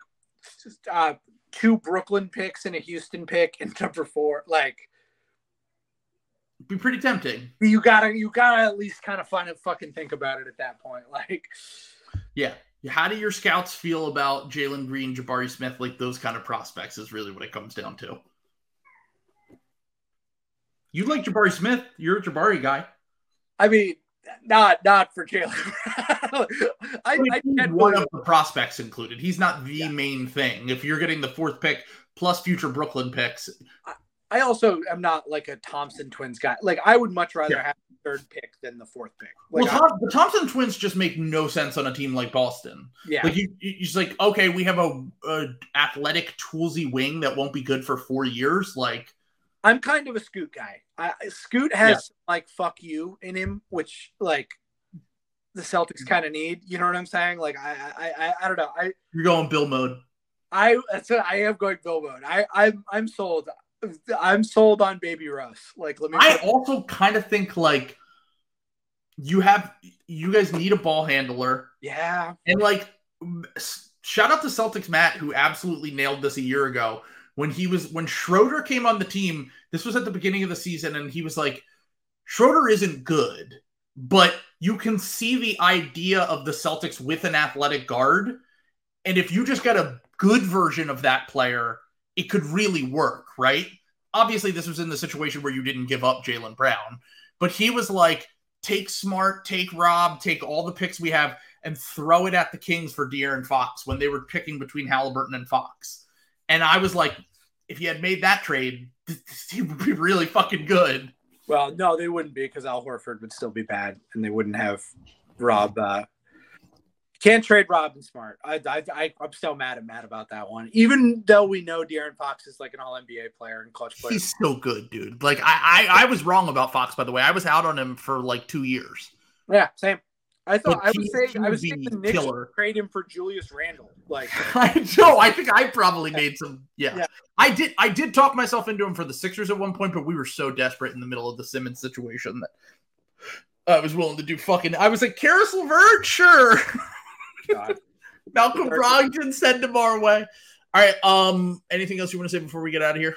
Speaker 2: uh two Brooklyn picks and a Houston pick and number four, like
Speaker 1: Be pretty tempting.
Speaker 2: you gotta you gotta at least kind of find it fucking think about it at that point. Like
Speaker 1: Yeah. How do your scouts feel about Jalen Green, Jabari Smith, like those kind of prospects is really what it comes down to. You like Jabari Smith. You're a Jabari guy.
Speaker 2: I mean not not for Jaylen. I,
Speaker 1: I he's one of the prospects included. He's not the
Speaker 2: Yeah.
Speaker 1: main thing. If you're getting the fourth pick plus future Brooklyn picks,
Speaker 2: I also am not like a Thompson twins guy. Like I would much rather
Speaker 1: Yeah.
Speaker 2: have the third pick than the fourth pick. Like
Speaker 1: well,
Speaker 2: I-
Speaker 1: Tom, the Thompson twins just make no sense on a team like Boston.
Speaker 2: yeah.
Speaker 1: Like you, you just like okay, we have a, a athletic, toolsy wing that won't be good for four years. Like
Speaker 2: I'm kind of a Scoot guy. I, Scoot has like "fuck you" in him, which like the Celtics mm-hmm. kind of need. You know what I'm saying? Like I, I, I, I don't know. I,
Speaker 1: you're going Bill mode.
Speaker 2: I, that's what I am going Bill mode. I, I'm, I'm sold. I'm sold on Baby Russ. Like let me.
Speaker 1: I also kind of think like you have you guys need a ball handler
Speaker 2: yeah.
Speaker 1: and like shout out to Celtics Matt who absolutely nailed this a year ago when he was when Schroeder came on the team. This was at the beginning of the season and he was like Schroeder isn't good, but you can see the idea of the Celtics with an athletic guard and if you just got a good version of that player, it could really work, right? Obviously, this was in the situation where you didn't give up Jaylen Brown, but he was like, take Smart, take Rob, take all the picks we have, and throw it at the Kings for De'Aaron Fox when they were picking between Halliburton and Fox. And I was like, if you had made that trade, this team would be really fucking good.
Speaker 2: Well, no, they wouldn't be because Al Horford would still be bad, and they wouldn't have Rob. Uh, can't trade Rob and Smart. I, I, I, I'm so mad at Matt about that one. Even though we know De'Aaron Fox is like an All NBA player and clutch player.
Speaker 1: He's so good, dude. Like I, I, I was wrong about Fox, by the way. I was out on him for like two years.
Speaker 2: Yeah, same. I thought I was saying I was saying the Knicks
Speaker 1: killer.
Speaker 2: trade him for Julius Randle. Like,
Speaker 1: I know. I think I probably made some. Yeah.
Speaker 2: Yeah.
Speaker 1: I did. I did talk myself into him for the Sixers at one point, but we were so desperate in the middle of the Simmons situation that I was willing to do fucking. I was like, Caris LeVert, sure. Malcolm Brogdon send him our way. All right. Um. Anything else you want to say before we get out of here?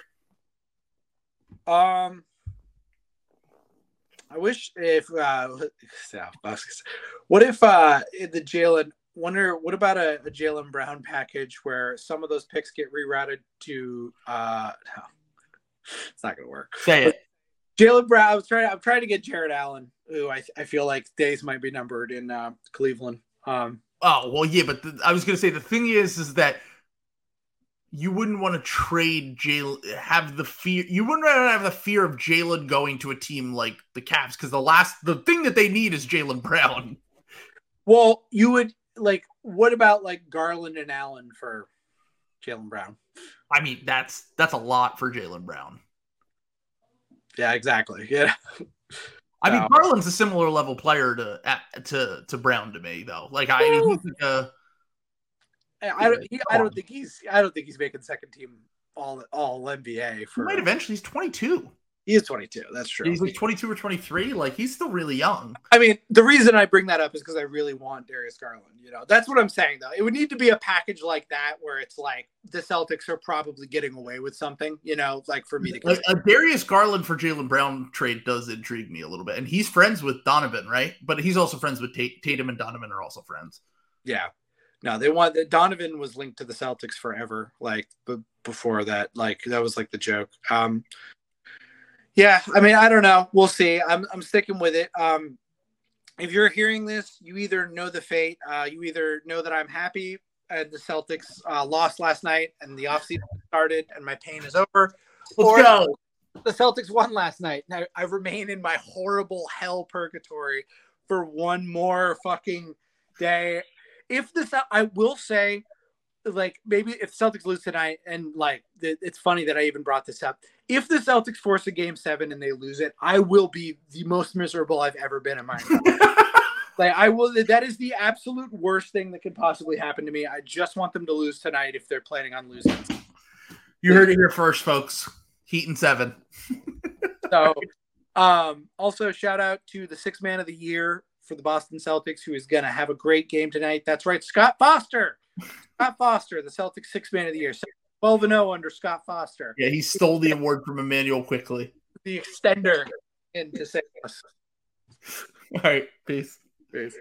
Speaker 2: um, I wish if uh, yeah, I was gonna say- what if uh the Jaylen wonder what about a, a Jaylen Brown package where some of those picks get rerouted to uh no, it's not gonna work.
Speaker 1: Say it.
Speaker 2: Jaylen Brown. I was trying. I'm trying to get Jarrett Allen, who I, I feel like days might be numbered in uh, Cleveland. Um,
Speaker 1: Oh well, yeah, but the, I was gonna say the thing is, is that you wouldn't want to trade Jaylen, have the fear. You wouldn't have the fear of Jaylen going to a team like the Cavs because the last, the thing that they need is Jaylen Brown.
Speaker 2: well, you would like. What about like Garland and Allen for Jaylen Brown?
Speaker 1: I mean, that's that's a lot for Jaylen Brown.
Speaker 2: Yeah, exactly. Yeah.
Speaker 1: I mean, Garland's a similar level player to to to Brown to me, though. Like I, mean, he's like a,
Speaker 2: I don't. He, I don't think he's. I don't think he's making second team all all NBA for.
Speaker 1: He might eventually. He's twenty two.
Speaker 2: He is 22. That's true.
Speaker 1: He's like 22 or 23. Like he's still really young.
Speaker 2: I mean, the reason I bring that up is because I really want Darius Garland. You know, that's what I'm saying though. It would need to be a package like that where it's like the Celtics are probably getting away with something. You know, like for me to
Speaker 1: like a Darius Garland for Jaylen Brown trade does intrigue me a little bit. And he's friends with Donovan, right? But he's also friends with Tate, Tatum and Donovan are also friends.
Speaker 2: Yeah. No, they want Donovan was linked to the Celtics forever. Like before that, like that was like the joke. Um, yeah, I mean, I don't know. We'll see. I'm I'm sticking with it. Um, if you're hearing this, you either know the fate. Uh, you either know that I'm happy and the Celtics uh, lost last night and the offseason started and my pain is over.
Speaker 1: Let's or go.
Speaker 2: The Celtics won last night. Now I remain in my horrible hell purgatory for one more fucking day. If this, I will say, like maybe if Celtics lose tonight, and like it's funny that I even brought this up. If the Celtics force a game seven and they lose it, I will be the most miserable I've ever been in my life. like I will. That is the absolute worst thing that could possibly happen to me. I just want them to lose tonight if they're planning on losing.
Speaker 1: You heard it here first, folks. Heat and seven.
Speaker 2: so, um, also shout out to the six man of the year for the Boston Celtics, who is going to have a great game tonight. That's right, Scott Foster. Scott Foster, the Celtics six man of the year. 12 and 0 under Scott Foster.
Speaker 1: Yeah, he stole the award from Immanuel Quickley.
Speaker 2: The extender into St.
Speaker 1: All right, peace. Peace.